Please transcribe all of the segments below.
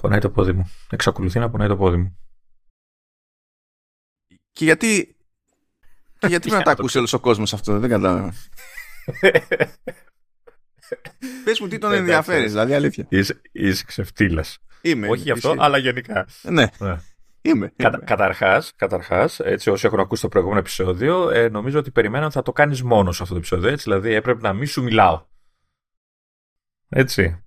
Πονάει το πόδι μου. Εξακολουθεί να πονάει το πόδι μου. Και γιατί. Και γιατί να τα ακούσει όλος ο κόσμος αυτό, δεν κατάλαβα. Πες μου τι τον ενδιαφέρει, δηλαδή αλήθεια. Είσαι, είσαι ξεφτύλας. Είμαι. Όχι γι' αυτό, Εσύ- αλλά γενικά. Ναι, Ναι. είμαι. Κατα, είμαι. καταρχάς, καταρχάς, έτσι όσοι έχουν ακούσει το προηγούμενο επεισόδιο, ε, νομίζω ότι περιμέναν θα το κάνεις μόνος αυτό το επεισόδιο. Έτσι, δηλαδή έπρεπε να μην σου μιλάω. Έτσι.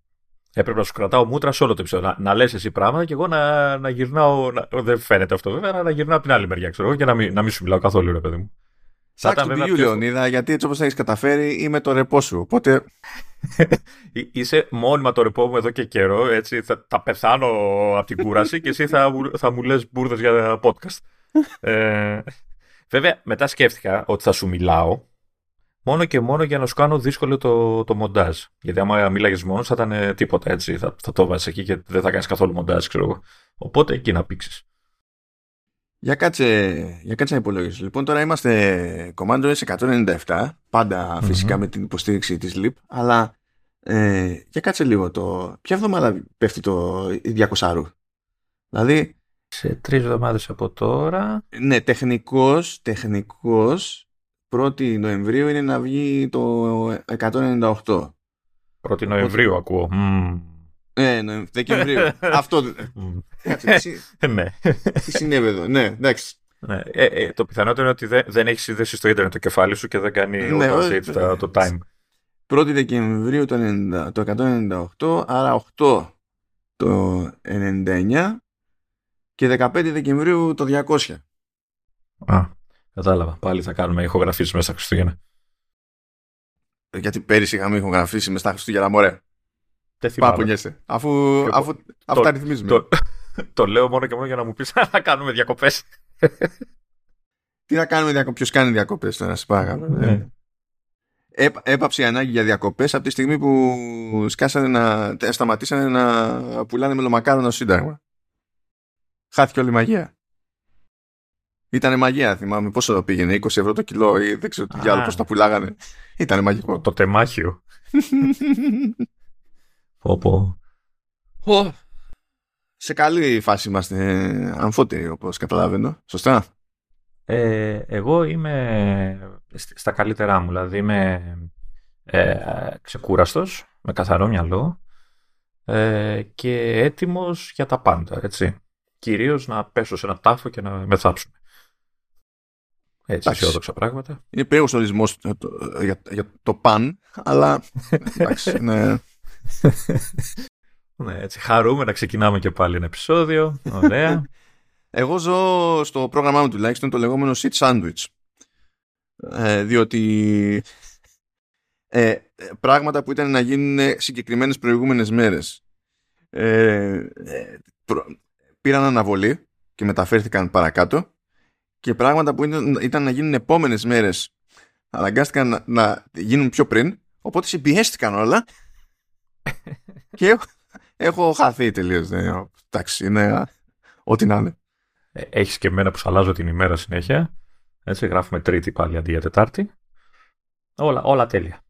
Έπρεπε να σου κρατάω μούτρα σε όλο το επεισόδιο. Να, να λες εσύ πράγματα και εγώ να, να γυρνάω. Να, δεν φαίνεται αυτό βέβαια, αλλά να γυρνάω από την άλλη μεριά, ξέρω εγώ, και να μην, να μην σου μιλάω καθόλου, ρε παιδί μου. Θα Σάκ ήταν του βέβαια πηγιού, πιο- Λεωνίδα, γιατί έτσι όπως θα έχεις καταφέρει είμαι το ρεπό σου. Οπότε. Εί- Είσαι μόνιμα το ρεπό μου εδώ και καιρό, έτσι, θα, θα πεθάνω από την κούραση και εσύ θα, μου- θα μου λες μπουρδες για podcast. ε, βέβαια, μετά σκέφτηκα ότι θα σου μιλάω μόνο και μόνο για να σου κάνω δύσκολο το, το μοντάζ. Γιατί άμα μίλαγες μόνος θα ήταν ε, τίποτα, έτσι, θα, θα το βάζεις εκεί και δεν θα κάνεις καθόλου μοντάζ, ξέρω εγώ. Οπότε εκεί να πήξεις. Για κάτσε, για κάτσε να υπολογίσω. Λοιπόν, τώρα είμαστε Commando S197, παντα Μμμ. φυσικά με την υποστήριξη της LIP, αλλά ε, για κάτσε λίγο το... Ποια εβδομάδα πέφτει το 200 Δηλαδή, Σε τρεις εβδομάδες από τώρα... ναι, τεχνικός, τεχνικός, 1η Νοεμβρίου είναι να βγει το 198. 1η Νοεμβρίου ακούω. Μμμ. Ε, Νοεμ- Δεκεμβρίου. Αυτό. Μμμ. Κάτσε, τι συ- ναι. τι συνέβη εδώ; Ναι, εντάξει. Ναι, ε, ε, το πιθανότερο είναι ότι δεν, δεν έχεις συνδέσει στο ίντερνετ το κεφάλι σου και δεν κάνει Ναι, auto-update ε, το, το time. 1η Δεκεμβρίου το, 90, το 198, άρα 8 το 99 και 15 Δεκεμβρίου το 200. Α, κατάλαβα. Πάλι θα κάνουμε ηχογραφήσεις μέσα στα Χριστούγεννα. Γιατί πέρυσι είχαμε ηχογραφήσεις με στα Χριστούγεννα, μωρέ. Δεν Πάμε θυμάμαι. πονιέσαι. Αφού, Εγώ- αφού αυτά ρυθμίζουμε. Το, το λέω μόνο και μόνο για να μου πεις να κάνουμε διακοπές. Τι να κάνουμε διακοπές, ποιος κάνει διακοπές τώρα, σε παρακαλώ. Ναι. Ε, έπ- έπαψε η ανάγκη για διακοπές από τη στιγμή που σκάσανε να, τε- σταματήσανε να πουλάνε μελομακάρονα στο Σύνταγμα. Χάθηκε όλη η μαγεία. Ήτανε μαγεία, θυμάμαι. Πόσο το πήγαινε, 20 ευρώ το κιλό ή δεν ξέρω τι Α. διάλογο πώς τα πουλάγανε. Ήτανε μαγικό. Το τεμάχιο. Πω, πω. Ω. Σε καλή φάση είμαστε ε, αμφότεροι όπως καταλαβαίνω. Σωστά; Ε, εγώ είμαι σ- στα καλύτερά μου. Δηλαδή είμαι ε, ξεκούραστος, με καθαρό μυαλό ε, και έτοιμος για τα πάντα, έτσι. Κυρίως να πέσω σε ένα τάφο και να με θάψουν. Έτσι, Εντάξει. αισιόδοξα πράγματα. Είναι περίεργος ορισμός ε, το- ε, για, για το παν, αλλά εντάξει, ναι. Ναι, έτσι, χαρούμε να ξεκινάμε και πάλι ένα επεισόδιο. Ωραία. Εγώ ζω στο πρόγραμμά μου τουλάχιστον το λεγόμενο sit sandwich. Ε, διότι ε, ε, πράγματα που ήταν να γίνουν συγκεκριμένες προηγούμενες μέρες ε, ε, προ- πήραν αναβολή και μεταφέρθηκαν παρακάτω και πράγματα που ήταν, ήταν να γίνουν επόμενες μέρες αναγκάστηκαν να, να γίνουν πιο πριν οπότε συμπιέστηκαν όλα και έχω, έχω χαθεί τελείως. ναι. Εντάξει, είναι ό,τι να είναι. Ε, Έχεις και εμένα που σου αλλάζω την ημέρα συνέχεια. Έτσι, γράφουμε Τρίτη πάλι αντί για Τετάρτη. Όλα, όλα τέλεια.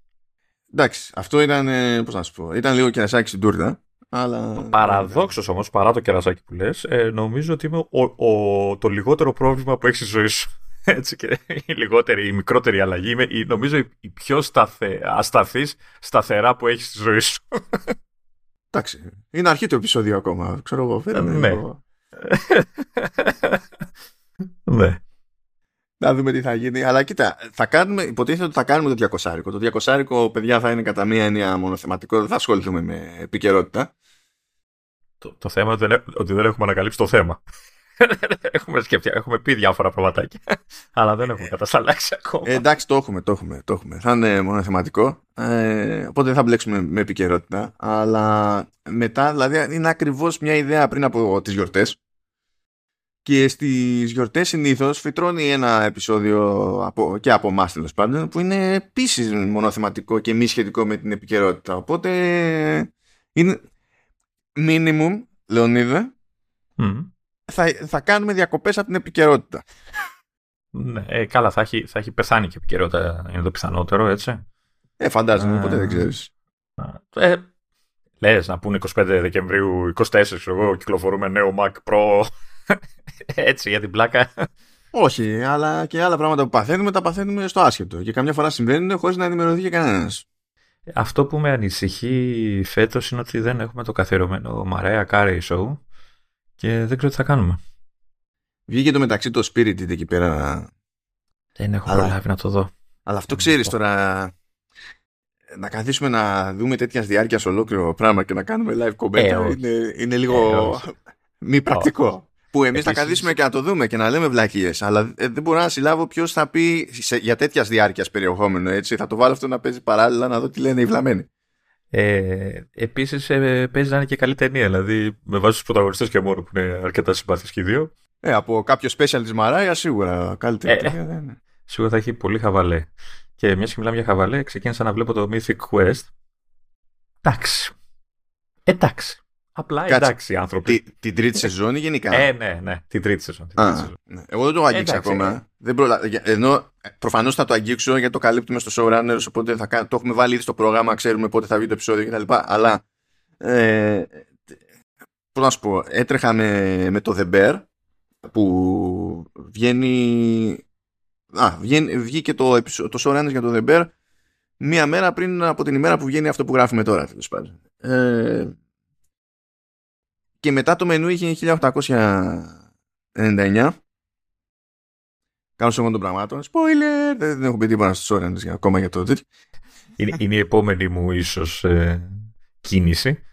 Εντάξει, αυτό ήταν, ε, πώς να σου πω, ήταν λίγο κερασάκι στην τούρτα, αλλά... Παραδόξως όμως, παρά το κερασάκι που λες, ε, νομίζω ότι είμαι ο, ο- το λιγότερο πρόβλημα που έχει στη ζωή σου. Έτσι και η λιγότερη, η μικρότερη αλλαγή. Είμαι η, νομίζω η, η πιο σταθε, ασταθής σταθερά που έχεις στη ζωή σου. Εντάξει, είναι αρχή του επεισόδιο ακόμα, ξέρω εγώ, φέραμε Ε, ναι. λίγο. ναι. Να δούμε τι θα γίνει. Αλλά κοίτα, θα κάνουμε, υποτίθεται ότι θα κάνουμε το 200. Το 200, παιδιά, θα είναι κατά μία έννοια μονοθεματικό. Δεν θα ασχοληθούμε με επικαιρότητα. Το, το θέμα είναι ότι δεν- ότι δεν έχουμε ανακαλύψει το θέμα. έχουμε σκεφτεί, έχουμε πει διάφορα πραγματάκια. αλλά δεν έχουμε κατασταλάξει ακόμα. Ε, εντάξει, το έχουμε, το έχουμε, το έχουμε. Θα είναι μονοθεματικό. Ε, οπότε δεν θα μπλέξουμε με επικαιρότητα. Αλλά μετά, δηλαδή, είναι ακριβώς μια ιδέα πριν από τις γιορτές. Και στις γιορτές συνήθως φυτρώνει ένα επεισόδιο από, και από εμάς τέλος πάντων που είναι επίσης μονοθεματικό και μη σχετικό με την επικαιρότητα. Οπότε είναι minimum, Λεωνίδα, Μμ. θα, θα κάνουμε διακοπές από την επικαιρότητα. Ναι, ε, καλά, θα έχει, θα έχει πεθάνει και επικαιρότητα, είναι το πιθανότερο, έτσι. Ε, φαντάζομαι, Α. ποτέ δεν ξέρεις. Ε, Λες να πούνε 25 Δεκεμβρίου, 24 εγώ, κυκλοφορούμε νέο Mac Pro. Έτσι για την πλάκα. Όχι, αλλά και άλλα πράγματα που παθαίνουμε τα παθαίνουμε στο άσχετο. Και καμιά φορά συμβαίνουν χωρίς να ενημερωθεί και κανένας. Αυτό που με ανησυχεί φέτος είναι ότι δεν έχουμε το καθιερωμένο Μαρέα Carey Show και δεν ξέρω τι θα κάνουμε. Βγήκε το μεταξύ το Spirit εκεί πέρα. Δεν έχω αλλά... προλάβει να το δω. Αλλά αυτό ξέρεις τώρα. Να καθίσουμε να δούμε τέτοιας διάρκειας ολόκληρο πράγμα και να κάνουμε live comment ε, είναι, είναι λίγο ε, μη πρακτικό. Που εμείς θα καθίσουμε και να το δούμε και να λέμε βλακίες. Αλλά ε, δεν μπορώ να συλλάβω ποιος θα πει σε, για τέτοιας διάρκειας περιεχόμενο. Έτσι. Θα το βάλω αυτό να παίζει παράλληλα να δω τι λένε οι βλαμμένοι. Ε, Επίσης ε, παίζει να είναι και καλή ταινία. Δηλαδή με βάση τους πρωταγωνιστές και μόνο που είναι αρκετά συμπαθείς και οι δύο. Ε, από κάποιο special της Μαράια σίγουρα καλή ταινία. Ε, δεν είναι. Σίγουρα θα έχει πολύ χαβαλέ. Και μιας και μιλάμε για χαβαλέ, ξεκίνησα να βλέπω το Mythic Quest. Εντάξει. Εντάξει. Απλά Κάτσε. εντάξει άνθρωποι. Τη, την τρίτη σεζόν ή γενικά; Ε, ναι, ναι, την τρίτη σεζόν. Την τρίτη σεζόν. Ναι. Εγώ δεν το αγγίξα ακόμα. Ε. Δεν προλα... Ενώ προφανώς θα το αγγίξω γιατί το καλύπτουμε στο showrunners, οπότε θα... το έχουμε βάλει ήδη στο πρόγραμμα, ξέρουμε πότε θα βγει το επεισόδιο κτλ. Αλλά. Ε, Πώς να σου πω, έτρεχα με, με το The Bear που βγαίνει. Α, βγαίνει, βγήκε το, το showrunners για το The Bear μία μέρα πριν από την ημέρα που βγαίνει αυτό που γράφουμε τώρα, τέλος πάντων. Ε, και μετά το μενού είχε 1899. Κάνω σε των πραγμάτων. Spoiler! Δεν, έχω πει τίποτα στους όρενες ακόμα για το τέτοιο. Είναι, είναι η επόμενη μου ίσως ε, κίνηση.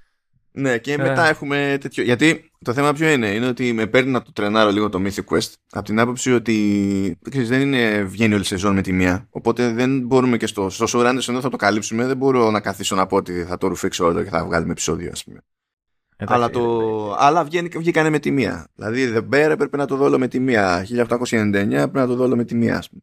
Ναι, και μετά ε. έχουμε τέτοιο. Γιατί το θέμα ποιο είναι, είναι ότι με παίρνει να το τρενάρω λίγο το Mythic Quest. Από την άποψη ότι ξέρεις, δεν είναι, βγαίνει όλη η σεζόν με τη μία. Οπότε δεν μπορούμε και στο, στο Showrunners ενώ θα το καλύψουμε, δεν μπορώ να καθίσω να πω ότι θα το ρουφήξω όλο και θα βγάλουμε επεισόδιο, ας πούμε αλλά, το... αλλά βγήκανε με τη μία. Δηλαδή The Bear έπρεπε να το δω με τη μία. 1899 έπρεπε να το δω με τη μία, ας πούμε.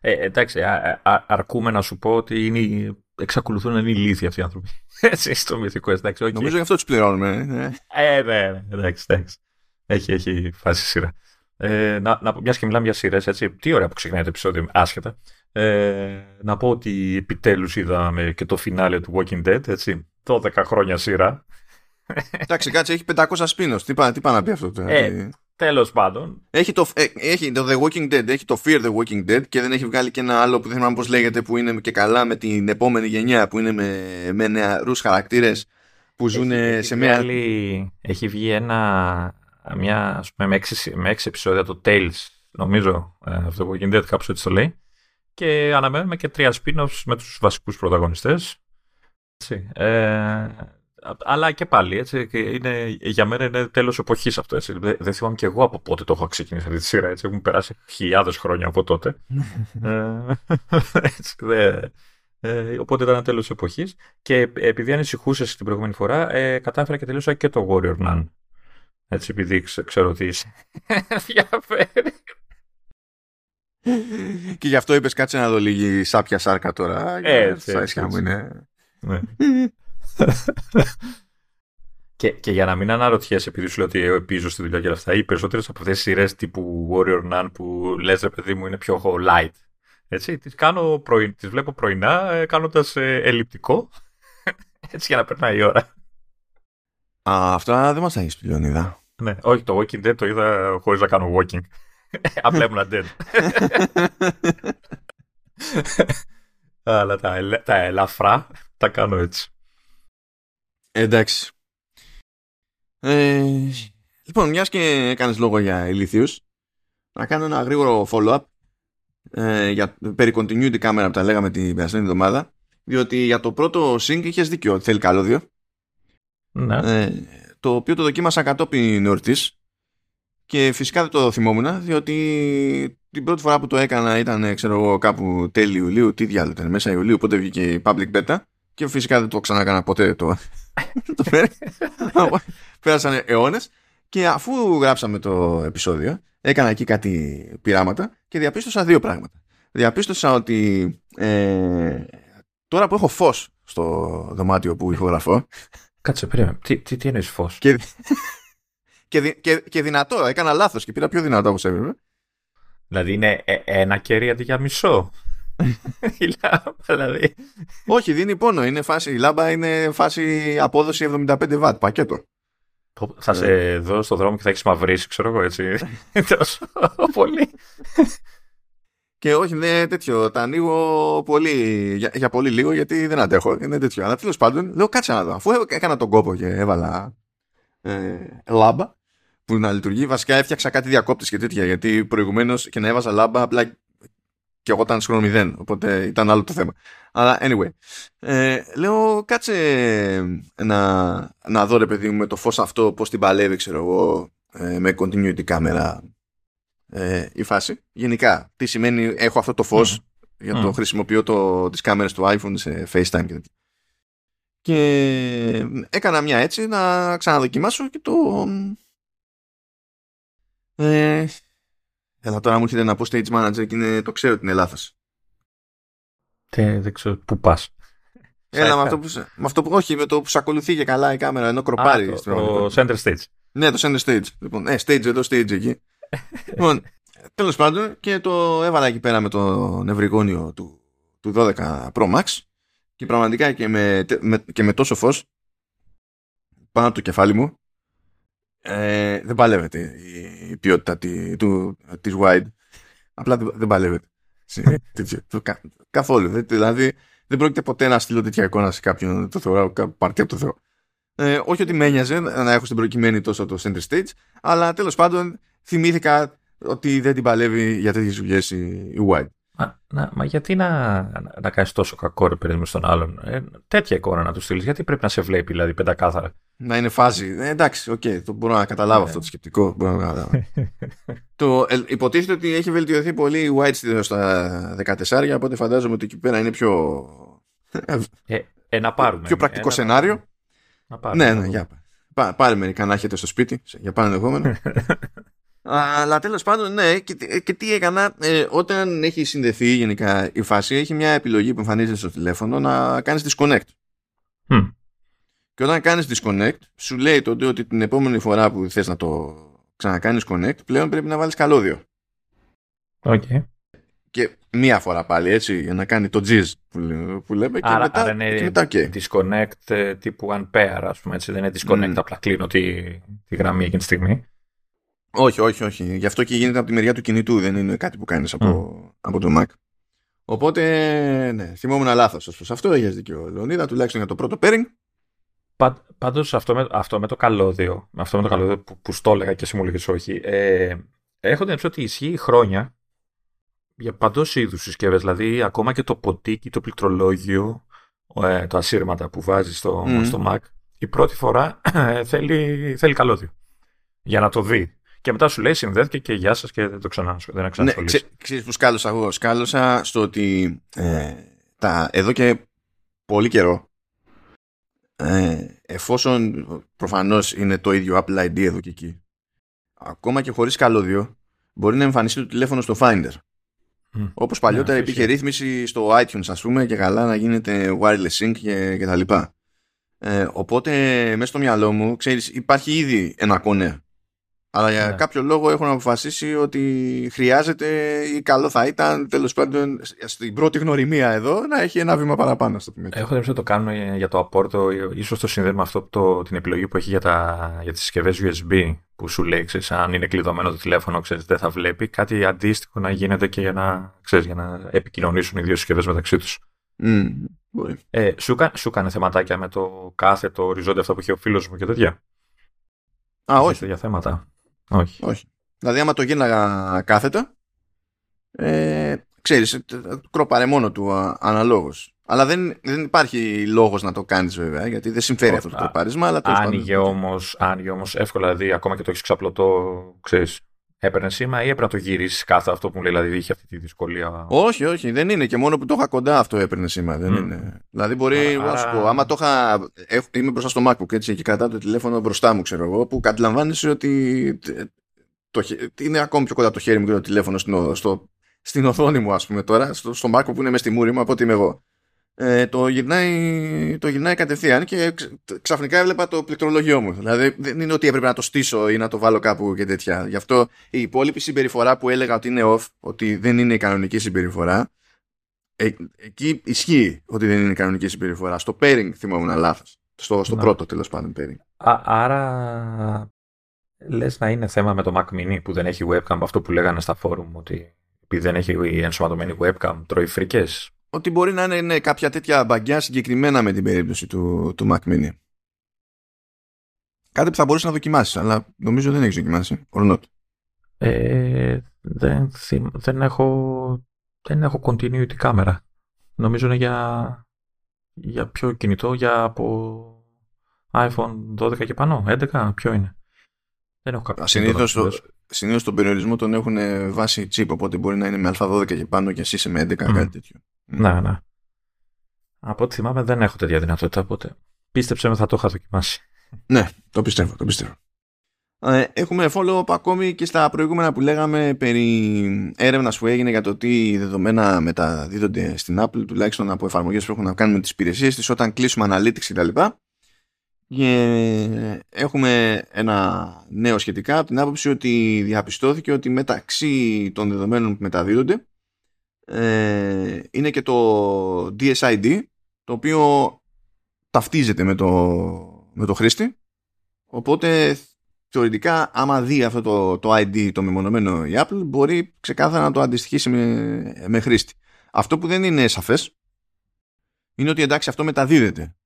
Ε, εντάξει, α, α, αρκούμε να σου πω ότι είναι, εξακολουθούν να είναι ηλίθιοι αυτοί οι άνθρωποι. Έτσι, στο μυθικό, εντάξει. Okay. Νομίζω γι' αυτό τους πληρώνουμε. Ναι. Ε, ναι, ναι, εντάξει, εντάξει. Έχει, έχει φάση σειρά. Ε, να, να, μιας και μιλάμε για σειρές, έτσι. Τι ωραία που ξεκινάει το επεισόδιο, άσχετα. Ε, να πω ότι επιτέλους είδαμε και το φινάλε του Walking Dead, έτσι. 12 χρόνια σειρά. Εντάξει, κάτσε, έχει 500 σπίνος. Τι, τι πάει να πει αυτό τώρα. Ε, Τέλος πάντων. Έχει το, ε, έχει το The Walking Dead, έχει το Fear the Walking Dead και δεν έχει βγάλει και ένα άλλο που δεν θυμάμαι πώς λέγεται που είναι και καλά με την επόμενη γενιά που είναι με, με νεαρούς χαρακτήρες που ζουν σε μια. Βγάλει, έχει βγει ένα. Μια, ας πούμε, με, έξι, με έξι επεισόδια το Tales, νομίζω, ε, αυτό το Walking Dead, κάπως έτσι το λέει. Και αναμένουμε και τρία spin-offs με τους βασικούς πρωταγωνιστές. Ε, αλλά και πάλι, έτσι, είναι, για μένα είναι τέλος εποχής αυτό. Έτσι. Δεν, δεν θυμάμαι και εγώ από πότε το έχω ξεκινήσει αυτή τη σειρά. Έτσι. Έχουν περάσει χιλιάδες χρόνια από τότε. ε, έτσι, δε, ε, οπότε ήταν ένα τέλος εποχής. Και επειδή ανησυχούσες την προηγούμενη φορά, ε, κατάφερα και τελείωσα και το Warrior Nun. Έτσι, επειδή ξέρω ότι είσαι. Ενδιαφέρει. και γι' αυτό είπες κάτσε να δω λίγη σάπια σάρκα τώρα. Έτσι, έτσι, έτσι. είναι. Ναι. και, και για να μην αναρωτιέσαι, επειδή σου λέω ότι πίζω στη δουλειά και αυτά, οι περισσότερες από αυτές τις σειρές τύπου Warrior Nun που λες, ρε παιδί μου, είναι πιο light. Έτσι, τις, κάνω τις βλέπω πρωινά ε, κάνοντας ε, ελλειπτικό έτσι για να περνάει η ώρα. Α, αυτά δεν μας έχεις πει, είδα. Ναι, όχι, το Walking Dead το είδα χωρίς να κάνω walking. Απλά ήμουν dead. Αλλά τα, τα ελαφρά τα κάνω έτσι. Εντάξει. Ε, λοιπόν, μιας και έκανες λόγο για ηλίθιους, να κάνω ένα γρήγορο follow-up ε, για, περί continuity κάμερα που τα λέγαμε την περασμένη εβδομάδα, διότι για το πρώτο sync είχες δίκιο ότι θέλει καλώδιο. Ναι. Ε, το οποίο το δοκίμασα κατόπιν εορτής και φυσικά δεν το θυμόμουν, διότι την πρώτη φορά που το έκανα ήταν, ξέρω εγώ, κάπου τέλη Ιουλίου, τι διάλογο ήταν, μέσα Ιουλίου, οπότε βγήκε η public beta και φυσικά δεν το ξανακάνα ποτέ το, το Πέρασαν αιώνες. Και αφού γράψαμε το επεισόδιο, έκανα εκεί κάτι πειράματα και διαπίστωσα δύο πράγματα. Διαπίστωσα ότι ε, τώρα που έχω φως στο δωμάτιο που ηχογραφώ. Κάτσε, περίμενε. Τι, τι, τι εννοείς φως; Και, και, και, και, δυνατό. Έκανα λάθος και πήρα πιο δυνατό όπω έπρεπε. Δηλαδή είναι ε, ένα κερί αντί για μισό. Η λάμπα, δηλαδή. Όχι, δίνει πόνο. Είναι φάση, η λάμπα είναι φάση απόδοση 75 βατ, πακέτο. Θα σε δω στο δρόμο και θα έχεις μαυρίσει, ξέρω εγώ έτσι. Τόσο πολύ. Και όχι, είναι τέτοιο. Τα ανοίγω πολύ, για, για πολύ λίγο γιατί δεν αντέχω. Είναι τέτοιο. Αλλά τέλος πάντων, λέω κάτσε να δω. Αφού έκανα τον κόπο και έβαλα ε, λάμπα που να λειτουργεί, βασικά έφτιαξα κάτι διακόπτη και τέτοια. Γιατί προηγουμένως και να έβαζα λάμπα, απλά και εγώ ήταν χρόνο μηδέν. Οπότε ήταν άλλο το θέμα. Αλλά anyway. Ε, λέω κάτσε να, να δω ρε παιδί μου με το φως αυτό πώς την παλεύει ξέρω εγώ ε, με continuity κάμερα ε, η φάση. Γενικά, τι σημαίνει έχω αυτό το φως για το χρησιμοποιώ το, τις κάμερες του iPhone σε FaceTime και Και έκανα μια έτσι να ξαναδοκιμάσω και το... Ε, έλα τώρα μου έρχεται να πω stage manager και είναι, το ξέρω ότι είναι λάθος. Τι, δεν ξέρω πού πας. Έλα με αυτό, που, με αυτό που, όχι, με το που σε ακολουθεί και καλά η κάμερα ενώ κροπάρει. Α, το, το center stage. Ναι, το center stage. Λοιπόν, ε, stage εδώ, stage εκεί λοιπόν, τέλος πάντων και το έβαλα εκεί πέρα με το νευρικόνιο του, του 12 Pro Max και πραγματικά και με, και με τόσο φως πάνω από το κεφάλι μου ε, δεν παλεύεται η, ποιότητα τη, του, της wide απλά δεν, δεν παλεύεται. Καθόλου. Δηλαδή δεν πρόκειται ποτέ να στείλω τέτοια εικόνα σε κάποιον. Το θεωρώ παρτί από το Θεό. Ε, όχι ότι με ένοιαζε να έχω στην προκειμένη τόσο το center stage αλλά τέλος πάντων θυμήθηκα ότι δεν την παλεύει για τέτοιες δουλειές η, White. Μα, να, μα γιατί να, να, να κάνεις τόσο κακό ρε παιδί στον άλλον; Ε, τέτοια εικόνα να του στείλεις. Γιατί πρέπει να σε βλέπει δηλαδή πεντακάθαρα; Να είναι φάση. Ε, εντάξει, OK, okay, το μπορώ να καταλάβω ναι. αυτό το σκεπτικό. Μπορώ να το, ε, υποτίθεται ότι έχει βελτιωθεί πολύ η wide στα 14, οπότε φαντάζομαι ότι εκεί πέρα είναι πιο. Ε, ε, να πάρουμε. Πιο πρακτικό σενάριο. Να πάρουμε. Ναι, ναι, για Πά, πάρε μερικά να έχετε στο σπίτι για παν ενδεχόμενο. Αλλά τέλος πάντων, ναι, και, και τι έκανα, ε, όταν έχει συνδεθεί γενικά η φάση, έχει μια επιλογή που εμφανίζεται στο τηλέφωνο να κάνεις disconnect. Mm. Και όταν κάνεις disconnect, σου λέει τότε ότι την επόμενη φορά που θες να το ξανακάνεις connect, πλέον πρέπει να βάλεις καλώδιο. Okay. Και μία φορά πάλι έτσι για να κάνει το jizz που, που λέμε και άρα, μετά, άρα είναι και μετά okay. disconnect ε, τύπου unpair ας πούμε έτσι δεν είναι disconnect mm. απλά κλείνω τη, τη γραμμή εκείνη τη στιγμή όχι όχι όχι γι' αυτό και γίνεται από τη μεριά του κινητού δεν είναι κάτι που κάνεις από, mm. από το Mac οπότε ναι θυμόμουν λάθος ως προς αυτό έχεις δίκιο Λεωνίδα τουλάχιστον για το πρώτο pairing Πα, πάντως αυτό με, αυτό με το καλώδιο αυτό με το καλώδιο που, που στο έλεγα και εσύ μου έλεγες όχι ε, έχω την ότι ισχύει χρόνια για παντός είδους συσκευές. Δηλαδή, ακόμα και το ποτίκι, το πληκτρολόγιο, ε, το ασύρματα που βάζεις στο, στο Mac, η πρώτη φορά ε, θέλει, θέλει καλώδιο. Για να το δει. Και μετά σου λέει συνδέθηκε και γεια σας και δεν το ξανά, δεν ναι, Ξέρεις που σκάλωσα εγώ. Σκάλωσα στο ότι ε, τα, εδώ και πολύ καιρό ε, εφόσον προφανώς είναι το ίδιο Apple ID εδώ και εκεί ακόμα και χωρίς καλώδιο μπορεί να εμφανιστεί το τηλέφωνο στο Finder. Mm. Όπως παλιότερα yeah, ναι, υπήρχε ρύθμιση στο iTunes ας πούμε και καλά να γίνεται wireless sync και, και τα λοιπά. Ε, οπότε μέσα στο μυαλό μου ξέρεις υπάρχει ήδη ένα κονέ αλλά για ναι. κάποιο λόγο έχουν αποφασίσει ότι χρειάζεται ή καλό θα ήταν τέλος πάντων στην πρώτη γνωριμία εδώ να έχει ένα βήμα παραπάνω. Στο Έχω ότι το κάνουμε για το απόρτο, ίσως το συνδέουμε αυτό το, την επιλογή που έχει για, τα, για τις συσκευές USB που σου λέει, ξέρεις, αν είναι κλειδωμένο το τηλέφωνο, ξέρεις, δεν θα βλέπει. Κάτι αντίστοιχο να γίνεται και για να, ξέρεις, για να επικοινωνήσουν οι δύο συσκευές μεταξύ τους. Mm, ε, σου, σου έκανε θεματάκια με το κάθε το οριζόντιο αυτό που είχε ο φίλος μου και τέτοια. Α, όχι. Για θέματα. Όχι. Όχι. Δηλαδή, άμα το γίναγα κάθετα, ε, ξέρεις, κρόπαρε μόνο του αναλόγως. Αλλά δεν, δεν υπάρχει λόγος να το κάνεις βέβαια, γιατί δεν συμφέρει αυτό το κροπάρισμα. Αλλά άνοιγε όμως, άνοιγε όμως εύκολα, δηλαδή ακόμα και το έχεις ξαπλωτό, ξέρεις, έπαιρνε σήμα ή έπρεπε να το γυρίσεις κάθε αυτό που μου λέει, δηλαδή είχε αυτή τη δυσκολία; Όχι, όχι, δεν είναι. Και μόνο που το είχα κοντά αυτό έπαιρνε σήμα. Δεν είναι. Δηλαδή μπορεί να σου πω, άμα το είχα. Είμαι μπροστά στο MacBook έτσι και κρατάω το τηλέφωνο μπροστά μου, ξέρω εγώ, που καταλαμβάνεσαι ότι. Το, είναι ακόμη πιο κοντά το χέρι μου και το τηλέφωνο στην, στο, στην οθόνη μου, ας πούμε τώρα, στο, στο MacBook που είναι μες στη μούρη μου από ότι είμαι εγώ ε, το, γυρνάει, το γυρνάει κατευθείαν και ξαφνικά έβλεπα το πληκτρολογιό μου. Δηλαδή δεν είναι ότι έπρεπε να το στήσω ή να το βάλω κάπου και τέτοια. Γι' αυτό η υπόλοιπη συμπεριφορά που έλεγα ότι είναι off, ότι δεν είναι η κανονική συμπεριφορά, ε, εκεί ισχύει ότι δεν είναι κανονική συμπεριφορά. Στο pairing θυμόμουν λάθος. Στο, στο πρώτο τέλος πάντων pairing. Α, άρα λες να είναι θέμα με το Mac Mini που δεν έχει webcam, αυτό που λέγανε στα forum ότι επειδή δεν έχει ενσωματωμένη webcam τρώει φρίκες; Ότι μπορεί να είναι ναι, κάποια τέτοια μπαγκιά συγκεκριμένα με την περίπτωση του, του Mac Mini. Κάτι που θα μπορούσες να δοκιμάσεις, αλλά νομίζω δεν έχεις δοκιμάσει. Or not. Ε, δεν, δεν, έχω, δεν έχω continuity κάμερα. Νομίζω είναι για, για ποιο κινητό, για από iPhone 12 και πάνω, 11, ποιο είναι. Δεν έχω κάποιο Συνήθως, συνήθως τον περιορισμό τον έχουν βάσει chip, οπότε μπορεί να είναι με α12 και πάνω και εσύ είσαι με 11, mm. κάτι τέτοιο. Ναι, ναι. Από ό,τι θυμάμαι δεν έχω τέτοια δυνατότητα, οπότε πίστεψε με θα το είχα δοκιμάσει. Ναι, το πιστεύω, το πιστεύω. Ε, έχουμε follow-up ακόμη και στα προηγούμενα που λέγαμε περί έρευνας που έγινε για το τι δεδομένα μεταδίδονται στην Apple, τουλάχιστον από εφαρμογές που έχουν να κάνουν με τις υπηρεσίες της όταν κλείσουμε analytics κτλ. Και έχουμε ένα νέο σχετικά από την άποψη ότι διαπιστώθηκε ότι μεταξύ των δεδομένων που μεταδίδονται ε, είναι και το DSID το οποίο ταυτίζεται με το, με το χρήστη οπότε θεωρητικά άμα δει αυτό το, το ID το μεμονωμένο η Apple μπορεί ξεκάθαρα να το αντιστοιχίσει με, με χρήστη. Αυτό που δεν είναι σαφές είναι ότι εντάξει αυτό μεταδίδεται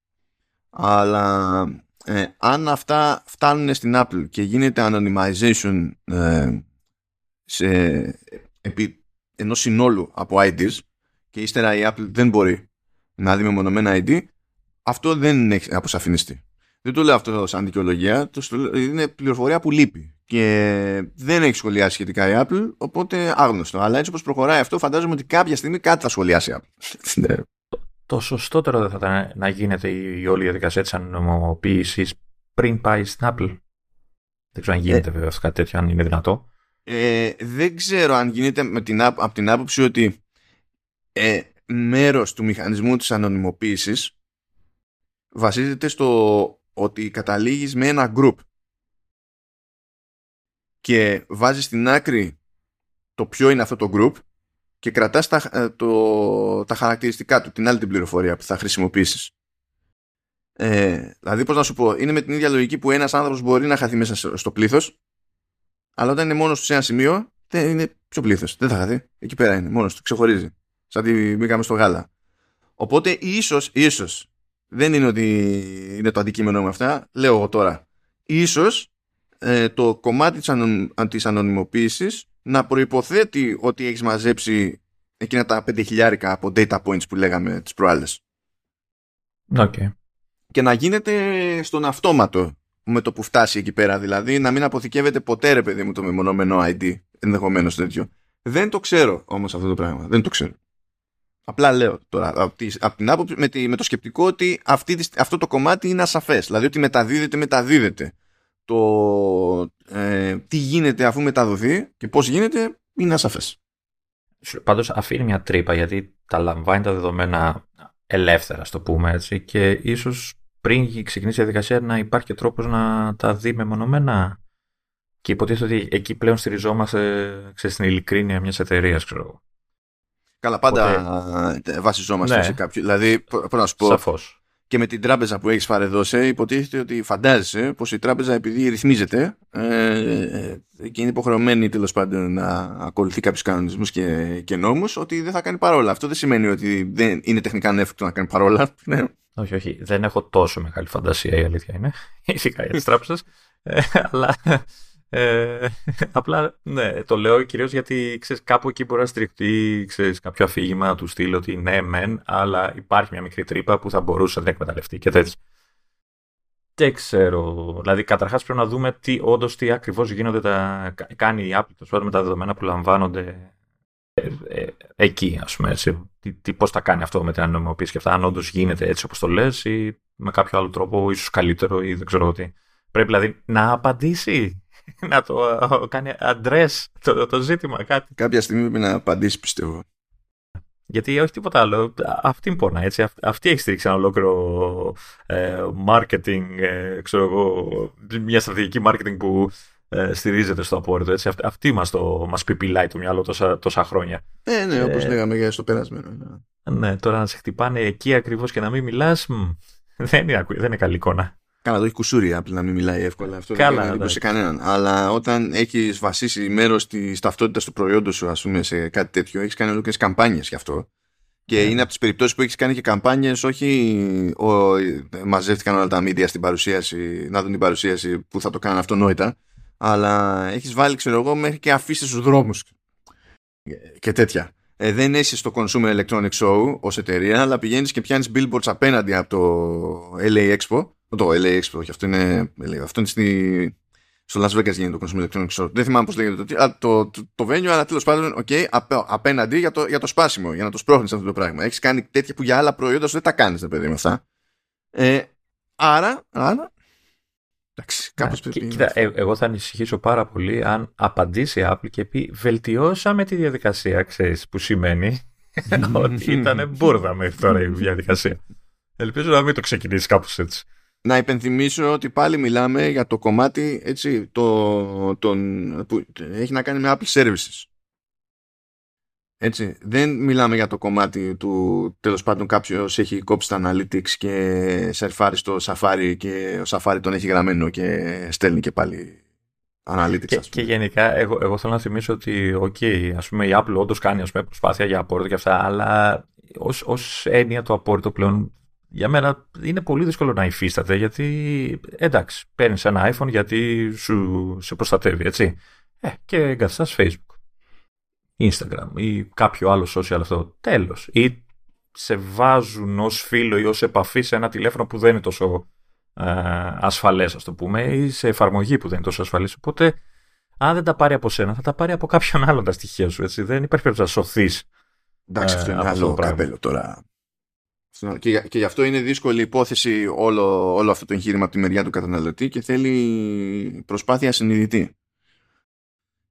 αλλά ε, αν αυτά φτάνουν στην Apple και γίνεται anonymization ε, σε, επί ενός συνόλου από IDs και ύστερα η Apple δεν μπορεί να δει μεμονωμένα ID αυτό δεν έχει αποσαφινιστεί. Δεν το λέω αυτό σαν δικαιολογία, είναι πληροφορία που λείπει και δεν έχει σχολιάσει σχετικά η Apple, οπότε άγνωστο. Αλλά έτσι όπως προχωράει αυτό, φαντάζομαι ότι κάποια στιγμή κάτι θα σχολιάσει η Apple. το σωστότερο δεν θα ήταν να γίνεται η όλη διαδικασία της ανομοποίηση πριν πάει στην Apple. Δεν ξέρω αν γίνεται ε, βέβαια κάτι τέτοιο, αν είναι δυνατό. Ε, δεν ξέρω αν γίνεται με την, από την άποψη ότι ε, μέρος του μηχανισμού της ανωνυμοποίησης βασίζεται στο ότι καταλήγεις με ένα group και βάζεις στην άκρη το ποιο είναι αυτό το group και κρατάς τα, ε, το, τα χαρακτηριστικά του, την άλλη την πληροφορία που θα χρησιμοποιήσεις. Ε, δηλαδή, πώς να σου πω, είναι με την ίδια λογική που ένας άνθρωπος μπορεί να χαθεί μέσα στο πλήθος, αλλά όταν είναι μόνος τους σε ένα σημείο, δεν είναι πιο πλήθος. Δεν θα χαθεί. Εκεί πέρα είναι, μόνος του, ξεχωρίζει. Σαν τη μπήκαμε στο γάλα. Οπότε, ίσως, ίσως, δεν είναι ότι είναι το αντικείμενο με αυτά, λέω εγώ τώρα. Ίσως ε, το κομμάτι της, ανων, της ανωνυμοποίησης να προϋποθέτει ότι έχεις μαζέψει εκείνα τα πέντε χιλιάρικα από data points που λέγαμε τις προάλλες. Okay. Και να γίνεται στον αυτόματο με το που φτάσει εκεί πέρα. Δηλαδή να μην αποθηκεύεται ποτέ ρε παιδί μου το μεμονωμένο ID ενδεχομένως τέτοιο. Δεν το ξέρω όμως αυτό το πράγμα. Δεν το ξέρω. Απλά λέω τώρα από, την άποψη με, τη, με το σκεπτικό ότι αυτή, αυτό το κομμάτι είναι ασαφές. Δηλαδή ότι μεταδίδεται, μεταδίδεται το ε, τι γίνεται αφού μεταδοθεί και πώς γίνεται είναι ασαφές. Πάντως αφήνει μια τρύπα γιατί τα λαμβάνει τα δεδομένα ελεύθερα, στο πούμε έτσι, και ίσως πριν ξεκινήσει η διαδικασία να υπάρχει και τρόπος να τα δει μεμονωμένα. Και υποτίθεται ότι εκεί πλέον στηριζόμαστε ξέρεις, στην ειλικρίνεια μιας εταιρείας, ξέρω Καλά, πάντα βασιζόμαστε ναι. σε κάποιο. Δηλαδή, πώς να σου πω. Σαφώς και με την τράπεζα που έχεις παρεδώσει, υποτίθεται ότι φαντάζεσαι πως η τράπεζα επειδή ρυθμίζεται ε, ε, και είναι υποχρεωμένη τέλος πάντων να ακολουθεί κάποιους κανονισμούς και, και νόμους, ότι δεν θα κάνει παρόλα. Αυτό δεν σημαίνει ότι δεν είναι τεχνικά ανέφικτο να κάνει παρόλα. Ναι. Όχι, όχι. Δεν έχω τόσο μεγάλη φαντασία, η αλήθεια είναι. Ειδικά για τις τράπεζες. Ε, αλλά ε, απλά ναι, το λέω κυρίως γιατί ξέρεις, κάπου εκεί μπορεί να στριχτεί ξέρεις, κάποιο αφήγημα του στυλ ότι ναι, μεν, αλλά υπάρχει μια μικρή τρύπα που θα μπορούσε να την εκμεταλλευτεί και τέτοια. Δεν ξέρω. Δηλαδή, καταρχάς πρέπει να δούμε τι όντως τι ακριβώς γίνονται, τα, κάνει η Apple με τα δεδομένα που λαμβάνονται ε, ε, εκεί, ας πούμε. Έτσι. Τι, τι, πώς θα κάνει αυτό με την ανωνυμοποίηση και αυτά, αν όντως γίνεται έτσι όπως το λες, ή με κάποιο άλλο τρόπο, ίσως καλύτερο, ή δεν ξέρω τι. Πρέπει δηλαδή να απαντήσει να το κάνει αντρές το, το ζήτημα, κάτι. Κάποια στιγμή πρέπει να απαντήσει, πιστεύω. Γιατί όχι τίποτα άλλο. Αυτή είναι πόνα, έτσι. Αυτή έχει στηρίξει ένα ολόκληρο ε, marketing, ε, ξέρω εγώ, μια στρατηγική marketing που ε, στηρίζεται στο απόρριτο. Έτσι. Αυτή, μας, το, μας πιπιλάει το μυαλό τόσα, τόσα χρόνια. Ε, ναι, όπως ε, λέγαμε για στο περασμένο. Ναι. Ναι, τώρα να σε χτυπάνε εκεί ακριβώς και να μην μιλάς. Δεν είναι, δεν είναι καλή εικόνα. Καλά, το έχει κουσούρι Apple να μην μιλάει εύκολα. Αυτό Καλά, δεν είναι σε κανέναν. Αλλά όταν έχεις βασίσει μέρος της ταυτότητας του προϊόντος σου, ας πούμε, σε κάτι τέτοιο, έχεις κάνει ολόκληρες καμπάνιες γι' αυτό. Και yeah. Ναι. είναι από τις περιπτώσεις που έχεις κάνει και καμπάνιες, όχι ο, μαζεύτηκαν όλα τα media στην παρουσίαση, να δουν την παρουσίαση που θα το κάνουν αυτονόητα, αλλά έχεις βάλει, ξέρω εγώ, μέχρι και αφήσει στους δρόμους και τέτοια. Ε, δεν είσαι στο Consumer Electronics Show ως εταιρεία, αλλά πηγαίνεις και πιάνεις billboards απέναντι από το LA Expo. Το LA Expo, και αυτό είναι, αυτό είναι στη, στο Las Vegas γίνεται το Consumer Electronics Show. Δεν θυμάμαι πώς λέγεται το, το, το, το venue, αλλά τέλος πάντων, okay, απέναντι για το, για το σπάσιμο, για να το σπρώχνεις αυτό το πράγμα. Έχεις κάνει τέτοια που για άλλα προϊόντα σου δεν τα κάνεις, δεν παιδί με αυτά. Ε, άρα, άρα Εντάξει, ναι, κάπως πρέπει... Κοίτα, ε, εγώ θα ανησυχήσω πάρα πολύ αν απαντήσει η Apple και πει βελτιώσαμε τη διαδικασία, ξέρεις, που σημαίνει ότι ήταν μπουρδα μέχρι τώρα η διαδικασία. Ελπίζω να μην το ξεκινήσει κάπως έτσι. Να υπενθυμίσω ότι πάλι μιλάμε για το κομμάτι έτσι, το, τον, που έχει να κάνει με Apple Services. Έτσι, δεν μιλάμε για το κομμάτι του τέλος πάντων κάποιος έχει κόψει τα analytics και σερφάρει στο Safari και ο Safari τον έχει γραμμένο και στέλνει και πάλι analytics. Και, και γενικά εγώ, εγώ θέλω να θυμίσω ότι okay, ας πούμε, η Apple όντως κάνει ας πούμε, προσπάθεια για απόρριτο και αυτά, αλλά ως, ως έννοια το απόρριτο πλέον για μένα είναι πολύ δύσκολο να υφίσταται γιατί εντάξει παίρνεις ένα iPhone γιατί σου σε προστατεύει έτσι. Ε, και εγκαθιστάς Facebook Instagram ή κάποιο άλλο social αυτό. Τέλος. Ή σε βάζουν ως φίλο ή ως επαφή σε ένα τηλέφωνο που δεν είναι τόσο ε, ασφαλές, ας το πούμε, ή σε εφαρμογή που δεν είναι τόσο ασφαλής. Οπότε, αν δεν τα πάρει από σένα, θα τα πάρει από κάποιον άλλον τα στοιχεία σου, έτσι. Δεν υπάρχει περίπτωση να σωθείς. Εντάξει, αυτό είναι ε, άλλο καπέλο τώρα. Και, και γι' αυτό είναι δύσκολη υπόθεση όλο, όλο αυτό το εγχείρημα από τη μεριά του καταναλωτή και θέλει προσπάθεια συνειδητή.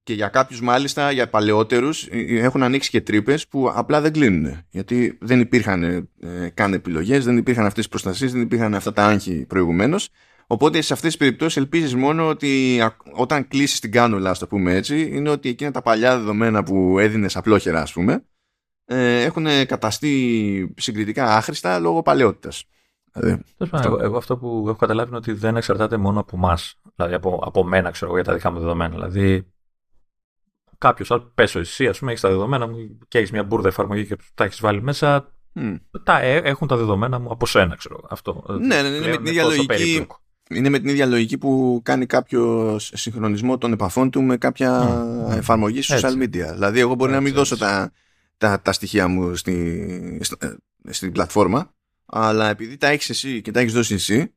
Και για κάποιους μάλιστα, για παλαιότερους, ε, ε, έχουν ανοίξει και τρύπες που απλά δεν κλείνουν. Γιατί δεν υπήρχαν ε, καν επιλογές, δεν υπήρχαν αυτές τις προστασίες, δεν υπήρχαν αυτά τα άγχη προηγουμένως. Οπότε σε αυτές τις περιπτώσεις ελπίζεις μόνο ότι όταν κλείσεις την κάνουλα, ας το πούμε έτσι, είναι ότι εκείνα τα παλιά δεδομένα που έδινες απλόχερα, ας πούμε, έχουν καταστεί συγκριτικά άχρηστα λόγω παλαιότητας. Δηλαδή, εγώ, εγώ, αυτό που έχω καταλάβει είναι ότι δεν εξαρτάται μόνο από εμάς. Δηλαδή από, από μένα, ξέρω εγώ, για τα δικά μου δεδομένα. Δηλαδή κάποιος, πέσω εσύ, ας πούμε, έχεις τα δεδομένα μου και έχεις μια μπουρδα εφαρμογή και τα έχεις βάλει μέσα. Mm. Τα ε, έχουν τα δεδομένα μου από σένα, ξέρω. Αυτό. Ναι, ναι, ναι είναι με την ίδια λογική. Είναι με την ίδια λογική που κάνει κάποιος συγχρονισμό των επαφών του με κάποια mm. εφαρμογή social media. Δηλαδή, εγώ μπορεί να μην δώσω τα, τα, τα στοιχεία μου στη, ε, στην πλατφόρμα, αλλά επειδή τα έχεις εσύ και τα έχεις δώσει εσύ.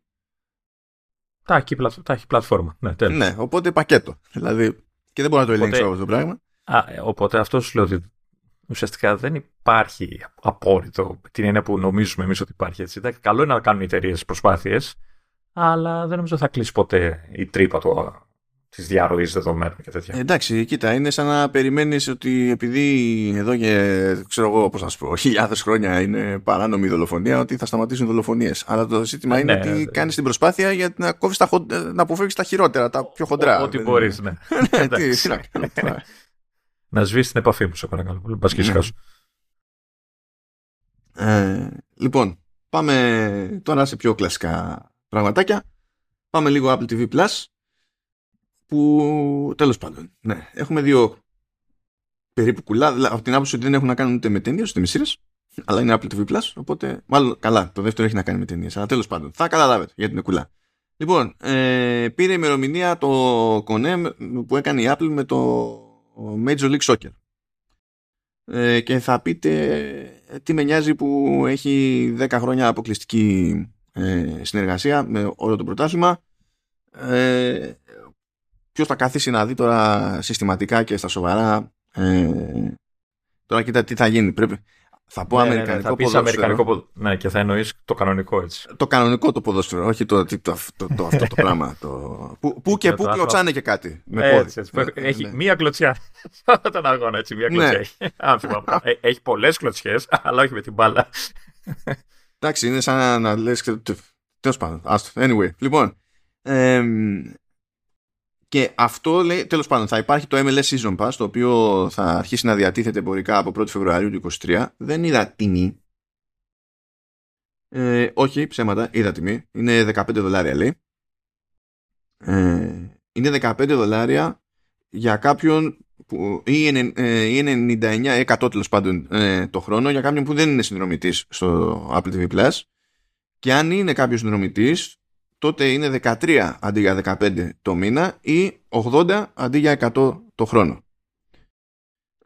Τα έχει, τα έχει πλατφόρμα. Ναι, τέλος. ναι, οπότε πακέτο. Δηλαδή, και δεν μπορώ να το ελέγξω αυτό το πράγμα. Α, οπότε αυτός σου λέω ότι ουσιαστικά δεν υπάρχει απόρριτο την έννοια που νομίζουμε εμείς ότι υπάρχει. Έτσι. Καλό είναι να κάνουν οι εταιρείες προσπάθειες, αλλά δεν νομίζω θα κλείσει ποτέ η τρύπα του της διαρροής δεδομένων και τέτοια. Εντάξει, κοίτα, είναι σαν να περιμένεις ότι επειδή εδώ και ξέρω εγώ, πώς να σου πω, χιλιάδες χρόνια είναι παράνομη η δολοφονία, ότι θα σταματήσουν οι δολοφονίες. Αλλά το ζήτημα είναι ναι, ότι ναι. κάνεις την προσπάθεια για να, κόβεις τα, να αποφεύγεις τα χειρότερα, τα πιο χοντρά. Ό,τι μπορείς, ναι. ναι τι, να κάνω Να σβήσεις την επαφή μου, σε παρακαλώ. Πας και ναι. ε, λοιπόν, πάμε τώρα σε πιο κλασικά πραγματάκια. Πάμε λίγο Apple TV Plus που τέλος πάντων, ναι, έχουμε δύο περίπου κουλά, δηλαδή, από την άποψη ότι δεν έχουν να κάνουν ούτε με ταινίες ούτε με σύρες, αλλά είναι Apple TV Plus, οπότε μάλλον καλά, το δεύτερο έχει να κάνει με ταινίες, αλλά τέλος πάντων, θα καταλάβετε γιατί είναι κουλά. Λοιπόν, ε, πήρε ημερομηνία το κονέ που έκανε η Apple με το Major League Soccer. Ε, και θα πείτε ε, τι με νοιάζει που έχει 10 χρόνια αποκλειστική ε, συνεργασία με όλο το πρωτάθλημα. Ε, ποιος θα καθίσει να δει τώρα συστηματικά και στα σοβαρά. Ε, τώρα κοίτα τι θα γίνει. Πρέπει, θα πω ναι, ναι, ναι αμερικανικό ναι, θα ποδόσφαιρο. Αμερικανικό, ναι, και θα εννοείς το κανονικό έτσι. Το κανονικό το ποδόσφαιρο, όχι το, το, το, το αυτό το πράγμα. Το, που, που και που κλωτσάνε και κάτι. Με έτσι, έτσι, έχει ναι. μία κλωτσιά. τον αγώνα έτσι, μία κλωτσιά έχει. Ε, έχει πολλές κλωτσιές, αλλά όχι με την μπάλα. Εντάξει, είναι σαν να λες. Τέλος πάντων. Anyway, λοιπόν. Και αυτό λέει, τέλος πάντων, θα υπάρχει το MLS Season Pass, το οποίο θα αρχίσει να διατίθεται εμπορικά από 1η Φεβρουαρίου του 2023. Δεν είδα τιμή, Ε, όχι, ψέματα, είδα τιμή. Είναι 15 δολάρια λέει. Ε, είναι 15 δολάρια για κάποιον που, ή, είναι, ε, ή 99 100 τέλος πάντων ε, το χρόνο για κάποιον που δεν είναι συνδρομητής στο Apple TV Plus και αν είναι κάποιος συνδρομητής τότε είναι 13 αντί για 15 το μήνα ή 80 αντί για 100 το χρόνο.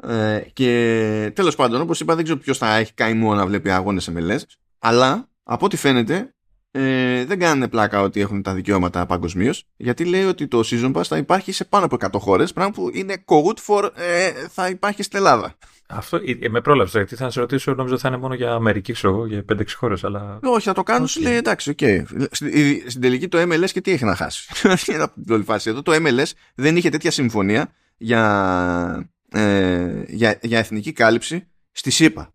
Ε, και τέλος πάντων όπως είπα δεν ξέρω ποιος θα έχει καημό να βλέπει αγώνες MLS αλλά από ό,τι φαίνεται ε, δεν κάνουν πλάκα ότι έχουν τα δικαιώματα παγκοσμίως, γιατί λέει ότι το Season Pass θα υπάρχει σε πάνω από 100 χώρες, πράγμα που είναι good for ε, θα υπάρχει στην Ελλάδα. Αυτό ε, με πρόλαβε, γιατί θα σε ρωτήσω, νόμιζα ότι θα είναι μόνο για Αμερική, ξέρω εγώ, για 5-6 χώρες. Αλλά... Όχι, θα το κάνουν, σου λέει εντάξει, OK. Okay. Στην, στην τελική το MLS και τι έχει να χάσει. Εδώ το MLS δεν είχε τέτοια συμφωνία για, ε, για, για εθνική κάλυψη στις ΗΠΑ.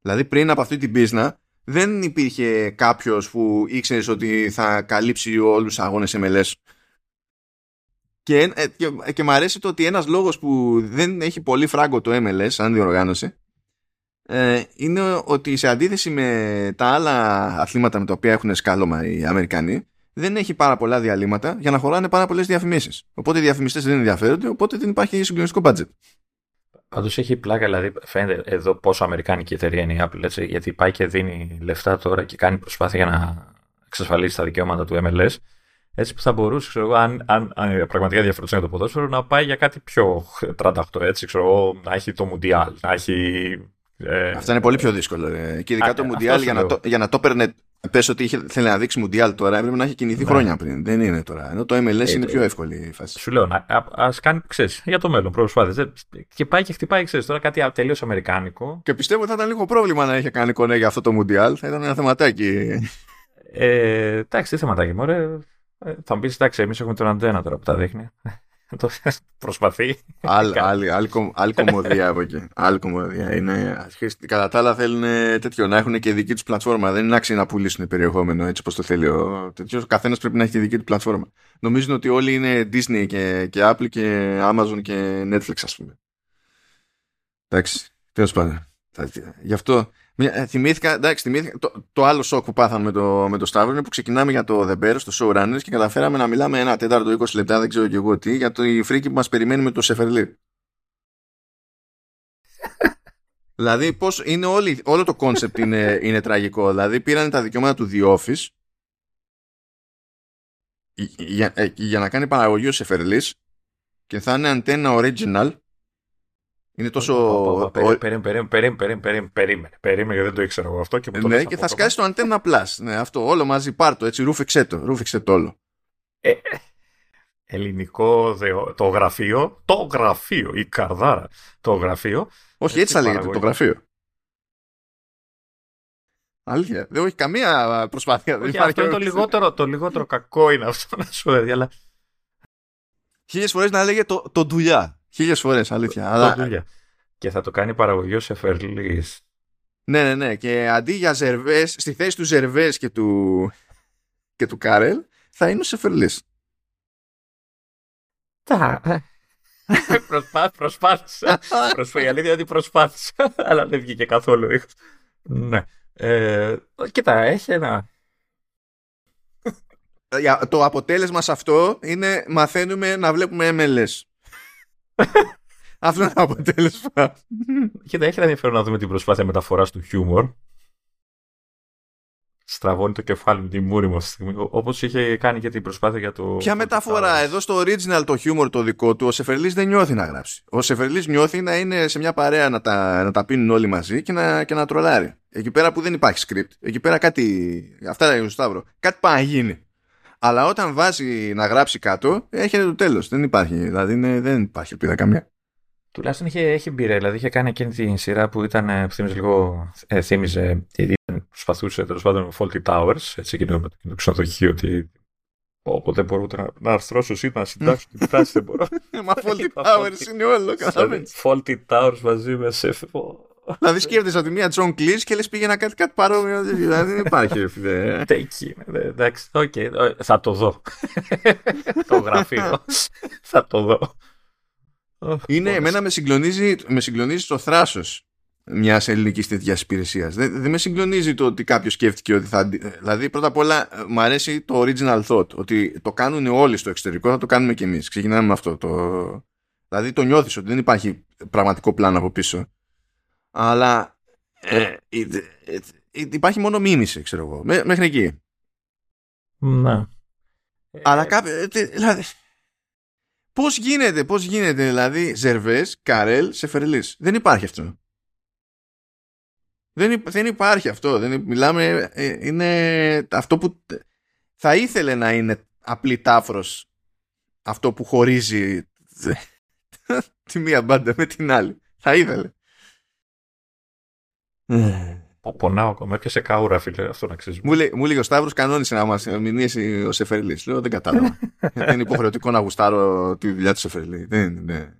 Δηλαδή πριν από αυτή την μπίζνα δεν υπήρχε κάποιος που ήξερες ότι θα καλύψει όλους τους αγώνες MLS. Και, ε, και, και μου αρέσει το ότι ένας λόγος που δεν έχει πολύ φράγκο το MLS σαν διοργάνωση ε, είναι ότι σε αντίθεση με τα άλλα αθλήματα με τα οποία έχουν σκάλωμα οι Αμερικανοί δεν έχει πάρα πολλά διαλύματα για να χωράνε πάρα πολλές διαφημίσεις. Οπότε οι διαφημιστές δεν ενδιαφέρονται, οπότε δεν υπάρχει συγκλονιστικό budget. Πάντως έχει πλάκα, δηλαδή φαίνεται εδώ πόσο αμερικάνικη εταιρεία είναι η Apple, έτσι, γιατί πάει και δίνει λεφτά τώρα και κάνει προσπάθεια για να εξασφαλίσει τα δικαιώματα του MLS. Έτσι που θα μπορούσε, ξέρω εγώ, αν, αν, αν πραγματικά ενδιαφερόταν για το ποδόσφαιρο, να πάει για κάτι πιο 38, έτσι, ξέρω εγώ, να έχει το Mundial, να έχει ε, Αυτά είναι πολύ πιο δύσκολο. Ε. Και ειδικά το Mundial για να, το, για να το παίρνε. Πες ότι είχε, θέλει να δείξει Mundial τώρα, έπρεπε να έχει κινηθεί ναι. χρόνια πριν. Δεν είναι τώρα. Ενώ το MLS ε, είναι πιο εύκολη η φάση. Σου λέω, α κάνει, ξέρεις, για το μέλλον προσπάθησε. Και πάει και χτυπάει, ξέρεις, τώρα κάτι τελείως αμερικάνικο. Και πιστεύω ότι θα ήταν λίγο πρόβλημα να είχε κάνει κονέ για αυτό το Mundial. Θα ήταν ένα θεματάκι. Ε, εντάξει, τι θεματάκι, μωρέ. Θα μου πεις, εντάξει, εμείς έχουμε τον αντένα τώρα που τα δείχνει. Το προσπαθεί. Άλλη, άλλη, άλλη, άλλη κομμωδία από εκεί. Άλλη κομμωδία. Είναι, κατά τα άλλα θέλουν τέτοιο, να έχουν και δική τους πλατφόρμα. Δεν είναι άξιο να πουλήσουν περιεχόμενο έτσι όπως το θέλει ο τέτοιος. Ο καθένας πρέπει να έχει τη δική του πλατφόρμα. Νομίζουν ότι όλοι είναι Disney και, και Apple και Amazon και Netflix, ας πούμε. Εντάξει, τέλος πάντων. Γι' αυτό ε, θυμήθηκα, εντάξει, θυμήθηκα το, το, άλλο σοκ που πάθαμε με το, με το Σταύρο είναι που ξεκινάμε για το The Bear στο Showrunners και καταφέραμε να μιλάμε ένα τέταρτο 20 λεπτά, δεν ξέρω και εγώ τι, για το η φρίκη που μας περιμένει με το Σεφερλί. δηλαδή, πώς είναι όλη, όλο το concept είναι, είναι τραγικό. Δηλαδή, πήραν τα δικαιώματα του The Office για, ε, για να κάνει παραγωγή ο Σεφερλής και θα είναι Antenna original είναι τόσο. Περίμενε, περίμενε, περίμενε, γιατί δεν το ήξερα εγώ αυτό. Και ναι, και θα σκάσει το Antenna Plus. Ναι, αυτό όλο μαζί πάρτο, έτσι, ρούφηξέ το, ρούφηξέ το όλο. Ε, ελληνικό το γραφείο, το γραφείο, η καρδάρα, το γραφείο. Όχι, έτσι θα λέγεται, το γραφείο. Αλήθεια. Δεν έχει καμία προσπάθεια. Όχι, δεν αυτό είναι το λιγότερο, το λιγότερο κακό είναι αυτό να σου έδει, αλλά... Χίλιες φορές να λέγεται το, το δουλειά. Χίλιες φορές, αλήθεια. Αλλά... Και θα το κάνει παραγωγή σε Εφερλή. Ναι, ναι, ναι. Και αντί για Ζερβές, στη θέση του Ζερβές και του, και του Κάρελ, θα είναι ο Σεφερλής. Τα. Προσπά, προσπάθησα. Προσπά, η αλήθεια είναι ότι προσπάθησα, αλλά δεν βγήκε καθόλου Ναι. Ε, κοίτα, έχει ένα. Το αποτέλεσμα σε αυτό είναι μαθαίνουμε να βλέπουμε MLS. Αυτό είναι το αποτέλεσμα. Κοίτα, έχει ενδιαφέρον να δούμε την προσπάθεια μεταφοράς του χιούμορ. Στραβώνει το κεφάλι με τη μούρη μου αυτή τη στιγμή. Όπως είχε κάνει και την προσπάθεια για το. Ποια μεταφορά, εδώ στο original το χιούμορ το δικό του, ο Σεφερλής δεν νιώθει να γράψει. Ο Σεφερλής νιώθει να είναι σε μια παρέα να τα, να τα πίνουν όλοι μαζί και να, και να τρολάρει. Εκεί πέρα που δεν υπάρχει script. Εκεί πέρα κάτι. Αυτά είναι ο Σταύρο. Κάτι πάει να γίνει. Αλλά όταν βάζει να γράψει κάτω, έρχεται το τέλος. Δεν υπάρχει. Δηλαδή είναι, δεν υπάρχει ελπίδα καμιά. Τουλάχιστον είχε, έχει μπει, δηλαδή είχε κάνει εκείνη τη σειρά που ήταν, ε, που θύμιζε λίγο, ε, θύμιζε, προσπαθούσε τέλος πάντων Faulty Towers, έτσι εκείνο με το ξενοδοχείο, ότι Όποτε μπορώ να, να αρθρώσω ή να συντάξω την τάση δεν μπορώ. Μα Faulty Towers είναι όλο, καταλαβαίνεις. Faulty Towers μαζί με σε Δηλαδή σκέφτεσαι ότι μία John Cleese και λες πήγε να κάτι, κάτι παρόμοιο. Δηλαδή δεν υπάρχει. Εκεί. Εντάξει, οκ. Θα το δω. Το γραφείο. Θα το δω. Είναι, εμένα με συγκλονίζει, με συγκλονίζει το θράσος μιας ελληνικής τέτοιας υπηρεσίας. Δεν, δεν με συγκλονίζει το ότι κάποιος σκέφτηκε ότι θα. Δηλαδή, πρώτα απ' όλα, μου αρέσει το original thought. Ότι το κάνουν όλοι στο εξωτερικό, θα το κάνουμε κι εμείς. Ξεκινάμε με αυτό. Το... Δηλαδή, το νιώθεις ότι δεν υπάρχει πραγματικό πλάνο από πίσω. Αλλά. Ε, ε, ε, υπάρχει μόνο μίμηση, ξέρω εγώ. Μέχρι εκεί. Ναι. Αλλά κάποιο. Δηλαδή, Πώς γίνεται, πώς γίνεται, δηλαδή, Ζερβές, Καρέλ, Σεφερλής. Δεν υπάρχει αυτό. Δεν, δεν υπάρχει αυτό. Δεν, μιλάμε, ε, είναι αυτό που θα ήθελε να είναι απλή τάφρος αυτό που χωρίζει τη μία μπάντα με την άλλη. Θα ήθελε. Πονάω ακόμα, έπιασε καούρα, φίλε, αυτό να ξέρεις. Μου, λέει, μου λέει ο Σταύρος, κανόνισε να μας μηνύσει ο Σεφερλής. Λέω, δεν κατάλαβα. Γιατί είναι υποχρεωτικό να γουστάρω τη δουλειά του Σεφερλή. Δεν είναι.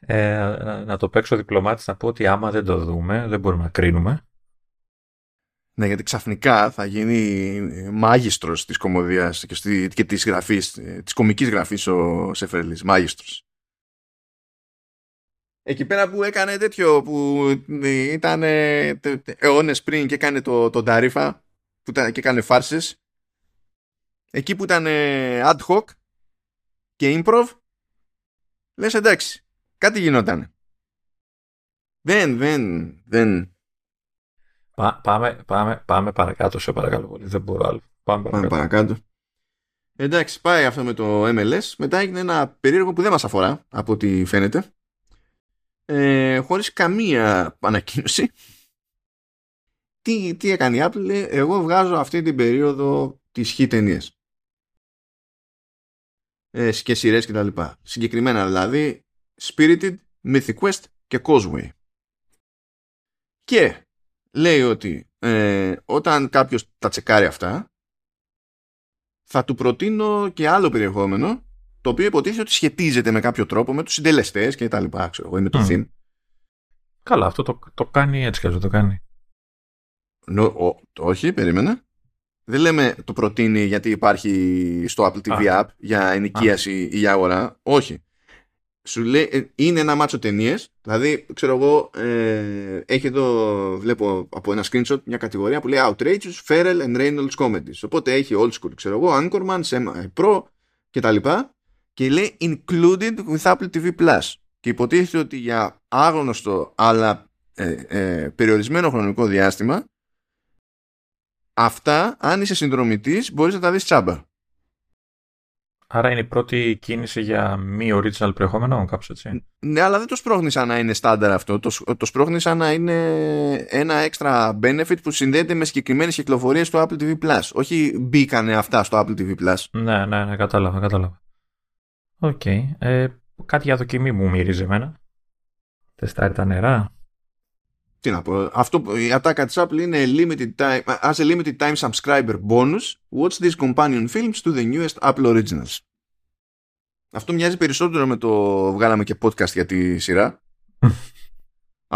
Ε, να, το παίξω διπλωμάτης να πω ότι άμα δεν το δούμε, δεν μπορούμε να κρίνουμε. Ναι, γιατί ξαφνικά θα γίνει μάγιστρος της κομμωδίας και, και της γραφής, της κομικής γραφής ο Σεφερλής, μάγιστρος. Εκεί πέρα που έκανε τέτοιο που ήταν αιώνες πριν και έκανε το, το Ταρίφα που ήταν, και έκανε φάρσες. Εκεί που ήταν ad hoc και improv λες εντάξει κάτι γινόταν δεν, δεν, δεν. Πάμε, πάμε, πάμε παρακάτω σε παρακαλώ πολύ. Δεν μπορώ άλλο. Πάμε παρακάτω. πάμε παρακάτω. εντάξει πάει αυτό με το MLS μετά έγινε ένα περίεργο που δεν μας αφορά από ό,τι φαίνεται ε, χωρίς καμία ανακοίνωση. Τι, τι έκανε η Apple, εγώ βγάζω αυτή την περίοδο τις χι ταινίες. Ε, και σειρές και τα λοιπά. Συγκεκριμένα δηλαδή Spirited, Mythic Quest και Causeway. Και λέει ότι ε, όταν κάποιος τα τσεκάρει αυτά θα του προτείνω και άλλο περιεχόμενο το οποίο υποτίθεται ότι σχετίζεται με κάποιο τρόπο με τους συντελεστές και τα λοιπά, ξέρω εγώ, με το mm. theme. Καλά, αυτό το, το κάνει έτσι και το κάνει. No, ο, όχι, περίμενα. Δεν λέμε το προτείνει γιατί υπάρχει στο Apple TV App για ενοικίαση ή για αγορά. Όχι. Σου λέει, ε, είναι ένα μάτσο ταινίες. Δηλαδή, ξέρω εγώ, ε, έχει εδώ, βλέπω από ένα screenshot μια κατηγορία που λέει Outrageous, Feral and Reynolds Comedies. Οπότε έχει old school, ξέρω εγώ, Anchorman, Semi Pro κτλ και λέει included with Apple TV Plus και υποτίθεται ότι για άγνωστο αλλά ε, ε, περιορισμένο χρονικό διάστημα αυτά αν είσαι συνδρομητής μπορείς να τα δεις τσάμπα. Άρα είναι η πρώτη κίνηση για μη original περιεχόμενο, κάπως έτσι. Ναι, αλλά δεν το σπρώχνεις σαν να είναι στάνταρ αυτό. Το, το σπρώχνεις σαν να είναι ένα extra benefit που συνδέεται με συγκεκριμένες κυκλοφορίες του Apple TV Plus. Όχι μπήκανε αυτά στο Apple TV Plus. Ναι, ναι, ναι, κατάλαβα, κατάλαβα. OK. Okay. Ε, κάτι για δοκιμή μου μυρίζει εμένα. Τεστάρει τα νερά; Τι να πω. Αυτό, η ατάκα της Apple είναι limited time, as a limited time subscriber bonus, watch these companion films to the newest Apple Originals. Αυτό μοιάζει περισσότερο με το βγάλαμε και podcast για τη σειρά.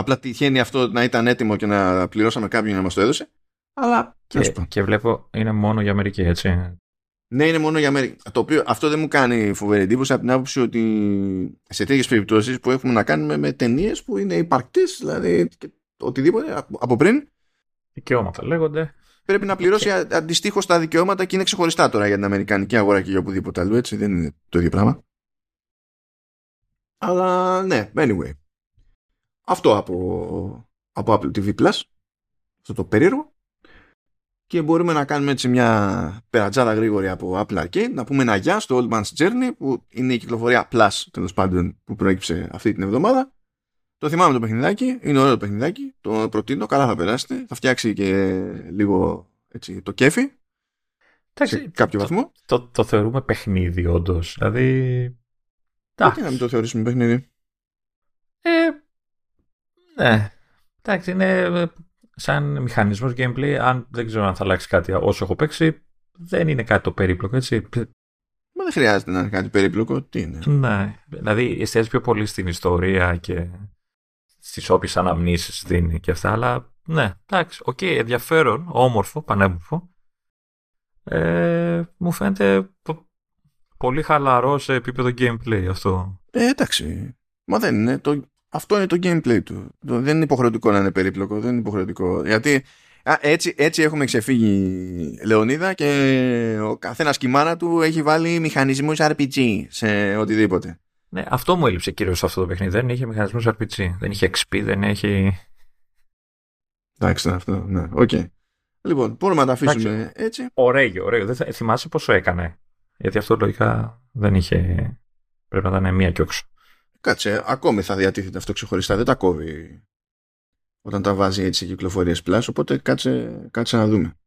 Απλά τυχαίνει αυτό να ήταν έτοιμο και να πληρώσαμε κάποιον να μας το έδωσε. Αλλά και, και βλέπω είναι μόνο για Αμερική, έτσι. Ναι, είναι μόνο για Αμερική. Το οποίο αυτό δεν μου κάνει φοβερή εντύπωση από την άποψη ότι σε τέτοιες περιπτώσεις που έχουμε να κάνουμε με ταινίες που είναι υπαρκτές, δηλαδή οτιδήποτε από πριν. Δικαιώματα λέγονται. Πρέπει να πληρώσει και... αντιστοίχως τα δικαιώματα και είναι ξεχωριστά τώρα για την Αμερικανική αγορά και για οπουδήποτε αλλού, έτσι. Δεν είναι το ίδιο πράγμα. Αλλά ναι, anyway. Αυτό από, από Apple TV Plus. Αυτό το περίεργο και μπορούμε να κάνουμε έτσι μια περατζάδα γρήγορη από Apple Arcade, να πούμε ένα γεια στο Old Man's Journey που είναι η κυκλοφορία Plus τέλος πάντων που προέκυψε αυτή την εβδομάδα. Το θυμάμαι το παιχνιδάκι, είναι ωραίο το παιχνιδάκι, το προτείνω, καλά θα περάσετε, θα φτιάξει και λίγο έτσι, το κέφι σε κάποιο το, βαθμό. Το, το, θεωρούμε παιχνίδι όντως, δηλαδή... Γιατί να μην το θεωρήσουμε παιχνίδι; Ε, ναι, εντάξει, είναι σαν μηχανισμός gameplay, αν δεν ξέρω αν θα αλλάξει κάτι όσο έχω παίξει, δεν είναι κάτι το περίπλοκο, έτσι. Μα δεν χρειάζεται να είναι κάτι περίπλοκο. Τι είναι. Ναι. Δηλαδή εστιάζει πιο πολύ στην ιστορία και στις όποιες αναμνήσεις δίνει και αυτά. Αλλά ναι, εντάξει, OK, okay, ενδιαφέρον, όμορφο, πανέμορφο. Ε, μου φαίνεται πολύ χαλαρό σε επίπεδο gameplay αυτό. Ε, εντάξει. Μα δεν είναι. Το, αυτό είναι το gameplay του. Δεν είναι υποχρεωτικό να είναι περίπλοκο, δεν είναι υποχρεωτικό. Γιατί α, έτσι, έτσι έχουμε ξεφύγει Λεωνίδα και ο καθένας κι η μάνα του έχει βάλει μηχανισμούς RPG σε οτιδήποτε. Ναι, αυτό μου έλειψε κυρίως σε αυτό το παιχνίδι. Δεν είχε μηχανισμούς RPG. Δεν είχε XP, δεν έχει. Εντάξει, αυτό, ναι, OK. Okay. Λοιπόν, μπορούμε να τα αφήσουμε Εντάξει, έτσι. Ωραίο, ωραίο. Δεν θα, θυμάσαι πόσο έκανε. Γιατί αυτό λογικά δεν είχε. Πρέπει να ήταν μία και όξο. Κάτσε, ακόμη θα διατίθεται αυτό ξεχωριστά. Δεν τα κόβει όταν τα βάζει έτσι σε κυκλοφορίες πλάσ. Οπότε κάτσε, κάτσε να δούμε.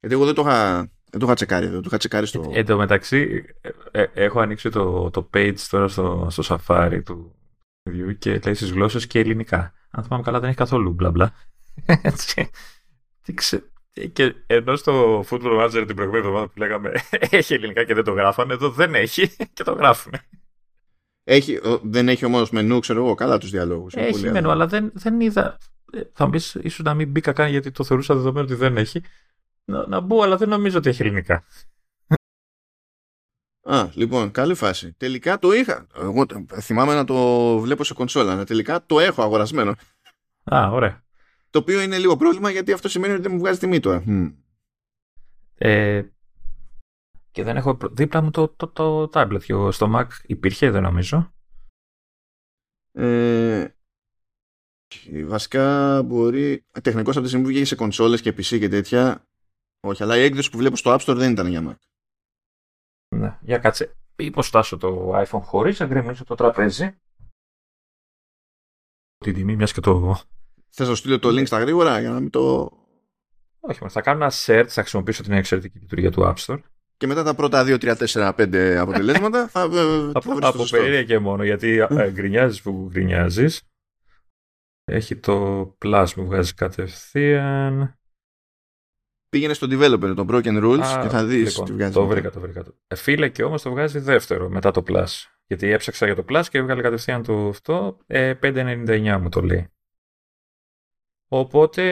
Γιατί εγώ δεν το είχα, δεν το είχα τσεκάρει εδώ. Το είχα τσεκάρει στο. Εν τω μεταξύ, ε, ε, έχω ανοίξει το, το page τώρα στο, στο Safari του βιβλίου και λέει στις γλώσσες και ελληνικά. Αν θυμάμαι καλά, δεν έχει καθόλου μπλα μπλα. Έτσι. Τι ξε... Και ενώ στο Football Manager την προηγούμενη εβδομάδα που λέγαμε έχει ελληνικά και δεν το γράφανε, εδώ δεν έχει και το γράφουν. Έχει, δεν έχει όμω μενού, ξέρω εγώ, καλά τους διαλόγους. Έχει μενού, αλλά δεν, δεν είδα. Ε, θα μου πεις, ίσως να μην μπήκα καν γιατί το θεωρούσα δεδομένο ότι δεν έχει. Να, να μπω, αλλά δεν νομίζω ότι έχει ελληνικά. Α, λοιπόν, καλή φάση. Τελικά το είχα. Εγώ θυμάμαι να το βλέπω σε κονσόλα. Αλλά τελικά το έχω αγορασμένο. Α, ωραία. Το οποίο είναι λίγο πρόβλημα γιατί αυτό σημαίνει ότι δεν μου βγάζει τιμή τώρα. Ε, και δεν έχω δίπλα μου το, το, το, tablet. Στο Mac υπήρχε, δεν νομίζω. Ε, βασικά μπορεί. Τεχνικώ από τη στιγμή που βγήκε σε κονσόλες και PC και τέτοια. Όχι, αλλά η έκδοση που βλέπω στο App Store δεν ήταν για Mac. Ναι, για κάτσε. Υποστάσω το iPhone χωρίς να γκρεμίσω το τραπέζι. Την τιμή μιας και το. Θες να στείλω το link στα γρήγορα για να μην το. Όχι, θα κάνω ένα search, θα χρησιμοποιήσω την εξαιρετική λειτουργία του App Store και μετά τα πρώτα 2, 3, 4, 5 αποτελέσματα θα, από, θα από περίεργα και μόνο γιατί ε, γκρινιάζεις που γκρινιάζεις. Έχει το plus που βγάζει κατευθείαν. Πήγαινε στο developer το broken rules και θα δεις λοιπόν, τι βγάζει το βρήκα, το βρήκα. Ε, φίλε και όμως το βγάζει δεύτερο μετά το plus. Γιατί έψαξα για το plus και έβγαλε κατευθείαν το αυτό. Ε, 5.99 μου το λέει. Οπότε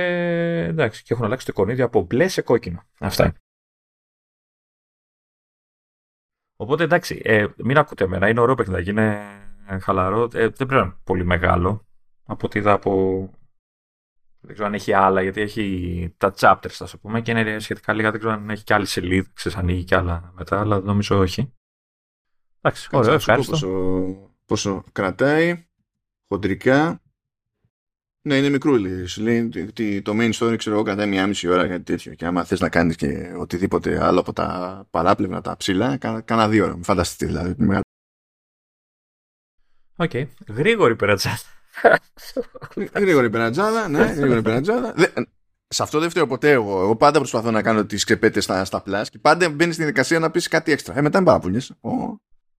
εντάξει και έχουν αλλάξει το εικονίδιο από μπλε σε κόκκινο. Αυτά Οπότε εντάξει, ε, μην ακούτε εμένα, είναι ωραίο παιχνιδάκι, είναι χαλαρό. Ε, δεν πρέπει να είναι πολύ μεγάλο. Από ό,τι είδα από. Δεν ξέρω αν έχει άλλα, γιατί έχει τα chapters, ας πούμε, και είναι σχετικά λίγα. Δεν ξέρω αν έχει και άλλη σελίδα, ξέρεις, ανοίγει και άλλα μετά, αλλά νομίζω όχι. Εντάξει, ωραίο, ευχαριστώ. Πόσο, πόσο κρατάει, χοντρικά. Ναι, είναι μικρούλη. Σου λέει ότι το main story ξέρω εγώ κρατάει μια μισή ώρα κάτι τέτοιο. Και άμα θες να κάνεις και οτιδήποτε άλλο από τα παράπλευνα, τα ψηλά, κάνα δύο ώρα. Φανταστείτε δηλαδή. Οκ. Okay. Γρήγορη περατζάδα. γρήγορη περατζάδα, ναι, γρήγορη περατζάδα. Σε αυτό δεν φταίω ποτέ εγώ. Εγώ πάντα προσπαθώ να κάνω τις κρεπέτε στα, στα πλάς και πάντα μπαίνεις στην δικασία να πεις κάτι έξτρα. Ε, μετά μην παραπονιέσαι.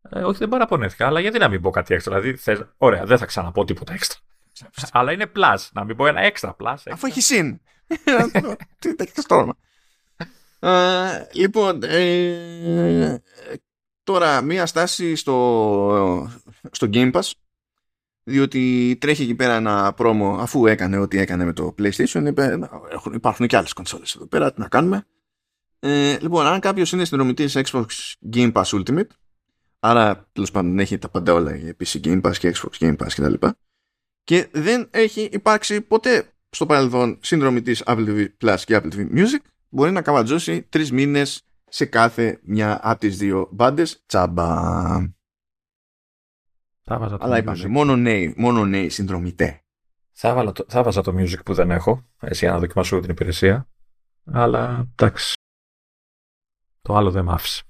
Ε, όχι, δεν παραπονέθηκα, αλλά γιατί να μην πω κάτι έξτρα. Δηλαδή, θες... ωραία, δεν θα ξαναπώ τίποτα έξτρα. Αλλά είναι plus. Να μην πω ένα έξτρα plus. Αφού έχει συν. Τι τέτοιο στόμα. Λοιπόν, ε, τώρα μία στάση στο, στο Game Pass διότι τρέχει εκεί πέρα ένα πρόμο αφού έκανε ό,τι έκανε με το PlayStation είπε, υπάρχουν και άλλες κονσόλες εδώ πέρα, τι να κάνουμε ε, λοιπόν, αν κάποιος είναι συνδρομητής Xbox Game Pass Ultimate άρα τέλος πάντων έχει τα πάντα όλα για PC Game Pass και Xbox Game Pass κτλ και δεν έχει υπάρξει ποτέ στο παρελθόν σύνδρομη της Apple TV Plus και Apple TV Music μπορεί να καβατζώσει τρεις μήνες σε κάθε μια από τις δύο μπάντες τσάμπα. Θα Αλλά είπαμε, μόνο νέοι, μόνο νέοι συνδρομητέ. Θα, το, θα βάζα το music που δεν έχω, έτσι για να δοκιμάσω την υπηρεσία. Αλλά εντάξει. Το άλλο δεν μ' άφησε.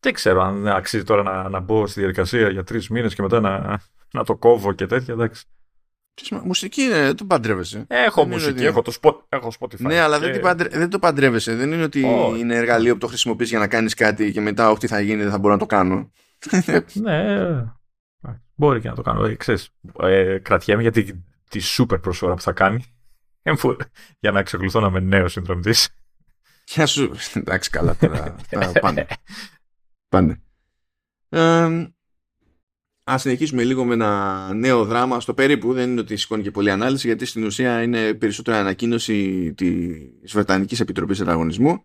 Δεν ξέρω αν αξίζει τώρα να, να μπω στη διαδικασία για τρεις μήνες και μετά να, να το κόβω και τέτοια. Εντάξει. Μουσική είναι, δεν το παντρεύεσαι. Έχω δεν μουσική, έχω, το spot, έχω Spotify. Ναι, αλλά δεν, παντρε... δεν το παντρεύεσαι. Δεν είναι ότι είναι εργαλείο που το χρησιμοποιείς για να κάνεις κάτι και μετά ό,τι θα γίνει δεν θα μπορώ να το κάνω. ναι, μπορεί και να το κάνω. Ε, ξέρεις, ε, κρατιέμαι για τη, τη super προσφορά που θα κάνει για να εξακολουθώ να είμαι νέος συνδρομητής. Γεια σου. Εντάξει, καλά τώρα. πάνε. πάνε. Α συνεχίσουμε λίγο με ένα νέο δράμα στο περίπου. Δεν είναι ότι σηκώνει και πολλή ανάλυση, γιατί στην ουσία είναι περισσότερο ανακοίνωση της Βρετανικής Επιτροπής Ανταγωνισμού,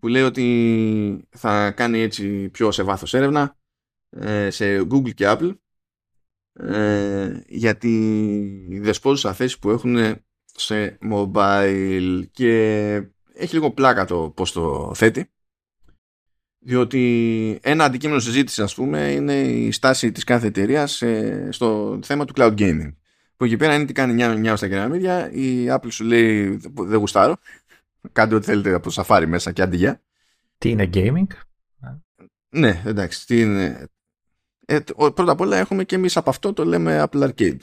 που λέει ότι θα κάνει έτσι πιο σε βάθος έρευνα ε, σε Google και Apple ε, για τη δεσπόζουσα θέση που έχουν σε mobile και έχει λίγο πλάκα το πώς το θέτει διότι ένα αντικείμενο συζήτηση ας πούμε είναι η στάση της κάθε εταιρεία ε, στο θέμα του cloud gaming που εκεί πέρα είναι τι κάνει μια, μια στα κεραμίδια η Apple σου λέει δεν γουστάρω κάντε ό,τι θέλετε από το Safari μέσα και αντιγεια Τι είναι gaming? Ναι, εντάξει. Τι είναι. Ε, πρώτα απ' όλα έχουμε και εμείς από αυτό το λέμε Apple Arcade.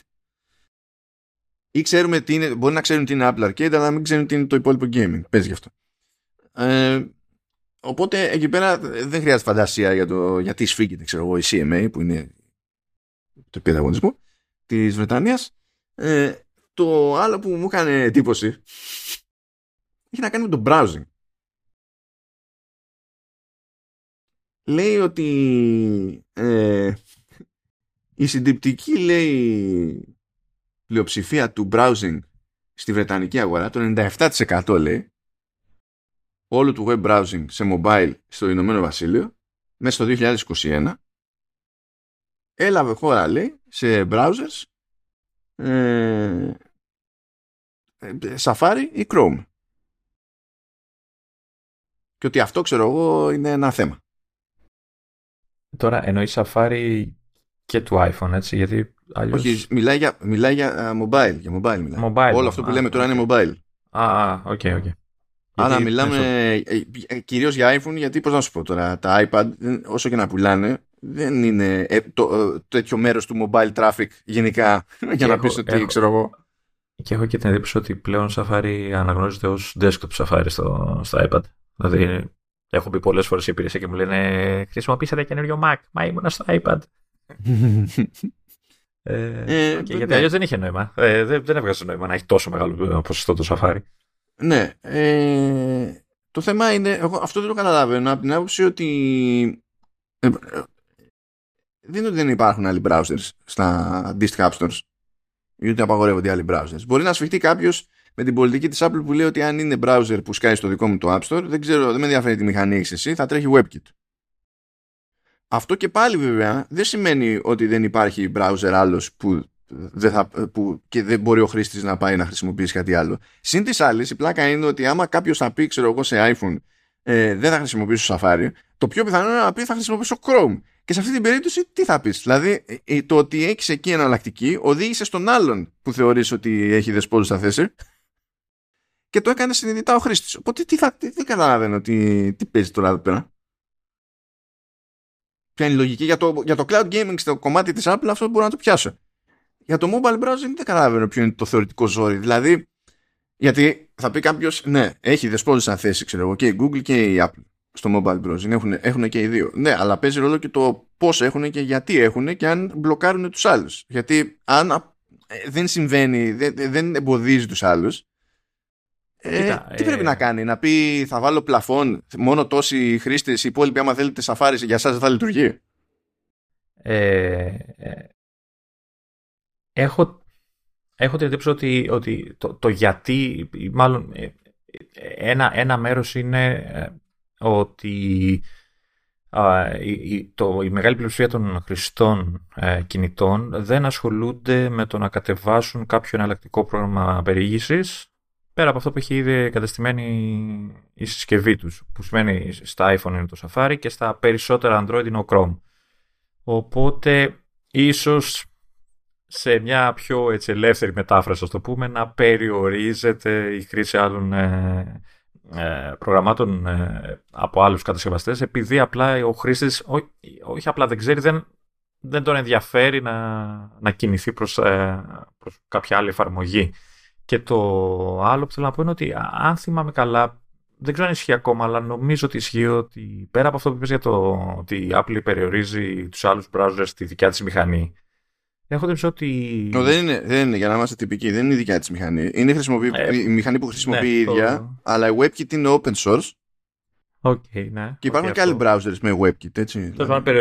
Ή ξέρουμε τι είναι, μπορεί να ξέρουν τι είναι Apple Arcade, αλλά να μην ξέρουν τι είναι το υπόλοιπο gaming. Παίζει γι' αυτό. Ε, οπότε εκεί πέρα δεν χρειάζεται φαντασία για το γιατί σφίγγεται, ξέρω εγώ, η CMA που είναι το επίπεδο αγωνισμού της Βρετανίας. Ε, το άλλο που μου έκανε εντύπωση έχει να κάνει με το browsing. λέει ότι ε, η συντριπτική λέει πλειοψηφία του browsing στη Βρετανική αγορά, το 97% λέει, όλου του web browsing σε mobile στο Ηνωμένο Βασίλειο, μέσα στο 2021, έλαβε χώρα, λέει, σε browsers ε, ε, Safari ή Chrome. Και ότι αυτό, ξέρω εγώ, είναι ένα θέμα. Τώρα εννοείς Safari και του iPhone, έτσι, γιατί αλλιώς... Όχι, μιλάει για, μιλάει για uh, mobile, για mobile μιλάει. Mobile, Όλο αυτό που λέμε τώρα είναι mobile. Α, OK, OK. Άρα μιλάμε ε, ε, κυρίως για iPhone, γιατί πώς να σου πω τώρα, τα iPad, όσο και να πουλάνε, δεν είναι ε, το, το, τέτοιο μέρος του mobile traffic γενικά για να πεις ότι ξέρω εγώ. Και έχω και την εντύπωση ότι πλέον Safari αναγνωρίζεται ως desktop Safari στο, στο iPad. Δηλαδή Έχω πει πολλές φορές η υπηρεσία και μου λένε Χρησιμοποιήσατε καινούριο Mac. Μα ήμουν στο iPad. ε, ε, και γιατί ναι. αλλιώς δεν είχε νόημα. Ε, δεν, δεν έβγαζε νόημα να έχει τόσο μεγάλο ποσοστό το Safari. Ναι. Ε, το θέμα είναι, εγώ αυτό δεν το καταλαβαίνω από την άποψη ότι ε, δεν είναι ότι δεν υπάρχουν άλλοι browsers στα αντίστοιχα app stores ή ότι απαγορεύονται άλλοι browsers. Μπορεί να σφιχτεί κάποιος με την πολιτική της Apple που λέει ότι αν είναι browser που σκάει στο δικό μου το App Store, δεν ξέρω, δεν με ενδιαφέρει τι μηχανή έχεις εσύ, θα τρέχει WebKit. Αυτό και πάλι βέβαια δεν σημαίνει ότι δεν υπάρχει browser άλλος που, δεν θα, που και δεν μπορεί ο χρήστης να πάει να χρησιμοποιήσει κάτι άλλο. Συν της άλλης, η πλάκα είναι ότι άμα κάποιος θα πει, ξέρω εγώ, σε iPhone, ε, δεν θα χρησιμοποιήσω Safari, το πιο πιθανό είναι να πει θα χρησιμοποιήσω Chrome. Και σε αυτή την περίπτωση τι θα πεις; Δηλαδή ε, ε, το ότι έχεις εκεί εναλλακτική οδήγησε στον άλλον που θεωρείς ότι έχει δεσπόζουσα θέση και το έκανε συνειδητά ο χρήστης. Οπότε τι θα, τι, δεν καταλαβαίνω τι, τι παίζει τώρα εδώ πέρα; Ποια είναι η λογική; Για το, για το cloud gaming στο κομμάτι της Apple αυτό μπορώ να το πιάσω. Για το mobile browsing δεν καταλαβαίνω ποιο είναι το θεωρητικό ζόρι. Δηλαδή, γιατί θα πει κάποιος, ναι, έχει δεσπόζουσα θέση, ξέρω εγώ, και η Google και η Apple στο mobile browsing. Έχουν, έχουν και οι δύο. Ναι, αλλά παίζει ρόλο και το πώς έχουν και γιατί έχουν και αν μπλοκάρουν τους άλλους. Γιατί αν ε, δεν συμβαίνει, δεν, δεν εμποδίζει τους άλλους, ε, τι πρέπει ε, να κάνει, να πει θα βάλω πλαφόν, μόνο τόσοι χρήστες, οι υπόλοιποι άμα θέλετε σαφάρι για εσάς δεν θα λειτουργεί. Ε, ε, έχω, έχω την εντύπωση ότι, ότι το, το γιατί, μάλλον ένα, ένα μέρος είναι ότι η, το, η μεγάλη πλειοψηφία των χρηστών κινητών δεν ασχολούνται με το να κατεβάσουν κάποιο εναλλακτικό πρόγραμμα περιήγησης πέρα από αυτό που έχει ήδη εγκαταστημένη η συσκευή τους, που σημαίνει στα iPhone είναι το Safari και στα περισσότερα Android είναι ο Chrome. Οπότε ίσως σε μια πιο έτσι, ελεύθερη μετάφραση, το πούμε, να περιορίζεται η χρήση άλλων ε, ε, προγραμμάτων ε, από άλλους κατασκευαστές, επειδή απλά ο χρήστης, όχι απλά δεν ξέρει, δεν, δεν τον ενδιαφέρει να, να κινηθεί προς, προς κάποια άλλη εφαρμογή. Και το άλλο που θέλω να πω είναι ότι αν θυμάμαι καλά, δεν ξέρω αν ισχύει ακόμα, αλλά νομίζω ότι ισχύει ότι πέρα από αυτό που είπες για το ότι η Apple περιορίζει τους άλλους browsers στη δικιά της μηχανή, έχω την ότι... No, δεν, είναι, δεν είναι, για να είμαστε τυπικοί, δεν είναι η δικιά της μηχανή. Είναι ε, η μηχανή που χρησιμοποιεί ναι, η ίδια, το... αλλά η WebKit είναι open source Okay, ναι. Και υπάρχουν okay, και άλλοι browsers με WebKit, έτσι. Τέλος πάντων,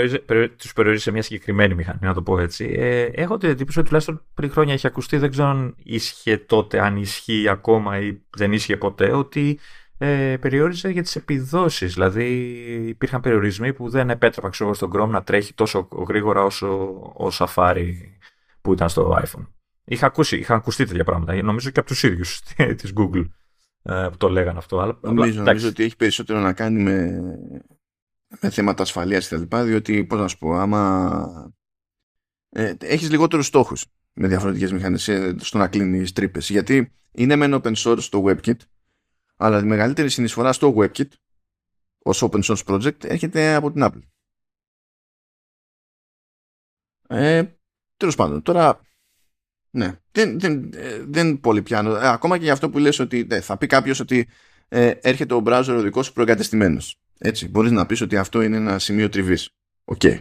τους περιορίζει σε μια συγκεκριμένη μηχανή, να το πω έτσι. Ε, έχω την εντύπωση ότι τουλάχιστον πριν χρόνια έχει ακουστεί, δεν ξέρω αν ίσχυε τότε, αν ισχύει ακόμα ή δεν ίσχυε ποτέ, ότι ε, περιόριζε για τις επιδόσεις. Δηλαδή, υπήρχαν περιορισμοί που δεν επέτρεπαν ξέρω, στον Chrome να τρέχει τόσο γρήγορα όσο ο Safari που ήταν στο iPhone. Είχα ακούσει, είχα ακουστεί τέτοια πράγματα. Νομίζω και από τους ίδιους της Google ε, που το λέγανε αυτό. Αλλά, νομίζω, νομίζω ότι έχει περισσότερο να κάνει με, με θέματα ασφαλείας και τα λοιπά, διότι, πώς να σου πω, άμα ε, έχεις λιγότερους στόχους με διαφορετικές μηχανές ε, στο να κλείνεις τρύπες. Γιατί είναι μεν open source στο WebKit, αλλά η μεγαλύτερη συνεισφορά στο WebKit ως open source project έρχεται από την Apple. Ε, τέλος πάντων, τώρα ναι, δεν, δεν, ε, δεν πολύ πιάνω. Ε, ακόμα και για αυτό που λες ότι ναι, θα πει κάποιος ότι ε, έρχεται ο browser ο δικός σου προεγκατεστημένος. Έτσι, μπορείς να πεις ότι αυτό είναι ένα σημείο τριβής. OK. Okay.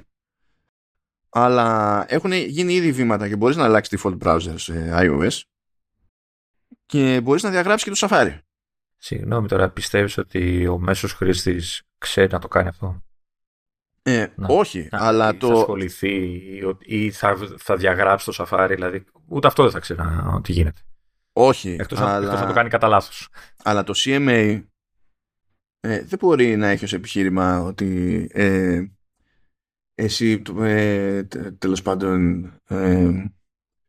Αλλά έχουν γίνει ήδη βήματα και μπορείς να αλλάξεις default browser σε iOS και μπορείς να διαγράψεις και το Safari. Συγγνώμη τώρα, πιστεύεις ότι ο μέσος χρήστης ξέρει να το κάνει αυτό; Ε, όχι, αλλά το... Θα ασχοληθεί ή θα, θα διαγράψει το Safari, δηλαδή ούτε αυτό δεν θα ξέρει τι γίνεται. Όχι, εκτός, αλλά... εκτός να το κάνει κατά λάθος. Αλλά το CMA ε, δεν μπορεί να έχει ως επιχείρημα ότι ε, εσύ ε, τέλος πάντων ε,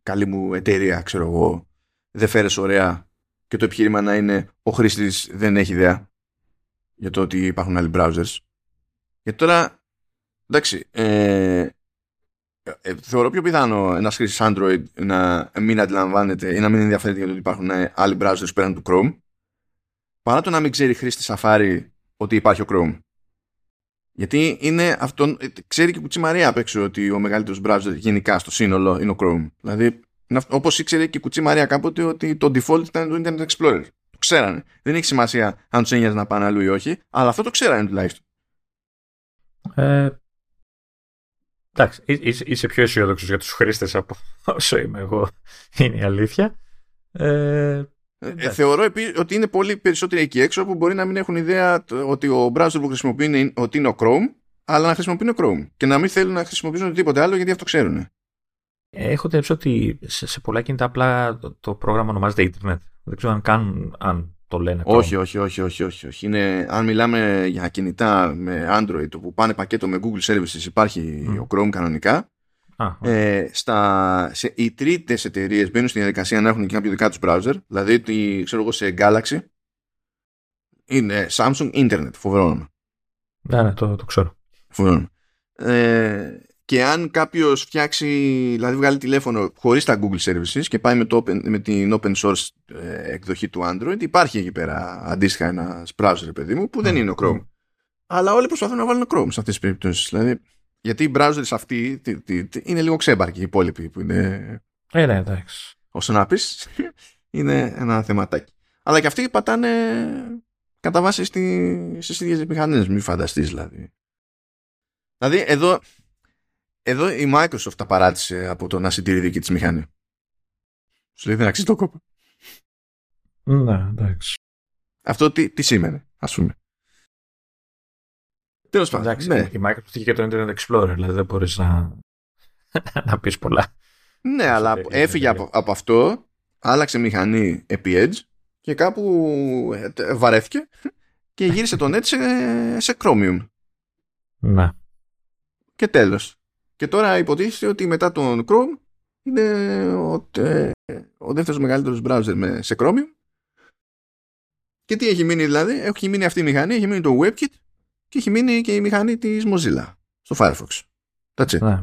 καλή μου εταιρεία ξέρω εγώ δεν φέρες ωραία και το επιχείρημα να είναι ο χρήστης δεν έχει ιδέα για το ότι υπάρχουν άλλοι browsers και τώρα εντάξει ε, ε, θεωρώ πιο πιθανό ένας χρήστης Android να μην αντιλαμβάνεται ή να μην ενδιαφέρεται για το ότι υπάρχουν άλλοι browsers πέραν του Chrome παρά το να μην ξέρει χρήστη Safari ότι υπάρχει ο Chrome. Γιατί είναι αυτόν, ξέρει και η Κουτσή Μαρία απ' έξω ότι ο μεγαλύτερος browser γενικά στο σύνολο είναι ο Chrome. Δηλαδή, όπως ήξερε και η Κουτσή Μαρία κάποτε ότι το default ήταν το Internet Explorer. Το ξέρανε. Δεν έχει σημασία αν τους ένοιαζε να πάνε αλλού ή όχι, αλλά αυτό το ξέρανε τουλάχιστον. Ε, εντάξει, είσαι πιο αισιόδοξος για τους χρήστες από όσο είμαι εγώ. Είναι η αλήθεια. Ε, ε, θεωρώ ότι είναι πολύ περισσότεροι εκεί έξω που μπορεί να μην έχουν ιδέα ότι ο browser που χρησιμοποιούν είναι, ότι είναι ο Chrome, αλλά να χρησιμοποιούν ο Chrome και να μην θέλουν να χρησιμοποιήσουν οτιδήποτε άλλο γιατί αυτό ξέρουν. Έχω την ότι σε, σε πολλά κινητά απλά το, το πρόγραμμα ονομάζεται Internet. Δεν ξέρω αν, καν, αν το λένε. Όχι, όχι, όχι, όχι, όχι, όχι. Είναι, αν μιλάμε για κινητά με Android που πάνε πακέτο με Google Services υπάρχει mm. ο Chrome κανονικά ε, στα, σε, οι τρίτες εταιρείες μπαίνουν στην διαδικασία να έχουν και κάποιο δικά τους browser. Δηλαδή, τη, ξέρω εγώ, σε Galaxy είναι Samsung Internet. Φοβερό όνομα. Ναι, ναι, το, το ξέρω. Φοβερό ε, και αν κάποιος φτιάξει, δηλαδή βγάλει τηλέφωνο χωρίς τα Google Services και πάει με, το με την open source ε, εκδοχή του Android, υπάρχει εκεί πέρα αντίστοιχα ένα browser, παιδί μου, που δεν είναι ο Chrome. Αλλά όλοι προσπαθούν να βάλουν Chrome σε αυτές τις περιπτώσεις. Δηλαδή, γιατί οι browsers αυτοί είναι λίγο ξέμπαρκοι οι υπόλοιποι που είναι. Ε, ναι, εντάξει. Όσο να πει, είναι ένα θεματάκι. Αλλά και αυτοί πατάνε κατά βάση στις ίδιες μηχανές. Μην φανταστείς δηλαδή. Δηλαδή εδώ, εδώ η Microsoft τα παράτησε από το να συντηρεί δική της μηχανή. Σου λέει δεν αξίζει το κόπο. Ναι, εντάξει. Αυτό τι, τι σήμαινε, ας πούμε. Τέλος πάντων. Εντάξει, ναι. Η Microsoft είχε και το Internet Explorer, δηλαδή δεν μπορείς να, να πεις πολλά. Ναι, αλλά έφυγε από, από αυτό, άλλαξε μηχανή επί Edge και κάπου ε, βαρέθηκε και γύρισε το net σε, σε Chromium. Ναι. Και τέλος. Και τώρα υποτίθεται ότι μετά τον Chrome είναι ο, ε, ο δεύτερος μεγαλύτερος browser με, σε Chromium. Και τι έχει μείνει δηλαδή, έχει μείνει αυτή η μηχανή, έχει μείνει το WebKit και έχει μείνει και η μηχανή της Mozilla στο Firefox. That's Ναι.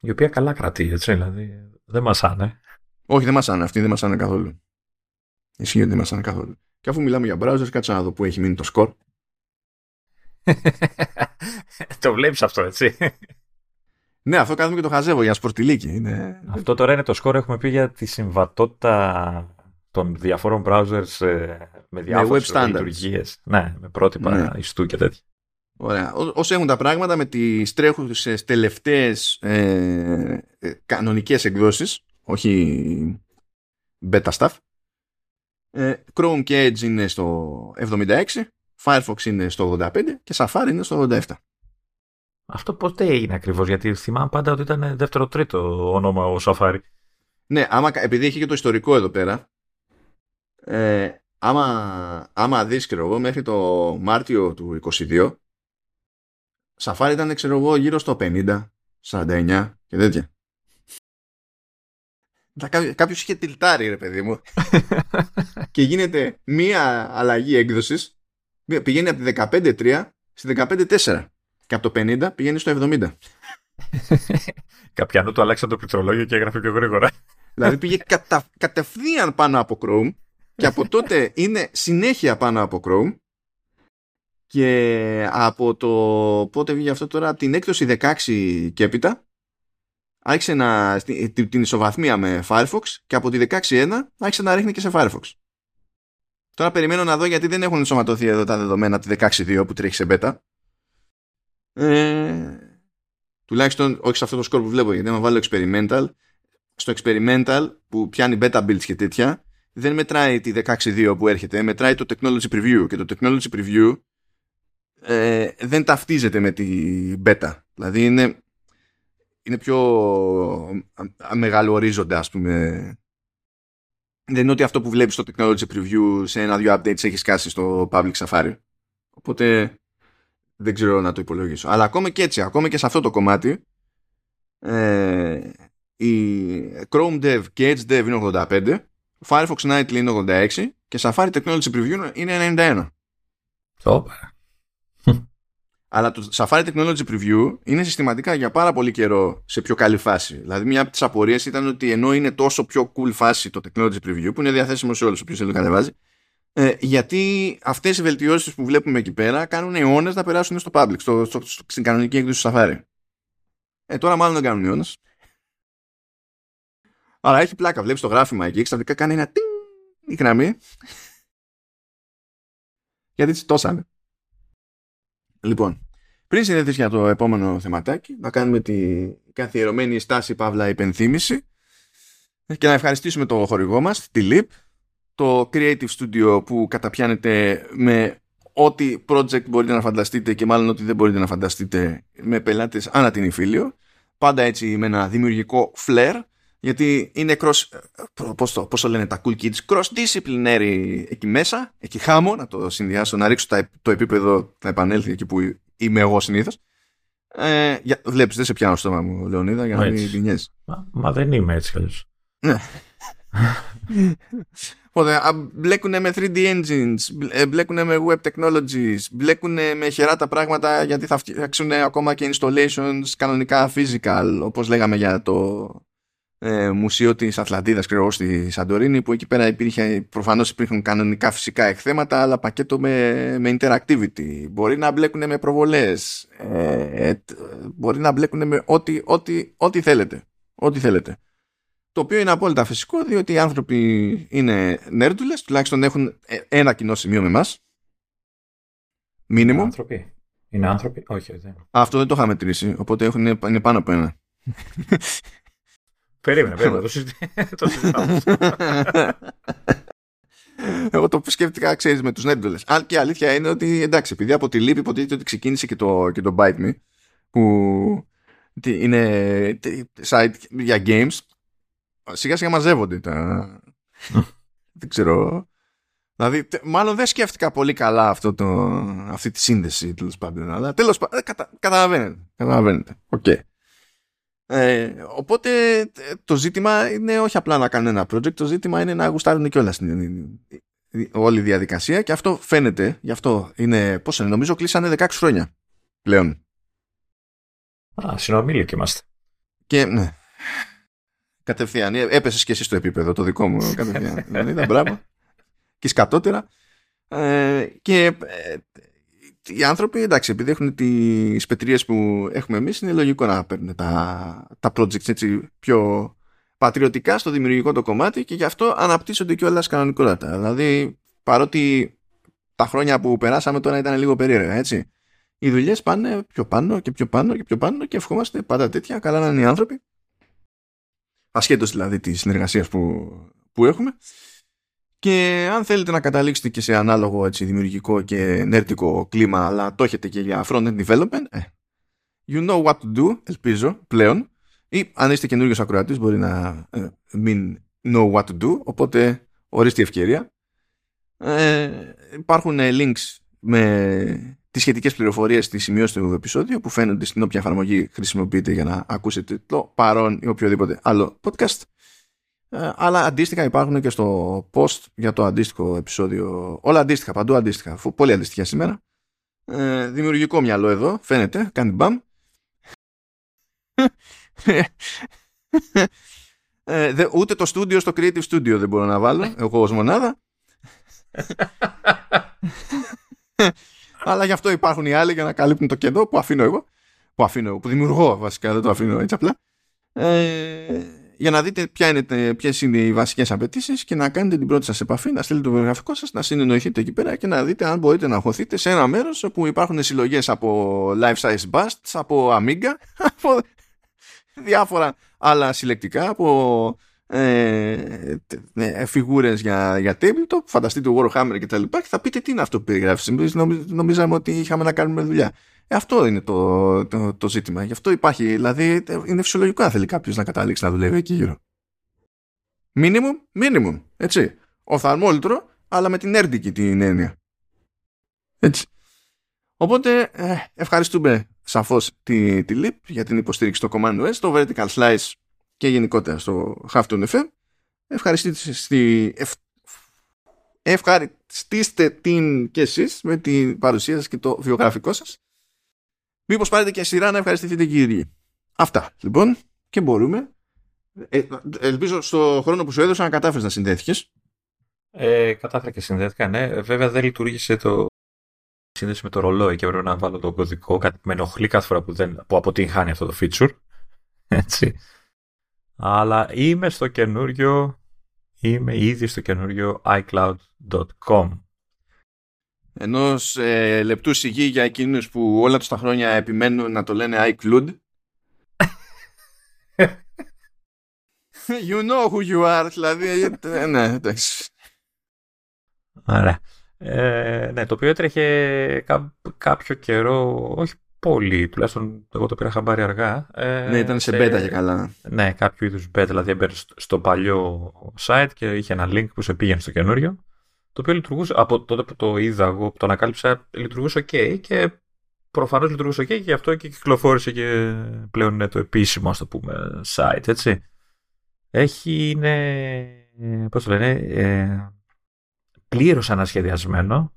Η οποία καλά κρατεί, έτσι, δηλαδή δεν μασάνε. Όχι, δεν μασάνε, αυτή δεν μασάνε καθόλου. Ισχύει ότι δεν μασάνε καθόλου. Και αφού μιλάμε για browsers, κάτσε να δω που έχει μείνει το score. το βλέπεις αυτό, έτσι. Ναι, αυτό κάνουμε και το χαζεύω για σπορτιλίκι. Είναι... Αυτό τώρα είναι το score, έχουμε πει για τη συμβατότητα των διαφόρων browsers ε, με διάφορες με λειτουργίες. Ναι, με πρότυπα ναι. ιστού και τέτοια. Ωραία. Όσο έχουν τα πράγματα με τις τρέχουσες τελευταίες ε, ε, κανονικές εκδόσεις, όχι beta stuff, ε, Chrome και Edge είναι στο 76, Firefox είναι στο 85 και Safari είναι στο 87. Αυτό πότε έγινε ακριβώς, γιατί θυμάμαι πάντα ότι ήταν δεύτερο-τρίτο όνομα ο Safari. Ναι, άμα, επειδή έχει και το ιστορικό εδώ πέρα, ε, άμα, άμα δεις ξέρω εγώ μέχρι το Μάρτιο του 22 Σαφάρι ήταν ξέρω εγώ γύρω στο 50 49 και τέτοια Κάποιος είχε τυλτάρει, ρε παιδί μου. και γίνεται μία αλλαγή έκδοσης. Πηγαίνει από τη 15.3 στη 15.4. Και από το 50 πηγαίνει στο 70. Καπιανού του αλλάξαν το πληκτρολόγιο και έγραφε πιο γρήγορα. δηλαδή πήγε κατα... κατευθείαν πάνω από Chrome και από τότε είναι συνέχεια πάνω από Chrome και από το πότε βγήκε αυτό τώρα από την έκδοση 16 και έπειτα άρχισε να, την ισοβαθμία με Firefox και από τη 16.1 άρχισε να ρίχνει και σε Firefox. Τώρα περιμένω να δω γιατί δεν έχουν ενσωματωθεί εδώ τα δεδομένα τη 16.2 που τρέχει σε beta. Ε, τουλάχιστον όχι σε αυτό το σκορ που βλέπω γιατί άμα βάλω experimental στο experimental που πιάνει beta builds και τέτοια δεν μετράει τη 16.2 που έρχεται μετράει το technology preview και το technology preview ε, δεν ταυτίζεται με τη beta. Δηλαδή είναι είναι πιο μεγάλο ορίζοντα ας πούμε. Δεν είναι ότι αυτό που βλέπεις στο technology preview σε ένα-δυο updates έχεις σκάσει στο public safari. Οπότε δεν ξέρω να το υπολογίσω αλλά ακόμα και έτσι, ακόμα και σε αυτό το κομμάτι ε, η Chrome Dev και Edge Dev είναι 85 Firefox Nightly είναι 86 και Safari Technology Preview είναι 91 Super. Αλλά το Safari Technology Preview είναι συστηματικά για πάρα πολύ καιρό σε πιο καλή φάση. Δηλαδή, μια από τις απορίες ήταν ότι ενώ είναι τόσο πιο cool φάση το Technology Preview, που είναι διαθέσιμο σε όλους, όποιος θέλει να κατεβάζει, ε, γιατί αυτές οι βελτιώσεις που βλέπουμε εκεί πέρα κάνουν αιώνες να περάσουν στο public, στο, στο, στο, στην κανονική έκδοση του Safari. Ε, τώρα μάλλον δεν κάνουν αιώνες. Αλλά έχει πλάκα. Βλέπεις το γράφημα εκεί, ξαφνικά κάνει ένα τίνγκ η γραμμή. γιατί τι τόσανε. Λοιπόν, πριν συνδεθείς για το επόμενο θεματάκι, να κάνουμε τη καθιερωμένη στάση παύλα υπενθύμηση και να ευχαριστήσουμε το χορηγό μας, τη LIP, το Creative Studio που καταπιάνεται με ό,τι project μπορείτε να φανταστείτε και μάλλον ό,τι δεν μπορείτε να φανταστείτε με πελάτες ανά την Ιφίλιο. Πάντα έτσι με ένα δημιουργικό flair γιατί είναι cross, πώς το, πώς το λένε τα cool kids, cross-disciplinary εκεί μέσα, εκεί χάμω, να το συνδυάσω, να ρίξω το επίπεδο, να επανέλθει εκεί που είμαι εγώ συνήθως. Ε, για, βλέπεις, δεν σε πιάνω στο στόμα μου, Λεωνίδα, για να μην πινιές. Μα, μα, δεν είμαι έτσι καλώς. Ναι. Οπότε μπλέκουνε με 3D engines, ε, μπλέκουνε με web technologies, μπλέκουνε με χεράτα πράγματα γιατί θα φτιάξουν ακόμα και installations κανονικά physical, όπως λέγαμε για το ε, μουσείο της Ατλαντίδας, ξέρω στη Σαντορίνη, που εκεί πέρα υπήρχε, προφανώς υπήρχαν κανονικά φυσικά εκθέματα, αλλά πακέτο με, με interactivity. Μπορεί να μπλέκουν με προβολές. Ε, μπορεί να μπλέκουν με ό,τι, ό,τι, ό,τι θέλετε. Ό,τι θέλετε. Το οποίο είναι απόλυτα φυσικό, διότι οι άνθρωποι είναι νέρντουλες, τουλάχιστον έχουν ε, ένα κοινό σημείο με εμάς. Μήνυμο. Είναι άνθρωποι. Είναι άνθρωποι. Όχι, δεν. Αυτό δεν το είχαμε μετρήσει, οπότε έχουν, είναι πάνω από ένα. Περίμενε, περίμενε. το συζητάμε. Εγώ το σκέφτηκα, ξέρεις, με τους νέντολε. Αν και η αλήθεια είναι ότι εντάξει, επειδή από τη λύπη υποτίθεται ότι ξεκίνησε και το, και το Bite Me, που είναι site για games, σιγά σιγά μαζεύονται τα. δεν ξέρω. Δηλαδή, μάλλον δεν σκέφτηκα πολύ καλά αυτό το, αυτή τη σύνδεση τέλος πάντων. Αλλά τέλος πάντων, κατα, καταλαβαίνετε. Καταλαβαίνετε. Okay. Ε, οπότε το ζήτημα είναι όχι απλά να κάνουν ένα project, το ζήτημα είναι να γουστάρουν κιόλα όλη η διαδικασία και αυτό φαίνεται, γι' αυτό είναι, πώς είναι, νομίζω κλείσανε 16 χρόνια πλέον. Α, συνομήλικοι είμαστε. Και ναι, κατευθείαν, έπεσες και εσύ στο επίπεδο το δικό μου κατευθείαν. δηλαδή, μπράβο. Και σκατότερα. Ε, και ε, οι άνθρωποι, εντάξει, επειδή έχουν τις πετρίες που έχουμε εμείς, είναι λογικό να παίρνουν τα, τα projects έτσι πιο πατριωτικά στο δημιουργικό το κομμάτι και γι' αυτό αναπτύσσονται κιόλας κανονικότατα. Δηλαδή, παρότι τα χρόνια που περάσαμε τώρα ήταν λίγο περίεργα, έτσι. Οι δουλειές πάνε πιο πάνω και πιο πάνω και πιο πάνω και ευχόμαστε πάντα τέτοια. Καλά να είναι οι άνθρωποι. Ασχέτως δηλαδή της συνεργασίας που, που έχουμε. Και αν θέλετε να καταλήξετε και σε ανάλογο έτσι, δημιουργικό και νερτικό κλίμα, αλλά το έχετε και για front-end development, ε, you know what to do, ελπίζω, πλέον. Ή αν είστε καινούργιος ακροατής μπορεί να ε, μην know what to do, οπότε ορίστε η ευκαιρία. Ε, υπάρχουν links με τις σχετικές πληροφορίες στη σημειώση του επεισόδιου που φαίνονται στην όποια εφαρμογή χρησιμοποιείτε για να ακούσετε το παρόν ή οποιοδήποτε άλλο podcast. Ε, αλλά αντίστοιχα υπάρχουν και στο post για το αντίστοιχο επεισόδιο. Όλα αντίστοιχα, παντού αντίστοιχα. Πολύ αντίστοιχα σήμερα. Ε, δημιουργικό μυαλό εδώ, φαίνεται, κάνει μπαμ. Ε, δε, ούτε το studio στο Creative Studio δεν μπορώ να βάλω, εγώ ως μονάδα. Αλλά γι' αυτό υπάρχουν οι άλλοι για να καλύπτουν το κενό που αφήνω εγώ. Που αφήνω εγώ, που δημιουργώ βασικά, δεν το αφήνω έτσι απλά. Ε, για να δείτε ποια είναι, ποιες είναι οι βασικές απαιτήσεις και να κάνετε την πρώτη σας επαφή, να στείλετε το βιογραφικό σας, να συνεννοηθείτε εκεί πέρα και να δείτε αν μπορείτε να χωθείτε σε ένα μέρος όπου υπάρχουν συλλογές από life size busts, από Amiga, από διάφορα άλλα συλλεκτικά, από ε, ε, φιγούρες για, για tabletop, φανταστείτε Warhammer και τα λοιπά και θα πείτε τι είναι αυτό που περιγράφεις. νομίζαμε ότι είχαμε να κάνουμε δουλειά. Ε, αυτό είναι το, το, το, ζήτημα. Γι' αυτό υπάρχει, δηλαδή είναι φυσιολογικό να θέλει κάποιος να καταλήξει να δουλεύει εκεί γύρω. Μίνιμουμ, μίνιμουμ, έτσι. Οφθαλμόλυτρο, αλλά με την έρντικη την έννοια. Έτσι. Οπότε ε, ευχαριστούμε σαφώς τη, τη LIP για την υποστήριξη στο Command OS, το Vertical Slice και γενικότερα στο Halftone FM. Ευχαριστείτε στη, ευ, ευχαριστήστε την και εσείς με την παρουσία σας και το βιογραφικό σας. Μήπως πάρετε και σειρά να ευχαριστηθείτε κύριοι. Αυτά λοιπόν και μπορούμε. Ε, ελπίζω στο χρόνο που σου έδωσα να κατάφερες να συνδέθηκες. Ε, κατάφερα και συνδέθηκα, ναι. Βέβαια δεν λειτουργήσε το σύνδεση με το ρολόι και έπρεπε να βάλω τον κωδικό. Κάτι με ενοχλεί κάθε φορά που, δεν, που αποτυγχάνει αυτό το feature. Έτσι. Αλλά είμαι στο καινούριο, είμαι ήδη στο καινούριο iCloud.com. Ενός ε, λεπτού σιγή για εκείνους που όλα τους τα χρόνια επιμένουν να το λένε iCloud. you know who you are, δηλαδή, ε, ναι, εντάξει. Ωραία. Ε, ναι, το οποίο έτρεχε κάποιο καιρό, όχι πολύ, τουλάχιστον εγώ το πήρα χαμπάρι αργά. Ε, ναι, ήταν σε, σε beta και καλά. Ναι, κάποιο είδους beta, δηλαδή έμπαινε στο παλιό site και είχε ένα link που σε πήγαινε στο καινούριο. Το οποίο λειτουργούσε, από τότε που το είδα εγώ, που το ανακάλυψα, λειτουργούσε ok και προφανώς λειτουργούσε ok και γι' αυτό και κυκλοφόρησε και πλέον είναι το επίσημο, ας το πούμε, site, έτσι. Έχει, είναι, πώς το λένε, ε, πλήρως ανασχεδιασμένο.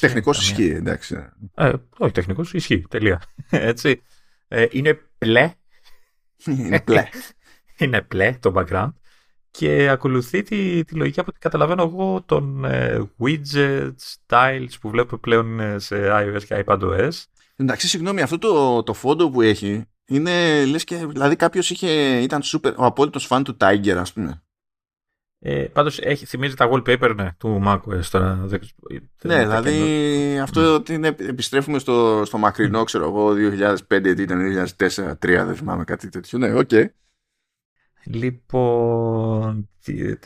Τεχνικός ισχύει, εντάξει. Ε, όχι, τεχνικός ισχύει, τελεία. Έτσι. Ε, είναι πλε. είναι πλε. είναι πλε το background και ακολουθεί τη, τη λογική από ό,τι καταλαβαίνω εγώ των ε, widgets, styles που βλέπω πλέον ε, σε iOS και iPadOS. Εντάξει, συγγνώμη, αυτό το, το φόντο που έχει είναι λες και δηλαδή κάποιος είχε, ήταν super, ο απόλυτος φαν του Tiger ας πούμε. Ε, Πάντως θυμίζει τα wallpaper ναι, του macOS τώρα. Δεν, ναι, δηλαδή αυτό mm. ότι είναι, επιστρέφουμε στο, στο μακρινό, ξέρω εγώ, 2005, τι ήταν, 2004, 2003, δεν θυμάμαι κάτι τέτοιο. Ναι, OK. Okay. Λοιπόν,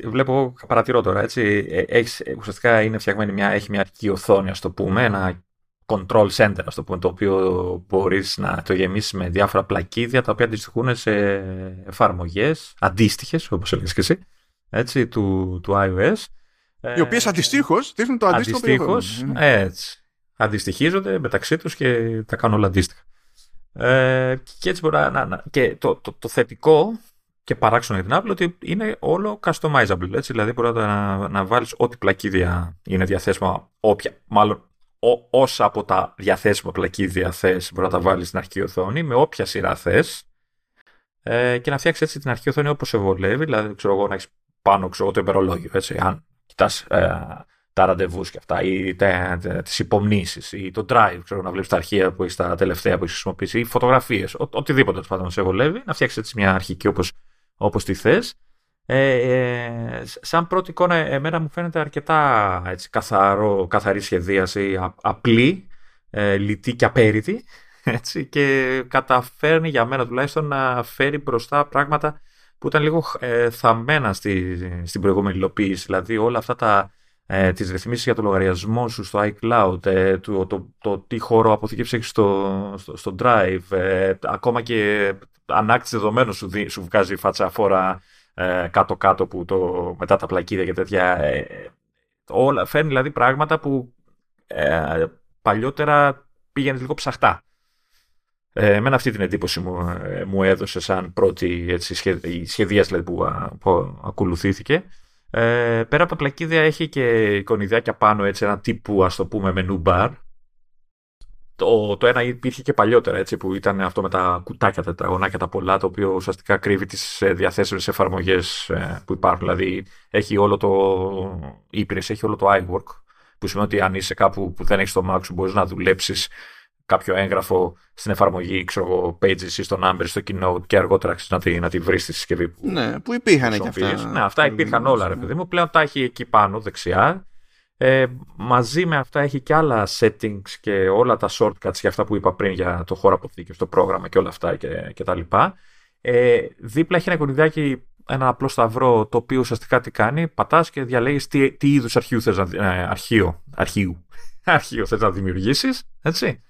βλέπω εγώ, παρατηρώ τώρα, έτσι, ε, έχεις, ουσιαστικά είναι φτιαγμένη μια, έχει μια αρχική οθόνη, ας το πούμε, ένα control center, ας το πούμε, το οποίο μπορείς να το γεμίσεις με διάφορα πλακίδια, τα οποία αντιστοιχούν σε εφαρμογές αντίστοιχες, όπως έλεγες και εσύ, έτσι, του, του iOS. Οι οποίες ε, αντιστοίχως δείχνουν το αντίστοιχο Αντιστοίχως, έτσι. Αντιστοιχίζονται μεταξύ τους και τα κάνουν όλα αντίστοιχα. Ε, και έτσι μπορεί να, να, και το, το, το θετικό και παράξενο για την Apple ότι είναι όλο customizable. Έτσι, δηλαδή μπορεί να, να βάλεις ό,τι πλακίδια είναι διαθέσιμα, όποια, μάλλον ό, όσα από τα διαθέσιμα πλακίδια θες μπορεί να τα βάλεις στην αρχική οθόνη με όποια σειρά θες ε, και να φτιάξεις έτσι την αρχική οθόνη όπως σε βολεύει. Δηλαδή, ξέρω εγώ, να έχεις πάνω ξέρω, το ημερολόγιο. Έτσι, αν κοιτάς ε, τα ραντεβούς και αυτά, ή τις υπομνήσεις, ή το drive, ξέρω, να βλέπεις τα αρχεία που έχεις τα τελευταία που έχεις χρησιμοποιήσει, ή φωτογραφίες, οτιδήποτε πάντων σε βολεύει, να φτιάξεις έτσι μια αρχική όπως όπως τη θες. Ε, ε, σαν πρώτη εικόνα εμένα μου φαίνεται αρκετά έτσι, καθαρό, καθαρή σχεδίαση, απλή, ε, λιτή και απέριτη έτσι, και καταφέρνει για μένα τουλάχιστον να φέρει μπροστά πράγματα που ήταν λίγο ε, θαμμένα στη, στην προηγούμενη υλοποίηση. Δηλαδή όλα αυτά τα, ε, τις ρυθμίσεις για το λογαριασμό σου στο iCloud, ε, το, το, το, τι χώρο αποθήκευση έχεις στο, στο, στο Drive, ε, ακόμα και ανάκτηση δεδομένων σου, σου βγάζει φατσαφόρα ε, κάτω-κάτω που το, μετά τα πλακίδια και τέτοια. Ε, όλα, φέρνει δηλαδή πράγματα που ε, παλιότερα πήγαινες λίγο ψαχτά. Ε, εμένα αυτή την εντύπωση μου, ε, μου έδωσε σαν πρώτη έτσι, σχεδίας δηλαδή, που, που ακολουθήθηκε. Ε, πέρα από τα πλακίδια έχει και εικονιδιάκια πάνω έτσι ένα τύπου ας το πούμε μενού μπαρ. Το, το ένα υπήρχε και παλιότερα έτσι που ήταν αυτό με τα κουτάκια, τα τετραγωνάκια τα πολλά το οποίο ουσιαστικά κρύβει τις ε, διαθέσιμες εφαρμογές ε, που υπάρχουν. Δηλαδή έχει όλο το η έχει όλο το iWork που σημαίνει ότι αν είσαι κάπου που δεν έχεις το Mac σου μπορείς να δουλέψεις κάποιο έγγραφο στην εφαρμογή, ξέρω εγώ, Pages ή στο Numbers, στο Keynote και αργότερα να τη, να τη βρει στη συσκευή που. Ναι, που υπήρχαν και αυτά. Ναι, αυτά υπήρχαν όλα, ρε παιδί μου. Πλέον τα έχει εκεί πάνω, δεξιά. Ε, μαζί με αυτά έχει και άλλα settings και όλα τα shortcuts για αυτά που είπα πριν για το χώρο αποθήκη, το πρόγραμμα και όλα αυτά και, και τα λοιπά. Ε, δίπλα έχει ένα κονιδιάκι, ένα απλό σταυρό, το οποίο ουσιαστικά τι κάνει, πατάς και διαλέγεις τι, τι είδους αρχείου θες να, ε, αρχείο, αρχείου, αρχείο θες να δημιουργήσεις, έτσι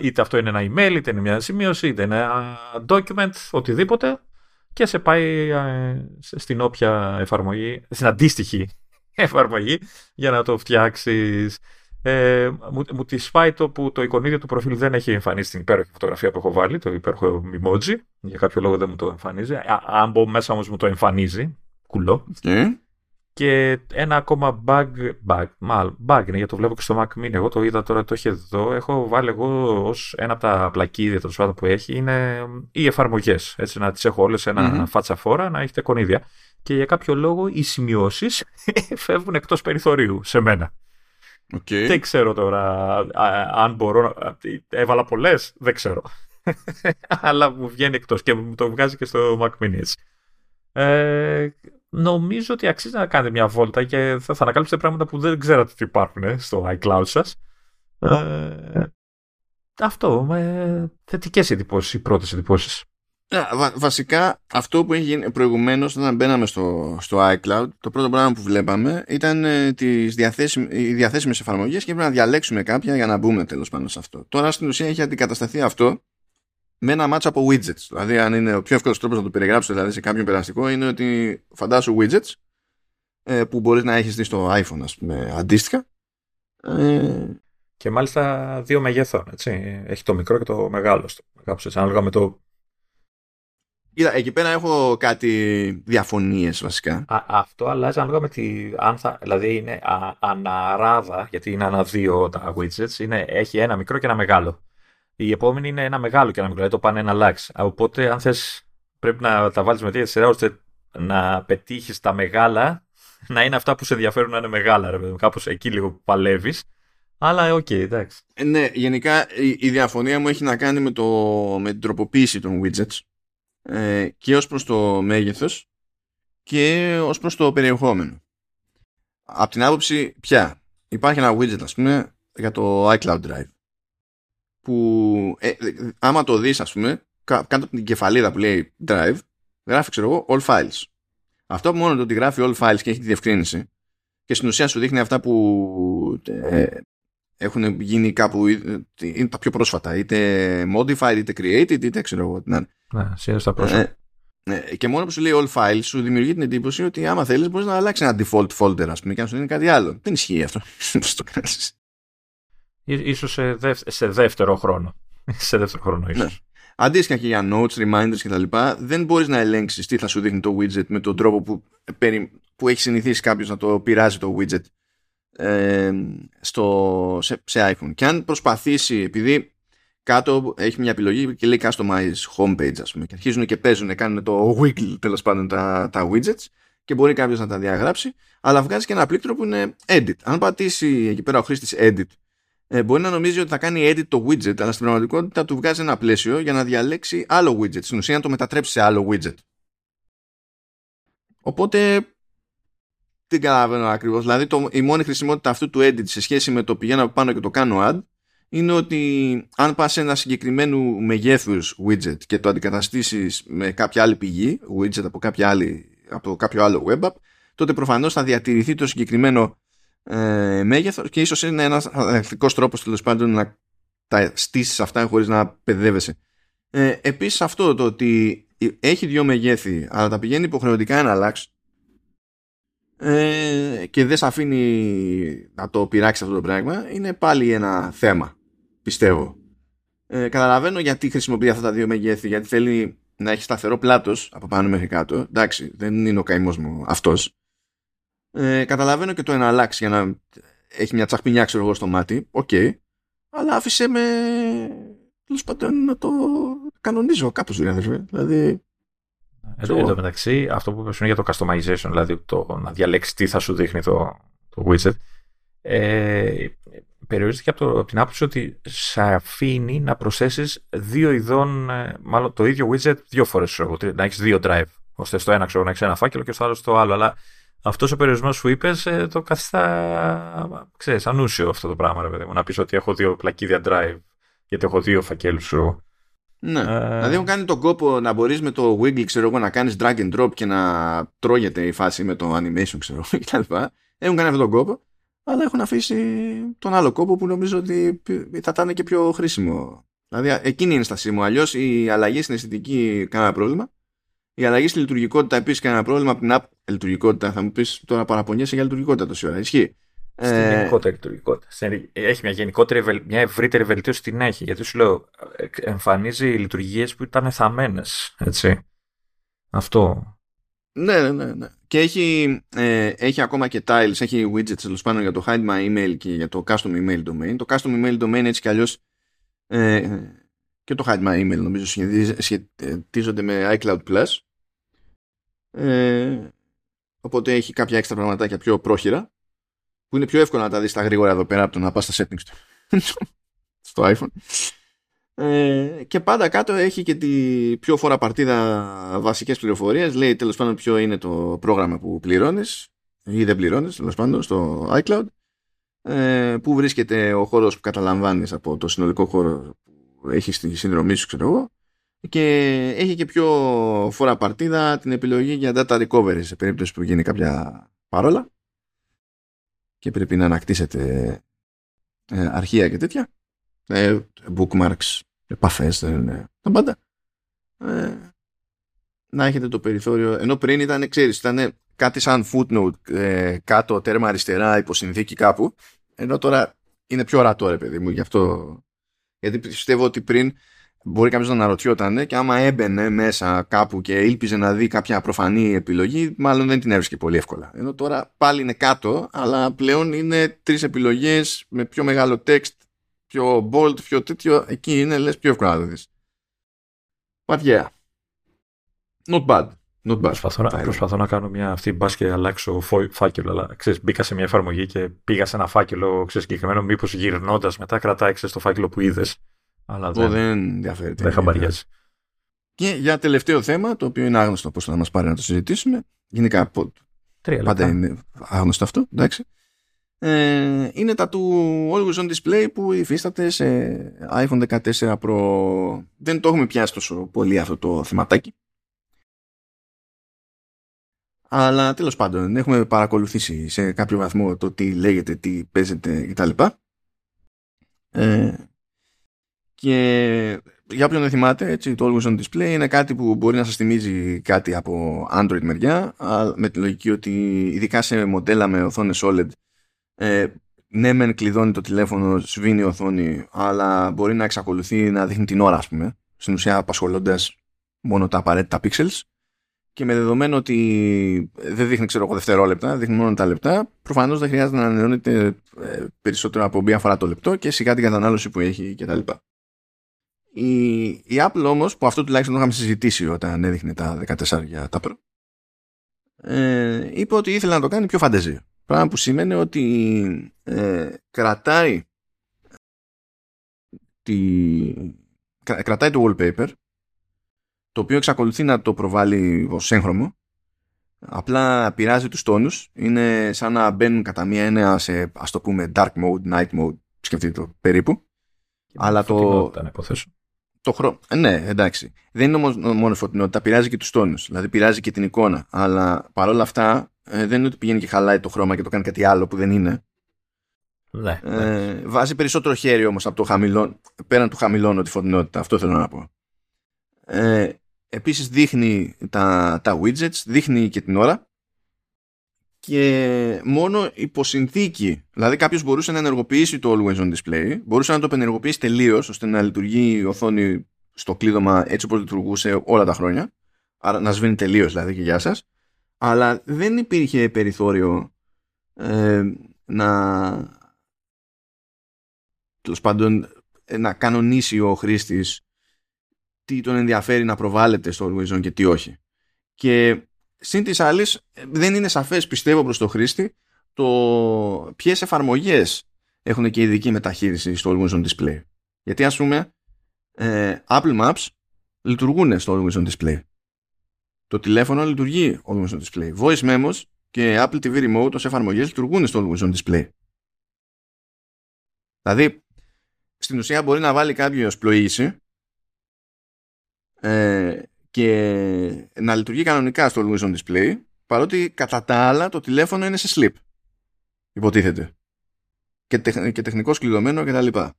είτε αυτό είναι ένα email, είτε είναι μια σημείωση, είτε είναι ένα document, οτιδήποτε και σε πάει στην όποια εφαρμογή, στην αντίστοιχη εφαρμογή για να το φτιάξεις. Ε, μου, μου τη σπάει το που το εικονίδιο του προφίλ δεν έχει εμφανίσει την υπέροχη φωτογραφία που έχω βάλει, το υπέροχο emoji. Για κάποιο λόγο δεν μου το εμφανίζει. αν μπω μέσα όμως μου το εμφανίζει. Κουλό. Και ένα ακόμα bug, bug, μάλλον bug είναι, γιατί το βλέπω και στο Mac Mini. Εγώ το είδα τώρα, το έχει εδώ. Έχω βάλει εγώ ως ένα από τα πλακίδια των που έχει είναι οι εφαρμογές. Έτσι, να τις έχω όλες σε ένα mm-hmm. φάτσα φόρα, να έχετε κονίδια. Και για κάποιο λόγο οι σημειώσεις φεύγουν εκτός περιθωρίου σε μένα. Okay. Δεν ξέρω τώρα αν μπορώ. Έβαλα πολλές, δεν ξέρω. Αλλά μου βγαίνει εκτός και μου το βγάζει και στο Mac Mini. Ε, νομίζω ότι αξίζει να κάνετε μια βόλτα και θα, θα ανακάλυψετε πράγματα που δεν ξέρατε ότι υπάρχουν ε, στο iCloud σας. Ε, αυτό, με θετικές εντυπώσεις, οι πρώτες εντυπώσεις. βασικά αυτό που έχει γίνει προηγουμένως όταν μπαίναμε στο, στο iCloud το πρώτο πράγμα που βλέπαμε ήταν ε, τις διαθέσιμ, οι διαθέσιμες εφαρμογές και έπρεπε να διαλέξουμε κάποια για να μπούμε τέλος πάνω σε αυτό. Τώρα στην ουσία έχει αντικατασταθεί αυτό με ένα μάτσο από widgets. Δηλαδή, αν είναι ο πιο εύκολος τρόπος να το περιγράψω δηλαδή, σε κάποιον περαστικό, είναι ότι φαντάσου widgets ε, που μπορείς να έχεις δει στο iPhone, ας πούμε, αντίστοιχα. Ε... Και μάλιστα δύο μεγέθων, έτσι. Έχει το μικρό και το μεγάλο. Κάπως έτσι, ανάλογα με το. Είδα, εκεί πέρα έχω κάτι διαφωνίες βασικά. Α, αυτό αλλάζει ανάλογα με τη. Αν θα, δηλαδή είναι α, αναράδα, γιατί είναι ανά δύο τα widgets, είναι, έχει ένα μικρό και ένα μεγάλο. Η επόμενη είναι ένα μεγάλο και ένα μικρό, δηλαδή το πάνε εναλλάξ. Οπότε, αν θες, πρέπει να τα βάλεις με τέτοια σειρά ώστε να πετύχεις τα μεγάλα να είναι αυτά που σε ενδιαφέρουν να είναι μεγάλα. Ρε, κάπως εκεί λίγο που παλεύεις. Αλλά OK, okay, εντάξει. Ε, ναι, γενικά η, η, διαφωνία μου έχει να κάνει με, το, με την τροποποίηση των widgets ε, και ως προς το μέγεθος και ως προς το περιεχόμενο. Απ' την άποψη πια υπάρχει ένα widget ας πούμε για το iCloud Drive που ε, άμα το δεις ας πούμε κάτω από την κεφαλίδα που λέει drive γράφει ξέρω εγώ all files. Αυτό που μόνο το ότι γράφει all files και έχει τη διευκρίνηση και στην ουσία σου δείχνει αυτά που ε, έχουν γίνει κάπου ε, είναι τα πιο πρόσφατα είτε modified είτε created είτε ξέρω εγώ ναι, ναι στα πρόσφατα. Ε, και μόνο που σου λέει all files σου δημιουργεί την εντύπωση ότι άμα θέλεις μπορείς να αλλάξει ένα default folder ας πούμε και να σου δίνει κάτι άλλο. Δεν ισχύει αυτό. Πώς το κάνεις Ίσως σε, σε δεύτερο χρόνο. σε δεύτερο χρόνο ίσως. Ναι. Αντίστοιχα και για notes, reminders κτλ. Δεν μπορείς να ελέγξεις τι θα σου δείχνει το widget με τον τρόπο που, που έχει συνηθίσει κάποιος να το πειράζει το widget ε, στο, σε, σε iPhone. Και αν προσπαθήσει, επειδή κάτω έχει μια επιλογή και λέει customize homepage ας πούμε και αρχίζουν και παίζουν, κάνουν το wiggle τέλος πάντων τα, τα widgets και μπορεί κάποιος να τα διαγράψει αλλά βγάζει και ένα πλήκτρο που είναι edit. Αν πατήσει εκεί πέρα ο χρήστης edit ε, μπορεί να νομίζει ότι θα κάνει edit το widget, αλλά στην πραγματικότητα του βγάζει ένα πλαίσιο για να διαλέξει άλλο widget. Στην ουσία να το μετατρέψει σε άλλο widget. Οπότε δεν καταλαβαίνω ακριβώς. Δηλαδή το, η μόνη χρησιμότητα αυτού του edit σε σχέση με το πηγαίνω από πάνω και το κάνω add είναι ότι αν πας σε ένα συγκεκριμένο μεγέθους widget και το αντικαταστήσεις με κάποια άλλη πηγή, widget από, κάποια άλλη, από κάποιο άλλο web app, τότε προφανώς θα διατηρηθεί το συγκεκριμένο ε, μέγεθος και ίσως είναι ένας αρνητικό τρόπος τέλος πάντων να τα στήσεις αυτά χωρίς να παιδεύεσαι. Ε, Επίσης αυτό το ότι έχει δύο μεγέθη αλλά τα πηγαίνει υποχρεωτικά να αλλάξει ε, και δεν σε αφήνει να το πειράξεις αυτό το πράγμα είναι πάλι ένα θέμα πιστεύω Ε, καταλαβαίνω γιατί χρησιμοποιεί αυτά τα δύο μεγέθη, γιατί θέλει να έχει σταθερό πλάτος από πάνω μέχρι κάτω. Εντάξει, δεν είναι ο καημός μου αυτός. Ε, καταλαβαίνω και το εναλλάξ για να έχει μια τσαχπινιά, ξέρω εγώ, στο μάτι. OK. Okay. Αλλά άφησε με. Τέλος πάντων να το κανονίζω κάπως δηλαδή. δηλαδή Εν τω μεταξύ, αυτό που είπες είναι για το customization, δηλαδή το να διαλέξεις τι θα σου δείχνει το, το widget. Ε, περιορίζεται από, το, από την άποψη ότι σε αφήνει να προσθέσεις δύο ειδών, ε, μάλλον το ίδιο widget δύο φορές. Να έχεις δύο drive. ώστε στο ένα ξέρω, να έχεις ένα φάκελο και στο άλλο στο άλλο. Αλλά αυτός ο περιορισμός που είπες ε, το καθιστά ξέρεις, ανούσιο αυτό το πράγμα. Ρε, παιδί μου, να πεις ότι έχω δύο πλακίδια drive γιατί έχω δύο φακέλους. Ναι. Ε... Δηλαδή έχουν κάνει τον κόπο να μπορείς με το Wiggle ξέρω εγώ, να κάνεις drag and drop και να τρώγεται η φάση με το animation ξέρω κτλ. Έχουν κάνει αυτόν τον κόπο αλλά έχουν αφήσει τον άλλο κόπο που νομίζω ότι θα ήταν και πιο χρήσιμο. Δηλαδή εκείνη είναι η στασή μου. Αλλιώς η αλλαγή στην αισθητική κανένα πρόβλημα. Η αλλαγή στη λειτουργικότητα επίσης κανένα πρόβλημα από την app λειτουργικότητα. Θα μου πεις τώρα παραπονιέσαι για λειτουργικότητα τόση ώρα. Ισχύει. Στην ε... γενικότερη λειτουργικότητα. Έχει μια γενικότερη, μια ευρύτερη βελτίωση την έχει. Γιατί σου λέω, εμφανίζει λειτουργίες που ήταν θαμμένες. Έτσι. Αυτό. Ναι, ναι, ναι. ναι. Και έχει, ε, έχει ακόμα και tiles, έχει widgets τέλος πάντων για το hide my email και για το custom email domain. Το custom email domain έτσι κι αλλιώς ε, και το hide my email νομίζω σχετίζονται με iCloud Plus. Ε, οπότε έχει κάποια έξτρα πραγματάκια πιο πρόχειρα που είναι πιο εύκολο να τα δεις στα γρήγορα εδώ πέρα από το να πας στα settings του στο iPhone. Ε, και πάντα κάτω έχει και τη πιο φορά παρτίδα βασικές πληροφορίες. Λέει τέλος πάντων ποιο είναι το πρόγραμμα που πληρώνεις ή δεν πληρώνεις τέλος πάντων στο iCloud. Ε, που βρίσκεται ο χώρος που καταλαμβάνεις από το συνολικό χώρο που έχεις στη συνδρομή σου ξέρω εγώ. Και έχει και πιο φορά παρτίδα την επιλογή για data recovery σε περίπτωση που γίνει κάποια παρόλα και πρέπει να ανακτήσετε ε, αρχεία και τέτοια. Ε, bookmarks, επαφές, δεν είναι τα πάντα. Ε, να έχετε το περιθώριο, ενώ πριν ήταν, ξέρεις, ήταν κάτι σαν footnote ε, κάτω τέρμα αριστερά υποσυνθήκη κάπου, ενώ τώρα είναι πιο ορατό ρε παιδί μου, γι' αυτό, γιατί πιστεύω ότι πριν μπορεί κάποιος να αναρωτιόταν και άμα έμπαινε μέσα κάπου και ήλπιζε να δει κάποια προφανή επιλογή, μάλλον δεν την έβρισκε πολύ εύκολα. Ενώ τώρα πάλι είναι κάτω, αλλά πλέον είναι τρεις επιλογές με πιο μεγάλο text, πιο bold, πιο τέτοιο. Εκεί είναι λες πιο εύκολα να το δεις. But yeah. Not bad. Not bad. Προσπαθώ, να, προσπαθώ να κάνω μια αυτή μπας και αλλάξω φάκελο. Αλλά ξέρεις, μπήκα σε μια εφαρμογή και πήγα σε ένα φάκελο ξέρεις, συγκεκριμένο. Μήπως γυρνώντας μετά κρατάει ξέρεις, το φάκελο που είδες. Αλλά δεν, δεν ενδιαφέρει. Δεν χαμπαριάζει. Και για τελευταίο θέμα, το οποίο είναι άγνωστο πώ θα μας πάρει να το συζητήσουμε. Γενικά Τρία πάντα είναι άγνωστο αυτό. Εντάξει. Ε, είναι τα του Always On Display που υφίσταται σε iPhone 14 Pro. Δεν το έχουμε πιάσει τόσο πολύ αυτό το θεματάκι. Αλλά τέλος πάντων έχουμε παρακολουθήσει σε κάποιο βαθμό το τι λέγεται, τι παίζεται κτλ. Ε, και για όποιον δεν θυμάται, έτσι, το Always On Display είναι κάτι που μπορεί να σας θυμίζει κάτι από Android μεριά, με τη λογική ότι ειδικά σε μοντέλα με οθόνες OLED, ε, ναι μεν κλειδώνει το τηλέφωνο, σβήνει η οθόνη, αλλά μπορεί να εξακολουθεί να δείχνει την ώρα, ας πούμε, στην ουσία απασχολώντας μόνο τα απαραίτητα pixels και με δεδομένο ότι δεν δείχνει ξέρω εγώ δευτερόλεπτα, δείχνει μόνο τα λεπτά, προφανώς δεν χρειάζεται να ανανεώνεται ε, περισσότερο από μία φορά το λεπτό και σιγά την κατανάλωση που έχει κτλ. Η, η Apple όμως, που αυτό τουλάχιστον το είχαμε συζητήσει όταν έδειχνε τα 14 για τα Pro, ε, είπε ότι ήθελε να το κάνει πιο φαντεζή. Πράγμα που σημαίνει ότι ε, κρατάει τη, κρατάει το wallpaper το οποίο εξακολουθεί να το προβάλλει ως έγχρωμο. Απλά πειράζει τους τόνους. Είναι σαν να μπαίνουν κατά μία έννοια σε ας το πούμε dark mode, night mode σκεφτείτε το περίπου. Αλλά το, το χρόνο. Ε, ναι, εντάξει. Δεν είναι όμως μόνο φωτεινότητα, πειράζει και τους τόνους. Δηλαδή πειράζει και την εικόνα. Αλλά παρόλα αυτά ε, δεν είναι ότι πηγαίνει και χαλάει το χρώμα και το κάνει κάτι άλλο που δεν είναι. Ναι, ε, βάζει περισσότερο χέρι όμως από το χαμηλό, πέραν του χαμηλώνω τη φωτεινότητα. Αυτό θέλω να πω. Ε, επίσης δείχνει τα, τα widgets, δείχνει και την ώρα και μόνο υποσυνθήκη. Δηλαδή κάποιος μπορούσε να ενεργοποιήσει το Always On Display, μπορούσε να το ενεργοποιήσει τελείως ώστε να λειτουργεί η οθόνη στο κλείδωμα έτσι όπως λειτουργούσε όλα τα χρόνια. Άρα να σβήνει τελείως δηλαδή και γεια σας. Αλλά δεν υπήρχε περιθώριο ε, να τέλος πάντων να κανονίσει ο χρήστης τι τον ενδιαφέρει να προβάλλεται στο Always On και τι όχι. Και Συν της άλλης, δεν είναι σαφές, πιστεύω, προς το χρήστη το ποιες εφαρμογές έχουν και ειδική μεταχείριση στο Always On Display. Γιατί, ας πούμε, ε, Apple Maps λειτουργούν στο Always On Display. Το τηλέφωνο λειτουργεί Always On Display. Voice Memos και Apple TV Remote ως εφαρμογές λειτουργούν στο Always On Display. Δηλαδή, στην ουσία μπορεί να βάλει κάποιος πλοήγηση ε, και να λειτουργεί κανονικά στο Always On Display παρότι κατά τα άλλα το τηλέφωνο είναι σε sleep υποτίθεται. Και, τεχ, και τεχνικός κλειδωμένο και τα λοιπά.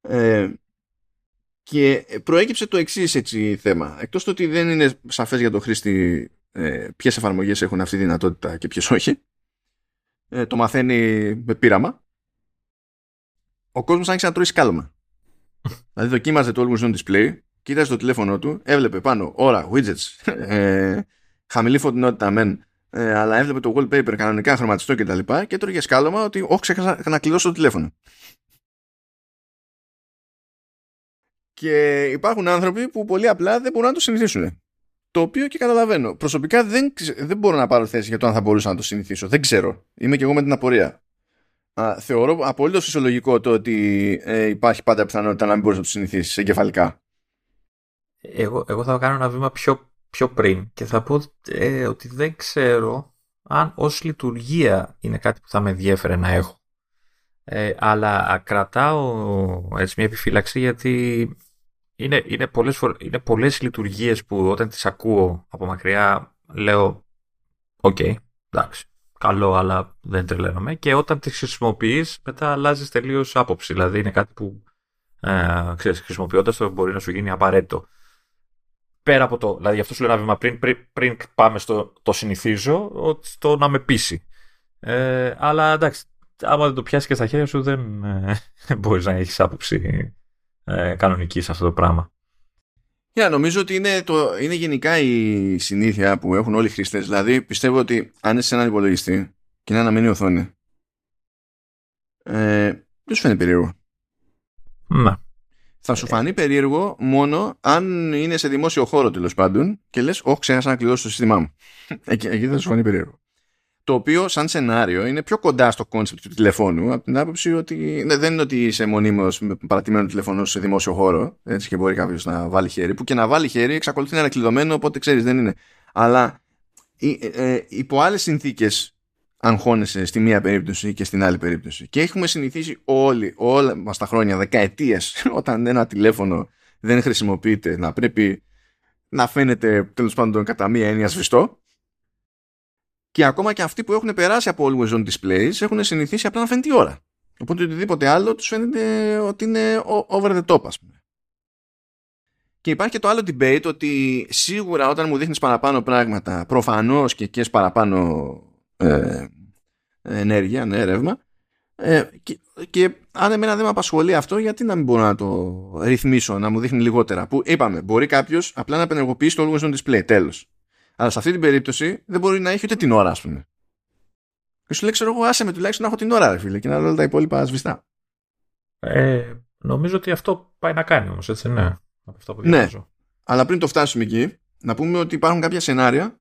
Ε, και προέκυψε το εξής έτσι θέμα. Εκτός το ότι δεν είναι σαφές για το χρήστη ε, ποιες εφαρμογές έχουν αυτή τη δυνατότητα και ποιες όχι ε, το μαθαίνει με πείραμα. Ο κόσμος άρχισε να τρώει σκάλωμα. Δηλαδή δοκίμαζε το Always On Display κοίταζε το τηλέφωνο του, έβλεπε πάνω ώρα, widgets, ε, χαμηλή φωτεινότητα μεν, ε, αλλά έβλεπε το wallpaper κανονικά χρωματιστό κτλ. Και, τα και έτρωγε σκάλωμα ότι όχι ξέχασα να κλειδώσω το τηλέφωνο. Και υπάρχουν άνθρωποι που πολύ απλά δεν μπορούν να το συνηθίσουν. Το οποίο και καταλαβαίνω. Προσωπικά δεν, δεν μπορώ να πάρω θέση για το αν θα μπορούσα να το συνηθίσω. Δεν ξέρω. Είμαι και εγώ με την απορία. Α, θεωρώ απολύτως φυσιολογικό το ότι ε, υπάρχει πάντα πιθανότητα να μην μπορείς να το συνηθίσεις εγκεφαλικά εγώ, εγώ θα κάνω ένα βήμα πιο, πιο πριν και θα πω ε, ότι δεν ξέρω αν ως λειτουργία είναι κάτι που θα με ενδιέφερε να έχω. Ε, αλλά κρατάω έτσι μια επιφύλαξη γιατί είναι, είναι, πολλές φορ... είναι πολλές λειτουργίες που όταν τις ακούω από μακριά λέω OK, okay, εντάξει, καλό αλλά δεν τρελαίνομαι και όταν τις χρησιμοποιείς μετά αλλάζεις τελείως άποψη. Δηλαδή είναι κάτι που ε, ξέρεις, χρησιμοποιώντας το μπορεί να σου γίνει απαραίτητο πέρα από το. Δηλαδή, γι' αυτό σου λέω ένα βήμα πριν, πριν, πριν πάμε στο το συνηθίζω, το να με πείσει. Ε, αλλά εντάξει, άμα δεν το πιάσει και στα χέρια σου, δεν ε, μπορείς να έχεις άποψη ε, κανονική σε αυτό το πράγμα. Yeah, νομίζω ότι είναι, το, είναι γενικά η συνήθεια που έχουν όλοι οι χρήστες. Δηλαδή, πιστεύω ότι αν είσαι σε έναν υπολογιστή και είναι αναμένη οθόνη, ε, δεν σου φαίνεται περίεργο. Ναι θα σου φανεί περίεργο μόνο αν είναι σε δημόσιο χώρο τέλος πάντων και λες: Όχι, ξέχασα να κλειδώσω το σύστημά μου. εκεί, εκεί θα σου φανεί περίεργο. Το οποίο, σαν σενάριο, είναι πιο κοντά στο κόνσεπτ του τηλεφώνου από την άποψη ότι ναι, δεν είναι ότι είσαι μονίμως με παρατημένο τηλέφωνο σε δημόσιο χώρο. Έτσι και μπορεί κάποιος να βάλει χέρι. Που και να βάλει χέρι εξακολουθεί να είναι κλειδωμένο, οπότε ξέρεις δεν είναι. Αλλά ε, ε, υπό άλλες συνθήκες αγχώνεσαι στη μία περίπτωση και στην άλλη περίπτωση. Και έχουμε συνηθίσει όλοι, όλα μας τα χρόνια, δεκαετίες, όταν ένα τηλέφωνο δεν χρησιμοποιείται, να πρέπει να φαίνεται τέλος πάντων κατά μία έννοια σβηστό. Και ακόμα και αυτοί που έχουν περάσει από Always On Displays έχουν συνηθίσει απλά να φαίνεται η ώρα. Οπότε οτιδήποτε άλλο τους φαίνεται ότι είναι over the top, ας πούμε. Και υπάρχει και το άλλο debate ότι σίγουρα όταν μου δείχνεις παραπάνω πράγματα, προφανώς και και παραπάνω ε, ενέργεια, ναι, ρεύμα. Ε, και, και αν εμένα δεν με απασχολεί αυτό, γιατί να μην μπορώ να το ρυθμίσω, να μου δείχνει λιγότερα; Που είπαμε, μπορεί κάποιος απλά να απενεργοποιήσει το Always On Display, τέλος. Αλλά σε αυτή την περίπτωση δεν μπορεί να έχει ούτε την ώρα, ας πούμε. Και σου λέει, ξέρω εγώ, άσε με τουλάχιστον να έχω την ώρα, ρε φίλε, και να λέω τα υπόλοιπα σβηστά. Ε, νομίζω ότι αυτό πάει να κάνει όμως, έτσι, ναι. Από αυτά που ναι, αλλά πριν το φτάσουμε εκεί, να πούμε ότι υπάρχουν κάποια σενάρια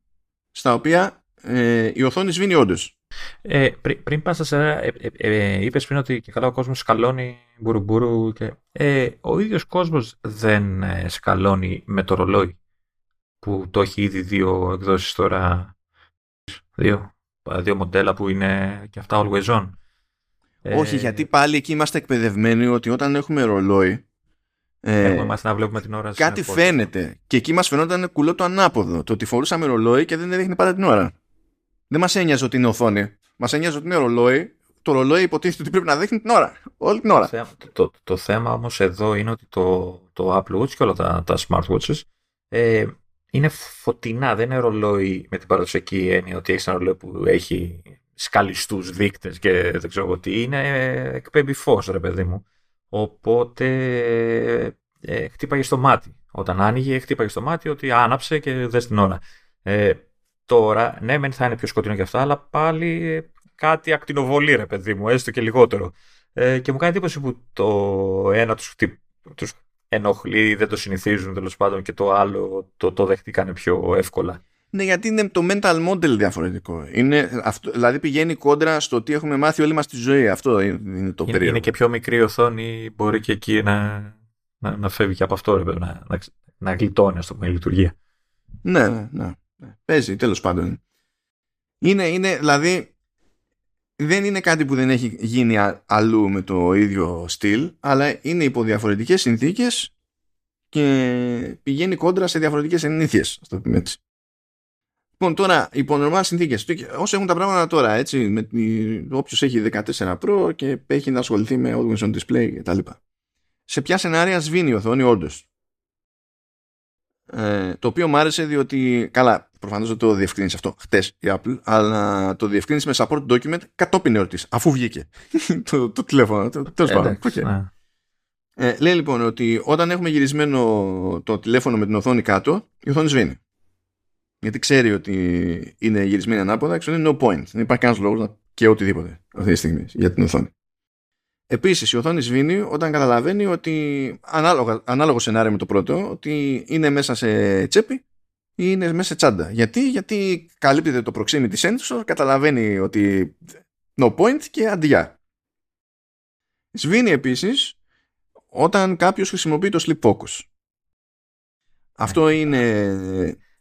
στα οποία ε, η οθόνη σβήνει όντως. Ε, πριν, πριν πας σε ε, ε, ε, είπες πριν ότι και καλά ο κόσμος σκαλώνει μπουρουμπουρου και ε, ο ίδιος κόσμος δεν ε, σκαλώνει με το ρολόι που το έχει ήδη δύο εκδόσεις τώρα δύο, δύο μοντέλα που είναι και αυτά always on. Όχι, γιατί πάλι εκεί είμαστε εκπαιδευμένοι ότι όταν έχουμε ρολόι Έχουμε να βλέπουμε την ώρα. Κάτι φαίνεται. Και εκεί μας φαινόταν κουλό το ανάποδο. Το ότι φορούσαμε ρολόι και δεν έδειχνε πάντα την ώρα δεν μας ένοιαζε ότι είναι οθόνη. Μας ένοιαζε ότι είναι ρολόι. Το ρολόι υποτίθεται ότι πρέπει να δείχνει την ώρα. Όλη την ώρα. Το, θέμα, το, το θέμα όμως εδώ είναι ότι το, το Apple Watch και όλα τα, τα smartwatches ε, είναι φωτεινά, δεν είναι ρολόι με την παραδοσιακή έννοια ότι έχεις ένα ρολόι που έχει σκαλιστούς δείκτες και δεν ξέρω εγώ τι είναι, εκπέμπει φως ρε παιδί μου. Οπότε ε, χτύπαγε στο μάτι. Όταν άνοιγε, χτύπαγε στο μάτι ότι άναψε και δες την ώρα. Ε, τώρα, ναι, μεν θα είναι πιο σκοτεινό και αυτά, αλλά πάλι κάτι ακτινοβολεί, ρε παιδί μου, έστω και λιγότερο. Ε, και μου κάνει εντύπωση που το ένα τους, τους ενοχλεί, δεν το συνηθίζουν τέλος πάντων και το άλλο το, το δεχτήκανε πιο εύκολα. Ναι, γιατί είναι το mental model διαφορετικό. Είναι αυτό, δηλαδή πηγαίνει κόντρα στο τι έχουμε μάθει όλοι μας στη ζωή. Αυτό είναι το περίεργο. Είναι και πιο μικρή οθόνη, μπορεί και εκεί να, να, να φεύγει και από αυτό, ρε, να, να, να γλιτώνει, ας το πούμε, η λειτουργία. Ναι, ναι, ναι. Παίζει, τέλος πάντων. Είναι, είναι, δηλαδή, δεν είναι κάτι που δεν έχει γίνει αλλού με το ίδιο στυλ, αλλά είναι υπό διαφορετικές συνθήκες και πηγαίνει κόντρα σε διαφορετικές ενήθειες, ας το πούμε έτσι. Λοιπόν, τώρα, υπό νορμάλ συνθήκες, όσο έχουν τα πράγματα τώρα, έτσι, με όποιος έχει 14 Pro και έχει να ασχοληθεί με Always on Display κτλ. Σε ποια σενάρια σβήνει η οθόνη, όντως; Ε, το οποίο μου άρεσε διότι, καλά, προφανώς δεν το διευκρίνησε αυτό χτες η Apple, αλλά το διευκρίνησε με support document κατόπιν εορτής, αφού βγήκε το, το τηλέφωνο. Τέλος πάντων. Ναι. Ε, λέει λοιπόν ότι όταν έχουμε γυρισμένο το τηλέφωνο με την οθόνη κάτω, η οθόνη σβήνει γιατί ξέρει ότι είναι γυρισμένη ανάποδα, ξέρω είναι no point. Δεν υπάρχει κανένας λόγος και οτιδήποτε αυτή τη στιγμή για την οθόνη. Επίσης, η οθόνη σβήνει όταν καταλαβαίνει ότι ανάλογα, ανάλογο σενάριο με το πρώτο, ότι είναι μέσα σε τσέπη ή είναι μέσα σε τσάντα. Γιατί, Γιατί καλύπτεται το proximity sensor, καταλαβαίνει ότι no point και αντιά. Σβήνει επίσης όταν κάποιος χρησιμοποιεί το sleep focus. Αυτό είναι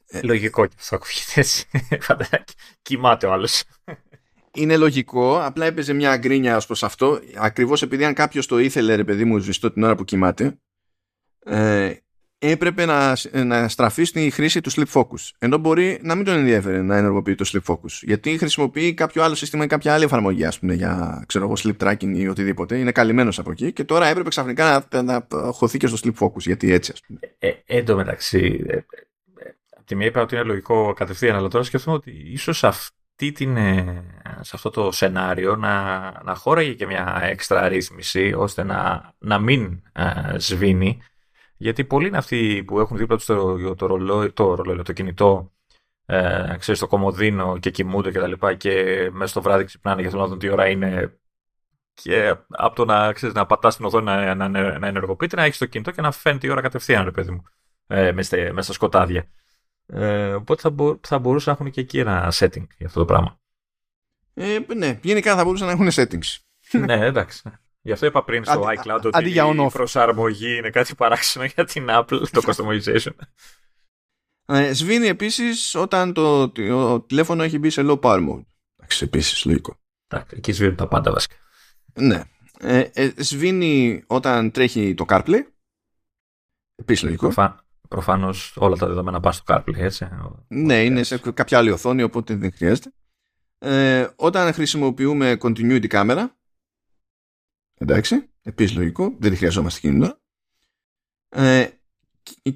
ε, λογικό και αυτό ακούγεται έτσι. Κοιμάται ο άλλος. Είναι λογικό, απλά έπαιζε μια γκρίνια ως προς αυτό. Ακριβώς επειδή αν κάποιος το ήθελε, ρε παιδί μου, σβηστό την ώρα που κοιμάται, ε, έπρεπε να, να στραφεί στη χρήση του sleep focus. Ενώ μπορεί να μην τον ενδιαφέρει να ενεργοποιεί το sleep focus. Γιατί χρησιμοποιεί κάποιο άλλο σύστημα ή κάποια άλλη εφαρμογή, ας πούμε, για ξέρω εγώ, sleep tracking ή οτιδήποτε. Είναι καλυμμένος από εκεί και τώρα έπρεπε ξαφνικά να, να, να χωθεί και στο sleep focus. Γιατί έτσι, ας πούμε. Ε, ε, εν τω μεταξύ, ε, τη μία είπα ότι είναι λογικό κατευθείαν, αλλά τώρα σκεφτούμε ότι ίσως αυτή την, ε, σε αυτό το σενάριο να, να χώραγε και μια έξτρα ρύθμιση ώστε να, να μην ε, σβήνει. Γιατί πολλοί είναι αυτοί που έχουν δίπλα τους το, το, ρολόι, το, ρολόι, το κινητό, ε, ξέρεις, το κομμωδίνο και κοιμούνται και τα λοιπά και μέσα στο βράδυ ξυπνάνε για να δουν τι ώρα είναι και από το να, ξέρεις, να πατάς την οθόνη να, να, να ενεργοποιείται, να έχεις το κινητό και να φαίνεται η ώρα κατευθείαν, ρε παιδί μου, ε, μέσα, στα σκοτάδια. Ε, οπότε θα, μπο, θα μπορούσαν να έχουν και εκεί ένα setting για αυτό το πράγμα. Ε, ναι, γενικά θα μπορούσαν να έχουν settings. ναι, εντάξει. Γι' αυτό είπα πριν στο iCloud ότι η προσαρμογή είναι κάτι παράξενο για την Apple, το customization. Ε, σβήνει επίσης όταν το, το, τηλέφωνο έχει μπει σε low power mode. Εντάξει, επίσης λογικό. Εντάξει, εκεί σβήνουν τα πάντα βασικά. Ναι. Ε, ε, σβήνει όταν τρέχει το CarPlay. Επίσης λογικό. Προφανώς όλα τα δεδομένα πάνε στο CarPlay, έτσι. Ναι, είναι σε κάποια άλλη οθόνη, οπότε δεν χρειάζεται. Ε, όταν χρησιμοποιούμε continuity κάμερα, εντάξει, επίσης λογικό, δεν τη χρειαζόμαστε κινητό. Ε,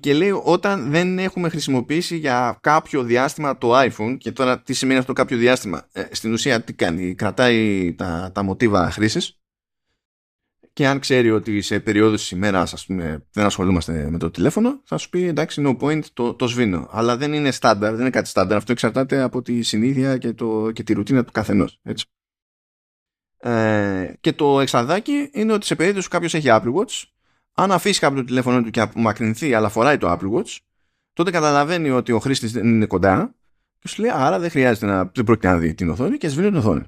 και λέει όταν δεν έχουμε χρησιμοποιήσει για κάποιο διάστημα το iPhone και τώρα τι σημαίνει αυτό κάποιο διάστημα; Ε, στην ουσία τι κάνει, κρατάει τα, τα μοτίβα χρήσης; Και αν ξέρει ότι σε περίοδους της ημέρας ας πούμε, δεν ασχολούμαστε με το τηλέφωνο θα σου πει εντάξει no point το, το σβήνω αλλά δεν είναι στάνταρ, δεν είναι κάτι στάνταρ αυτό εξαρτάται από τη συνήθεια και, το, και τη ρουτίνα του καθενός έτσι. Ε, και το εξαδάκι είναι ότι σε περίπτωση που κάποιος έχει Apple Watch αν αφήσει κάποιο το τηλέφωνο του και απομακρυνθεί αλλά φοράει το Apple Watch τότε καταλαβαίνει ότι ο χρήστης δεν είναι κοντά και σου λέει άρα δεν χρειάζεται να δεν πρόκειται να δει την οθόνη και σβήνει την οθόνη.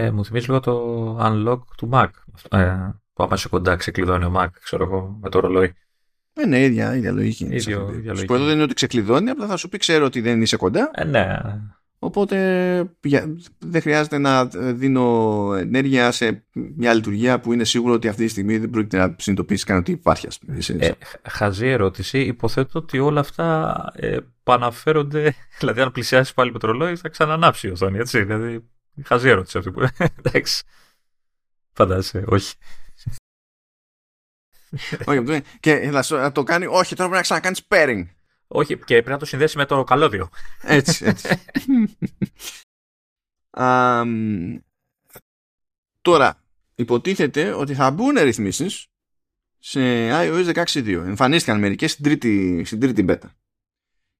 Ε, μου θυμίζει λίγο το unlock του Mac. Ε, που άμα είσαι κοντά ξεκλειδώνει ο Mac, ξέρω εγώ, με το ρολόι. Ε, ναι, ίδια, ίδια λογική. Ίδιο, ίδια λογική. δεν είναι ότι ξεκλειδώνει, απλά θα σου πει ξέρω ότι δεν είσαι κοντά. Ε, ναι. Οπότε δεν χρειάζεται να δίνω ενέργεια σε μια λειτουργία που είναι σίγουρο ότι αυτή τη στιγμή δεν πρόκειται να συνειδητοποιήσει καν ότι υπάρχει. Ε, χαζή ερώτηση. Υποθέτω ότι όλα αυτά ε, παναφέρονται. Δηλαδή, αν πλησιάσεις πάλι με το ρολόι, θα ξανανάψει η οθόνη. Έτσι. Δηλαδή, Χαζή ερώτηση αυτή που. Εντάξει. Φαντάζεσαι, όχι. όχι, και θα το κάνει, όχι, τώρα πρέπει να ξανακάνεις pairing. Όχι, και πρέπει να το συνδέσει με το καλώδιο. Έτσι, έτσι. τώρα, υποτίθεται ότι θα μπουν ρυθμίσεις σε iOS 16.2. Εμφανίστηκαν μερικές στην τρίτη, στην τρίτη beta.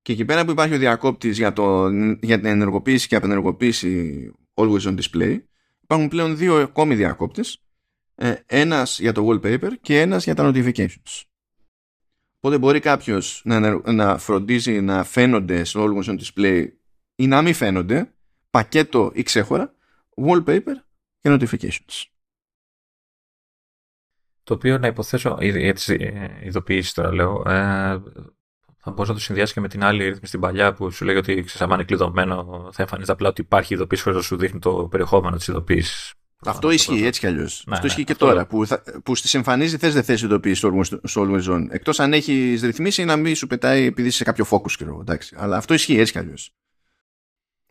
Και εκεί πέρα που υπάρχει ο διακόπτης για, το, για την ενεργοποίηση και απενεργοποίηση Always on Display, υπάρχουν πλέον δύο ακόμη διακόπτες. Ε, ένας για το wallpaper και ένας για τα notifications. Οπότε μπορεί κάποιος να, να φροντίζει να φαίνονται στο Always on Display ή να μην φαίνονται, πακέτο ή ξέχωρα, wallpaper και notifications. Το οποίο να υποθέσω, για τι ειδοποιήσει τώρα λέω, ε, θα μπορούσα να το συνδυάσεις και με την άλλη ρύθμιση στην παλιά που σου λέει ότι ξέρεις, είναι κλειδωμένο, θα εμφανίζει απλά ότι υπάρχει ειδοποίηση χωρίς να σου δείχνει το περιεχόμενο της ειδοποίησης. Αυτό ισχύει έτσι κι αλλιώς. Ναι, αυτό ναι, ισχύει και αυτό... τώρα. Που, θα, που στις εμφανίζει θες δεν θες ειδοποίηση στο Always On. Εκτός αν έχεις ρυθμίσει να μην σου πετάει επειδή είσαι σε κάποιο focus και εντάξει. Αλλά αυτό ισχύει έτσι κι αλλιώς.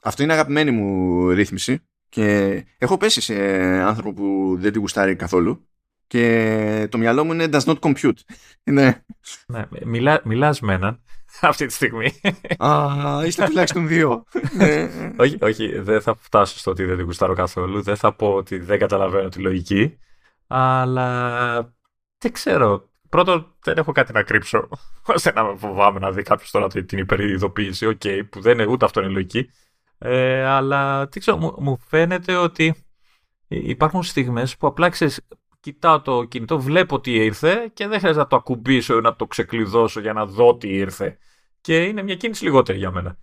Αυτό είναι αγαπημένη μου ρύθμιση. Και έχω πέσει σε άνθρωπο που δεν την γουστάρει καθόλου και το μυαλό μου είναι does not compute. ναι. ναι μιλά, μιλάς με έναν αυτή τη στιγμή. Α, είστε τουλάχιστον δύο. Ναι. όχι, όχι, δεν θα φτάσω στο ότι δεν την γουστάρω καθόλου. Δεν θα πω ότι δεν καταλαβαίνω τη λογική. Αλλά δεν ξέρω. Πρώτον, δεν έχω κάτι να κρύψω. ώστε να φοβάμαι να δει κάποιος τώρα την προειδοποίηση. OK, okay, που δεν είναι ούτε αυτό είναι λογική. Ε, αλλά τι ξέρω, μου, μου φαίνεται ότι υπάρχουν στιγμές που απλά ξέρεις, κοιτάω το κινητό, βλέπω τι ήρθε και δεν χρειάζεται να το ακουμπήσω ή να το ξεκλειδώσω για να δω τι ήρθε. Και είναι μια κίνηση λιγότερη για μένα.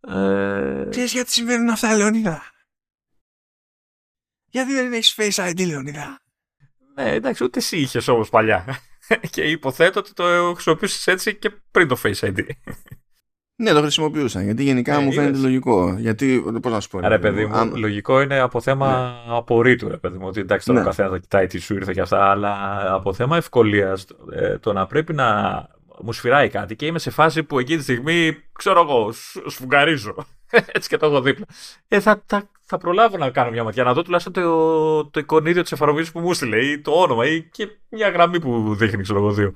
Ε... Ξέρεις γιατί συμβαίνουν αυτά, Λεωνίδα. Γιατί δεν έχεις Face ID, Λεωνίδα; Ναι, εντάξει, ούτε εσύ είχες όμως παλιά. και υποθέτω ότι το χρησιμοποιούσες έτσι και πριν το Face ID. Ναι, το χρησιμοποιούσα. Γιατί γενικά ε, μου φαίνεται λογικό. Γιατί, πώς να σου πω. Ρε, παιδί μου, αν... λογικό είναι από θέμα ναι. απορρίτου, ρε παιδί μου. Ότι εντάξει, τώρα ναι. ο καθένας θα κοιτάει τι σου ήρθε και αυτά. Αλλά από θέμα ευκολίας, ε, το να πρέπει να μου σφυράει κάτι και είμαι σε φάση που εκείνη τη στιγμή, ξέρω εγώ, σφουγγαρίζω. Έτσι και το έχω δίπλα. Ε, θα, θα, θα προλάβω να κάνω μια ματιά, να δω τουλάχιστον το, το εικονίδιο της εφαρμογής που μου στείλε ή το όνομα ή και μια γραμμή που δείχνει, ξέρω εγώ, δύο.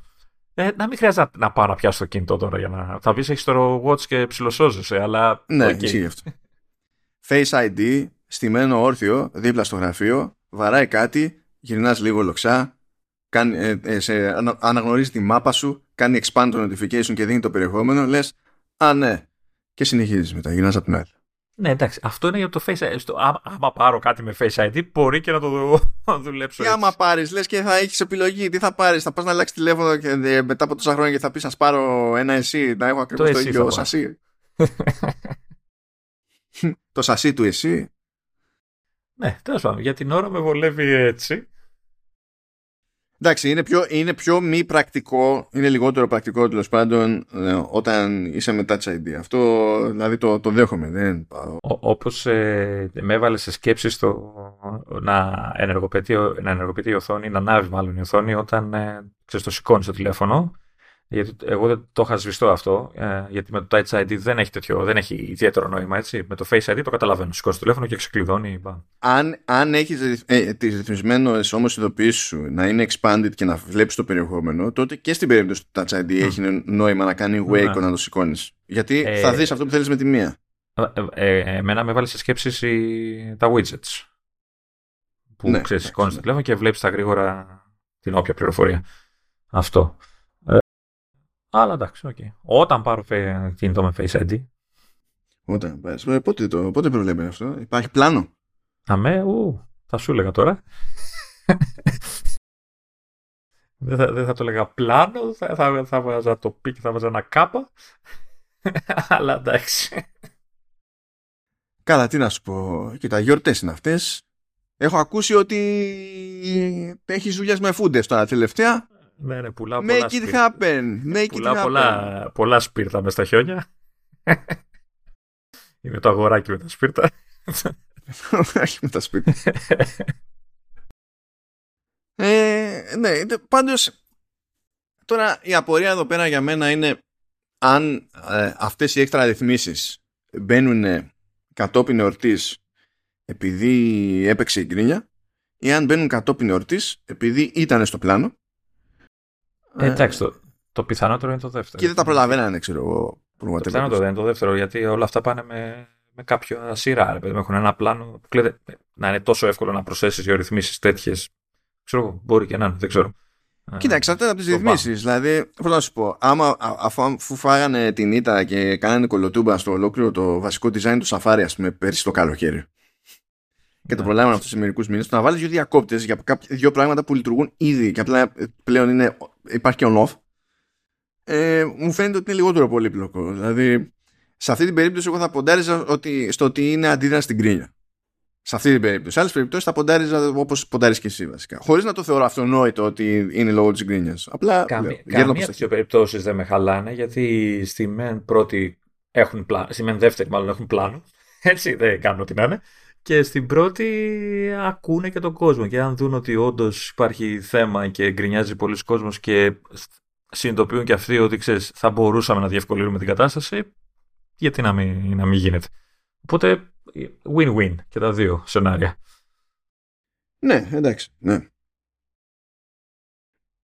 Ε, να μην χρειάζεται να, πάω να πιάσω το κινητό τώρα για να. Θα πεις έχεις το watch και ψιλοσώζεσαι, αλλά. Ναι, okay. ισχύει αυτό. Face ID, στημένο όρθιο, δίπλα στο γραφείο, βαράει κάτι, γυρνάς λίγο λοξά, κάνει, ε, ε, σε, αναγνωρίζει τη μάπα σου, κάνει expand το notification και δίνει το περιεχόμενο, λες, Α, ναι. Και συνεχίζεις μετά, γυρνάς από την άλλη. Ναι, εντάξει, αυτό είναι για το Face ID. Στο, άμα, άμα, πάρω κάτι με Face ID, μπορεί και να το δουλέψω. Και άμα πάρεις, λες και θα έχεις επιλογή, τι θα πάρεις, θα πας να αλλάξει τηλέφωνο και ε, μετά από τόσα χρόνια και θα πεις να πάρω ένα εσύ, να έχω ακριβώς το, το ίδιο σασί. το σασί του εσύ. Ναι, τέλος πάντων, για την ώρα με βολεύει έτσι. Εντάξει, είναι πιο, είναι πιο μη πρακτικό, είναι λιγότερο πρακτικό τέλος πάντων ε, όταν είσαι με Touch ID. Αυτό δηλαδή το, το δέχομαι. Δεν... Όπως ε, με έβαλε σε σκέψη στο να ενεργοποιηθεί, να ενεργοποιηθεί η οθόνη, να ανάβει μάλλον η οθόνη όταν ε, ξέρεις, το σηκώνεις το τηλέφωνο γιατί εγώ δεν το είχα σβηστό αυτό, ε, γιατί με το Touch ID δεν έχει, τέτοιο, δεν έχει ιδιαίτερο νόημα. Έτσι. Με το Face ID το καταλαβαίνω. Σηκώνεις το τηλέφωνο και ξεκλειδώνει. Αν, αν έχεις ε, τις ρυθμισμένες όμως ειδοποιήσεις σου να είναι expanded και να βλέπεις το περιεχόμενο, τότε και στην περίπτωση του Touch ID έχει νόημα να κάνει wake ναι. να το σηκώνεις. Γιατί ε, θα δεις αυτό που θέλεις με τη μία. Ε, ε, εμένα με έβαλε σε σκέψεις τα widgets. Που ναι, ξέρεις, σηκώνεις το τηλέφωνο και βλέπεις τα γρήγορα την όποια πληροφορία. Αυτό. Αλλά εντάξει, okay. Όταν πάρω κινητό με Face ID. Όταν πάρεις. Ε, πότε, το, πότε προβλέπεις αυτό; Υπάρχει πλάνο; Αμέ, ου, θα σου έλεγα τώρα. δεν, θα, δεν θα το έλεγα πλάνο, θα, θα, θα βάζα το πι και θα βάζα ένα κάπα. Αλλά εντάξει. Καλά, τι να σου πω. Κοίτα, γιορτές είναι αυτές. Έχω ακούσει ότι έχεις δουλειές με φούντες τώρα τελευταία. Ναι, ναι, πουλά Make it happen. Make πουλά it happen. Πολλά, πολλά σπίρτα μες στα χιόνια. Είναι το αγοράκι με τα σπίρτα. αγοράκι με τα σπίρτα. ε, ναι, πάντως τώρα η απορία εδώ πέρα για μένα είναι αν ε, αυτές οι έξτρα ρυθμίσεις μπαίνουν κατόπιν εορτής επειδή έπαιξε η γκρίνια ή αν μπαίνουν κατόπιν εορτής επειδή ήταν στο πλάνο ε, εντάξει, το, Το πιθανότερο είναι το δεύτερο. Και δεν τα προλαβαίνανε, ξέρω εγώ. Το πιθανότερο είναι το δεύτερο, γιατί όλα αυτά πάνε με, με κάποια σειρά. Ρε, παιδί, έχουν ένα πλάνο που κλείνεται, να είναι τόσο εύκολο να προσθέσεις δύο ρυθμίσει τέτοιες. Ξέρω εγώ, μπορεί και να είναι, δεν ξέρω. Κοίτα, εξαρτάται από τις ρυθμίσεις. Δηλαδή, πώς να σου πω, άμα αφού, αφού φάγανε την ήττα και κάνανε κολοτούμπα στο ολόκληρο το βασικό design του Safari, ας πούμε, πέρσι το καλοκαίρι. Και το ναι. προλάβανε αυτό σε μερικούς μήνες. Το να βάλεις δύο διακόπτες για κάποια, δύο πράγματα που λειτουργούν ήδη και απλά πλέον είναι, υπάρχει και on-off. Ε, μου φαίνεται ότι είναι λιγότερο πολύπλοκο. Δηλαδή, σε αυτή την περίπτωση, εγώ θα ποντάριζα ότι, στο ότι είναι αντίδραση στην κρίνια. Σε αυτή την περίπτωση. Σε άλλες περιπτώσεις θα ποντάριζα όπως ποντάρεις και εσύ βασικά. Χωρίς να το θεωρώ αυτονόητο ότι είναι λόγω της γκρίνιας. Απλά. Καμία, καμία από τι περιπτώσεις δεν με χαλάνε γιατί στη μεν πρώτη έχουν πλάνο. Στη μεν δεύτερη μάλλον έχουν πλάνο. Έτσι δεν κάνουν ό,τι να είναι. Και στην πρώτη ακούνε και τον κόσμο. Και αν δουν ότι όντως υπάρχει θέμα και γκρινιάζει πολλοί κόσμος και συνειδητοποιούν και αυτοί ότι ξέρεις, θα μπορούσαμε να διευκολύνουμε την κατάσταση, γιατί να μην, να μην γίνεται. Οπότε win-win και τα δύο σενάρια. Ναι, εντάξει. Ναι.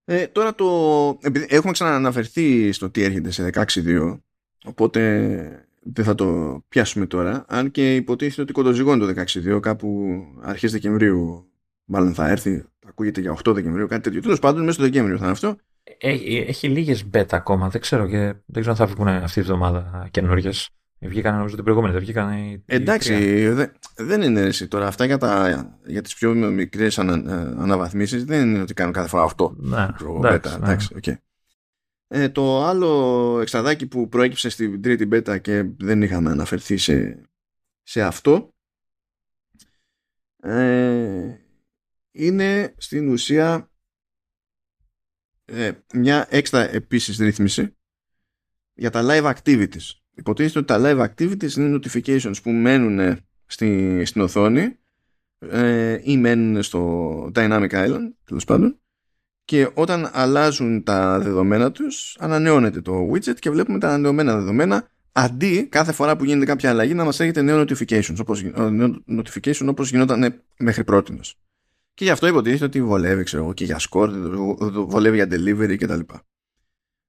Ε, τώρα το... Επειδή έχουμε ξανααναφερθεί στο τι έρχεται σε 16.2 οπότε δεν θα το πιάσουμε τώρα αν και υποτίθεται ότι κοντοζυγώνει το 16.2 κάπου αρχές Δεκεμβρίου μάλλον θα έρθει ακούγεται για 8 Δεκεμβρίου κάτι τέτοιο τέλος πάντων μέσα στο Δεκέμβριο θα είναι αυτό έχει, έχει λίγες beta ακόμα δεν ξέρω και δεν ξέρω αν θα βγουν αυτή τη βδομάδα καινούργιες Βγήκαν νομίζω την προηγούμενη, δεν βγήκαν οι. Εντάξει, δε, δεν είναι έτσι τώρα. Αυτά για, τα, για τις πιο μικρές ανα, ε, αναβαθμίσεις δεν είναι ότι κάνουν κάθε φορά αυτό. Ναι, εντάξει, ναι. εντάξει, okay. Ε, το άλλο εξαδάκι που προέκυψε στην τρίτη beta και δεν είχαμε αναφερθεί σε, σε αυτό ε, είναι στην ουσία ε, μια έξτρα επίσης ρύθμιση για τα live activities. Υποτίθεται ότι τα live activities είναι notifications που μένουν στη, στην οθόνη ε, ή μένουν στο Dynamic Island τέλος πάντων και όταν αλλάζουν τα δεδομένα τους ανανεώνεται το widget και βλέπουμε τα ανανεωμένα δεδομένα αντί κάθε φορά που γίνεται κάποια αλλαγή να μας έρχεται νέο notifications όπως, νέο notification όπως γινόταν μέχρι πρώτη και γι' αυτό υποτίθεται ότι βολεύει ξέρω, και για score, βολεύει για delivery κτλ.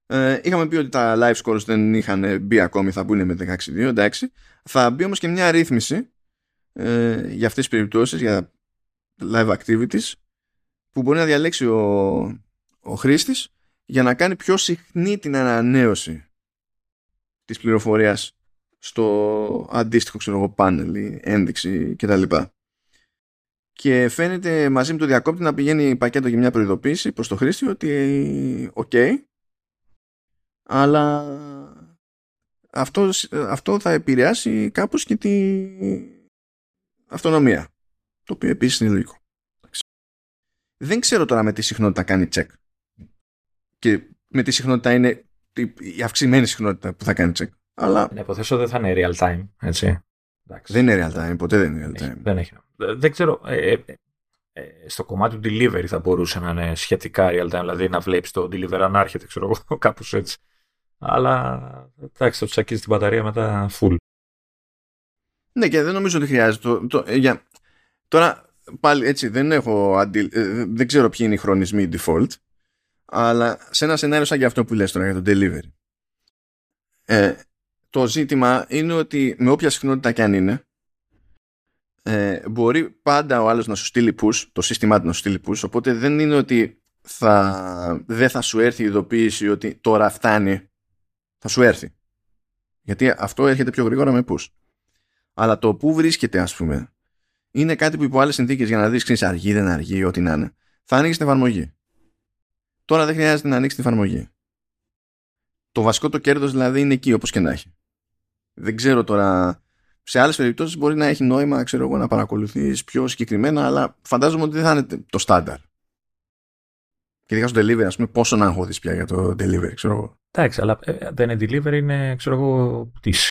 Ε, είχαμε πει ότι τα live scores δεν είχαν μπει ακόμη, θα μπουν με 16-2, εντάξει. Θα μπει όμως και μια ρύθμιση ε, για αυτές τις περιπτώσεις, για live activities, που μπορεί να διαλέξει ο, ο χρήστης για να κάνει πιο συχνή την ανανέωση της πληροφορίας στο αντίστοιχο ξέρω εγώ πάνελ ή ένδειξη κτλ. Και φαίνεται μαζί με το διακόπτη να πηγαίνει πακέτο για μια προειδοποίηση προς το χρήστη ότι ok, αλλά αυτό, αυτό θα επηρεάσει κάπως και τη αυτονομία το οποίο επίσης είναι λογικό δεν ξέρω τώρα με τι συχνότητα κάνει check και με τι συχνότητα είναι η αυξημένη συχνότητα που θα κάνει check αλλά... Να υποθέσω δεν θα είναι real time, έτσι. Δεν είναι real time, ποτέ δεν είναι real time. Δεν έχει. Δεν ξέρω, ε, ε, ε, στο κομμάτι του delivery θα μπορούσε να είναι σχετικά real time, δηλαδή να βλέπεις το deliver να έρχεται, ξέρω εγώ, κάπως έτσι. Αλλά εντάξει, το τσακίζει την μπαταρία μετά full. Ναι, και δεν νομίζω ότι χρειάζεται. Το, το, ε, για... Τώρα πάλι έτσι δεν έχω αντι... Ε, δεν ξέρω ποιοι είναι οι χρονισμοί default αλλά σε ένα σενάριο σαν και αυτό που λες τώρα για το delivery ε, το ζήτημα είναι ότι με όποια συχνότητα και αν είναι ε, μπορεί πάντα ο άλλος να σου στείλει push το σύστημά του να σου στείλει push οπότε δεν είναι ότι θα, δεν θα σου έρθει η ειδοποίηση ότι τώρα φτάνει θα σου έρθει. Γιατί αυτό έρχεται πιο γρήγορα με push. Αλλά το που βρίσκεται, ας πούμε, είναι κάτι που υπό άλλες συνθήκες για να δεις, ξέρεις, αργεί, δεν αργεί, ό,τι να είναι. Θα ανοίξεις την εφαρμογή. Τώρα δεν χρειάζεται να ανοίξεις την εφαρμογή. Το βασικό το κέρδος δηλαδή είναι εκεί, όπως και να έχει. Δεν ξέρω τώρα. Σε άλλες περιπτώσεις μπορεί να έχει νόημα, ξέρω εγώ, να παρακολουθείς πιο συγκεκριμένα, αλλά φαντάζομαι ότι δεν θα είναι το στάνταρ. Και ειδικά στο delivery, ας πούμε, πόσο να αγχώθει πια για το delivery, ξέρω εγώ. Εντάξει, αλλά ε, δεν είναι delivery, είναι, ξέρω εγώ, πτήση.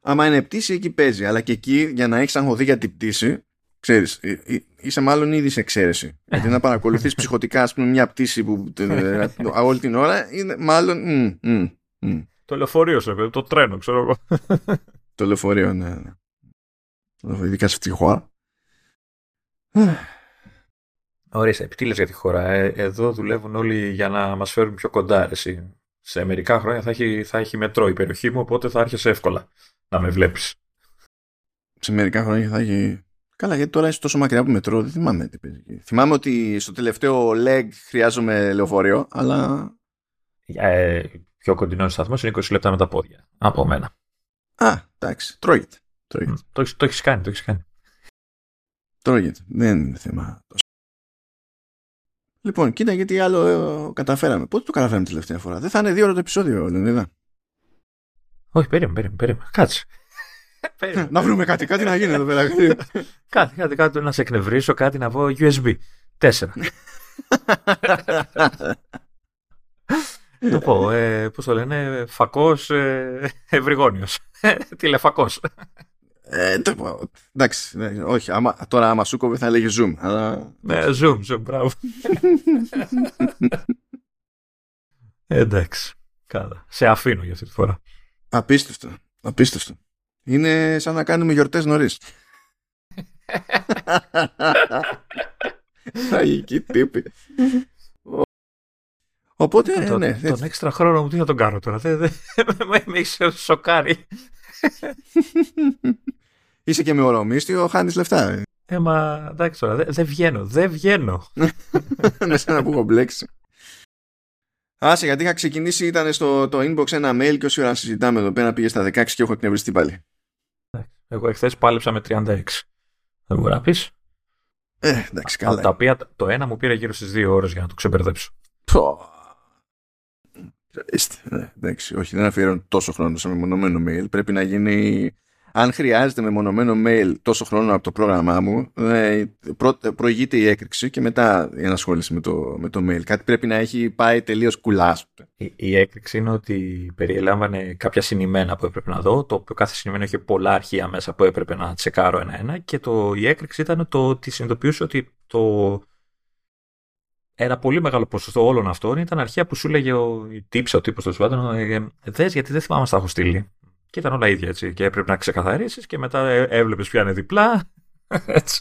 Άμα είναι πτήση, εκεί παίζει. Αλλά και εκεί, για να έχεις αγχωθεί για την πτήση, ξέρεις, ε, ε, είσαι μάλλον ήδη σε εξαίρεση. Γιατί να παρακολουθείς ψυχοτικά, ας πούμε, μια πτήση που όλη την ώρα, είναι μάλλον. Το λεωφορείο σε το τρένο, ξέρω εγώ. το λεωφορείο, ναι. ναι. Ειδικά σε αυτή τη χώρα. Ορίστε, τι λες για τη χώρα. Ε, εδώ δουλεύουν όλοι για να μας φέρουν πιο κοντά, εσύ. Σε μερικά χρόνια θα έχει, θα έχει μετρό η περιοχή μου, οπότε θα άρχισε εύκολα να με βλέπεις. Σε μερικά χρόνια θα έχει... Καλά, γιατί τώρα είσαι τόσο μακριά από μετρό, δεν θυμάμαι τι παίζει. Θυμάμαι ότι στο τελευταίο leg χρειάζομαι λεωφορείο, αλλά... Ε, πιο κοντινό σταθμό είναι 20 λεπτά με τα πόδια. Από μένα. Α, εντάξει. Τρώγεται. Τρώγεται. Το, το έχεις κάνει, το έχεις κάνει. Τρώγεται. Δεν είναι θέμα. Λοιπόν, κοίτα γιατί άλλο ε, καταφέραμε. Πότε το καταφέραμε τελευταία φορά; Δεν θα είναι δύο ώρα το επεισόδιο, Λεωνίδα. Όχι, περίμενε, περίμενε. περίμενε. Κάτσε. να βρούμε κάτι, κάτι να γίνει εδώ πέρα. κάτι, κάτι, κάτι, να σε εκνευρίσω, κάτι να πω USB. Τέσσερα. το πω, ε, πώς το λένε, φακός ε, ευρυγόνιος. Τηλεφακός. Ε, το, εντάξει, ναι, όχι, άμα, τώρα άμα σου κόβει θα λέγει zoom. Αλλά... Ναι, zoom, zoom, μπράβο. εντάξει, καλά. Σε αφήνω για αυτή τη φορά. Απίστευτο, απίστευτο. Είναι σαν να κάνουμε γιορτές νωρίς. Τραγική τύπη. Οπότε, το, ναι. Τον έξτρα χρόνο μου τι θα τον κάνω τώρα. Δεν, δεν, με έχει σοκάρει. Είσαι και με ορομίστιο, χάνεις λεφτά. Ε, μα εντάξει τώρα, δεν δε βγαίνω, δεν βγαίνω. Με σένα που έχω μπλέξει. Άσε, γιατί είχα ξεκινήσει, ήταν στο το inbox ένα mail και όση ώρα συζητάμε εδώ πέρα πήγε στα 16 και έχω εκνευριστεί πάλι. Εγώ εχθές πάλεψα με 36. Δεν μπορεί να πεις; Ε, εντάξει, καλά. Από τα οποία το ένα μου πήρε γύρω στις 2 ώρες για να το ξεμπερδέψω. Ναι, εντάξει, όχι, δεν αφιερώνω τόσο χρόνο σε μεμονωμένο mail. Πρέπει να γίνει. Αν χρειάζεται μεμονωμένο mail τόσο χρόνο από το πρόγραμμά μου, ε, προ, προηγείται η έκρηξη και μετά η ενασχόληση με το, με το mail. Κάτι πρέπει να έχει πάει τελείως κουλάς. Η, η έκρηξη είναι ότι περιέλαμβανε κάποια συνημένα που έπρεπε να δω, το οποίο κάθε συνημένο είχε πολλά αρχεία μέσα που έπρεπε να τσεκάρω ένα-ένα και το, η έκρηξη ήταν το ότι συνειδητοποιούσε ότι το, ένα πολύ μεγάλο ποσοστό όλων αυτών ήταν αρχαία που σου έλεγε ο τύψη, ο τύπος του πάντων, ε, δες γιατί δεν θυμάμαι να τα έχω στείλει. Και ήταν όλα ίδια έτσι. Και έπρεπε να ξεκαθαρίσεις και μετά ε, έβλεπες ποια είναι διπλά. Έτσι.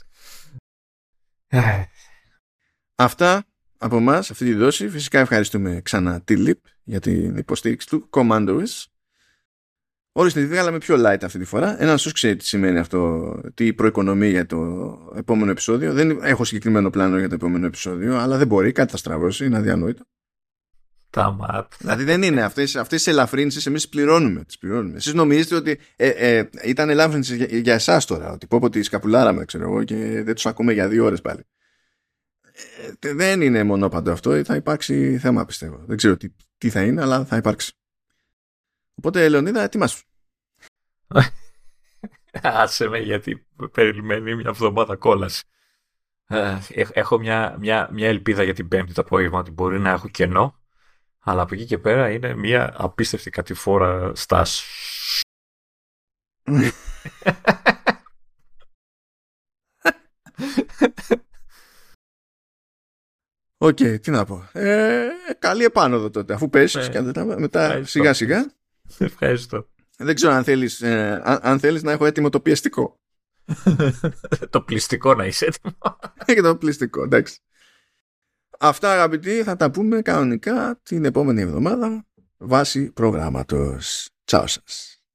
Αυτά από εμάς, αυτή τη δόση. Φυσικά ευχαριστούμε ξανά τη LIP για την υποστήριξη του CommandoS. Ορίστε, τη βγάλαμε πιο light αυτή τη φορά. Ένα σους ξέρει τι σημαίνει αυτό, τι προοικονομεί για το επόμενο επεισόδιο. Δεν έχω συγκεκριμένο πλάνο για το επόμενο επεισόδιο, αλλά δεν μπορεί, κάτι θα στραβώσει, είναι αδιανόητο. Τα μάτ. Δηλαδή δεν είναι αυτές αυτές τι ελαφρύνσεις, εμείς πληρώνουμε. Τις πληρώνουμε. Εσείς νομίζετε ότι ε, ε, ήταν ελάφρυνση για, για εσάς τώρα, ότι πω πω τη σκαπουλάραμε, ξέρω εγώ, και δεν τους ακούμε για δύο ώρες πάλι. Ε, δεν είναι μονόπαντο αυτό, θα υπάρξει θέμα πιστεύω. Δεν ξέρω τι, τι θα είναι, αλλά θα υπάρξει. Οπότε, Λεωνίδα, ετοιμάσου. Άσε με γιατί περιμένει μια εβδομάδα κόλαση. Ε, έχω μια, μια, μια ελπίδα για την Πέμπτη το απόγευμα ότι μπορεί να έχω κενό, αλλά από εκεί και πέρα είναι μια απίστευτη κατηφόρα στάση. OK, okay, τι να πω. Ε, καλή επάνωδο τότε, αφού πέσεις ε, και μετά σιγά σιγά. Ευχαριστώ. Δεν ξέρω αν θέλεις, ε, αν, θέλεις να έχω έτοιμο το πιεστικό. το πληστικό να είσαι έτοιμο. και το πληστικό, εντάξει. Αυτά αγαπητοί θα τα πούμε κανονικά την επόμενη εβδομάδα βάσει προγράμματος. Τσάου σας.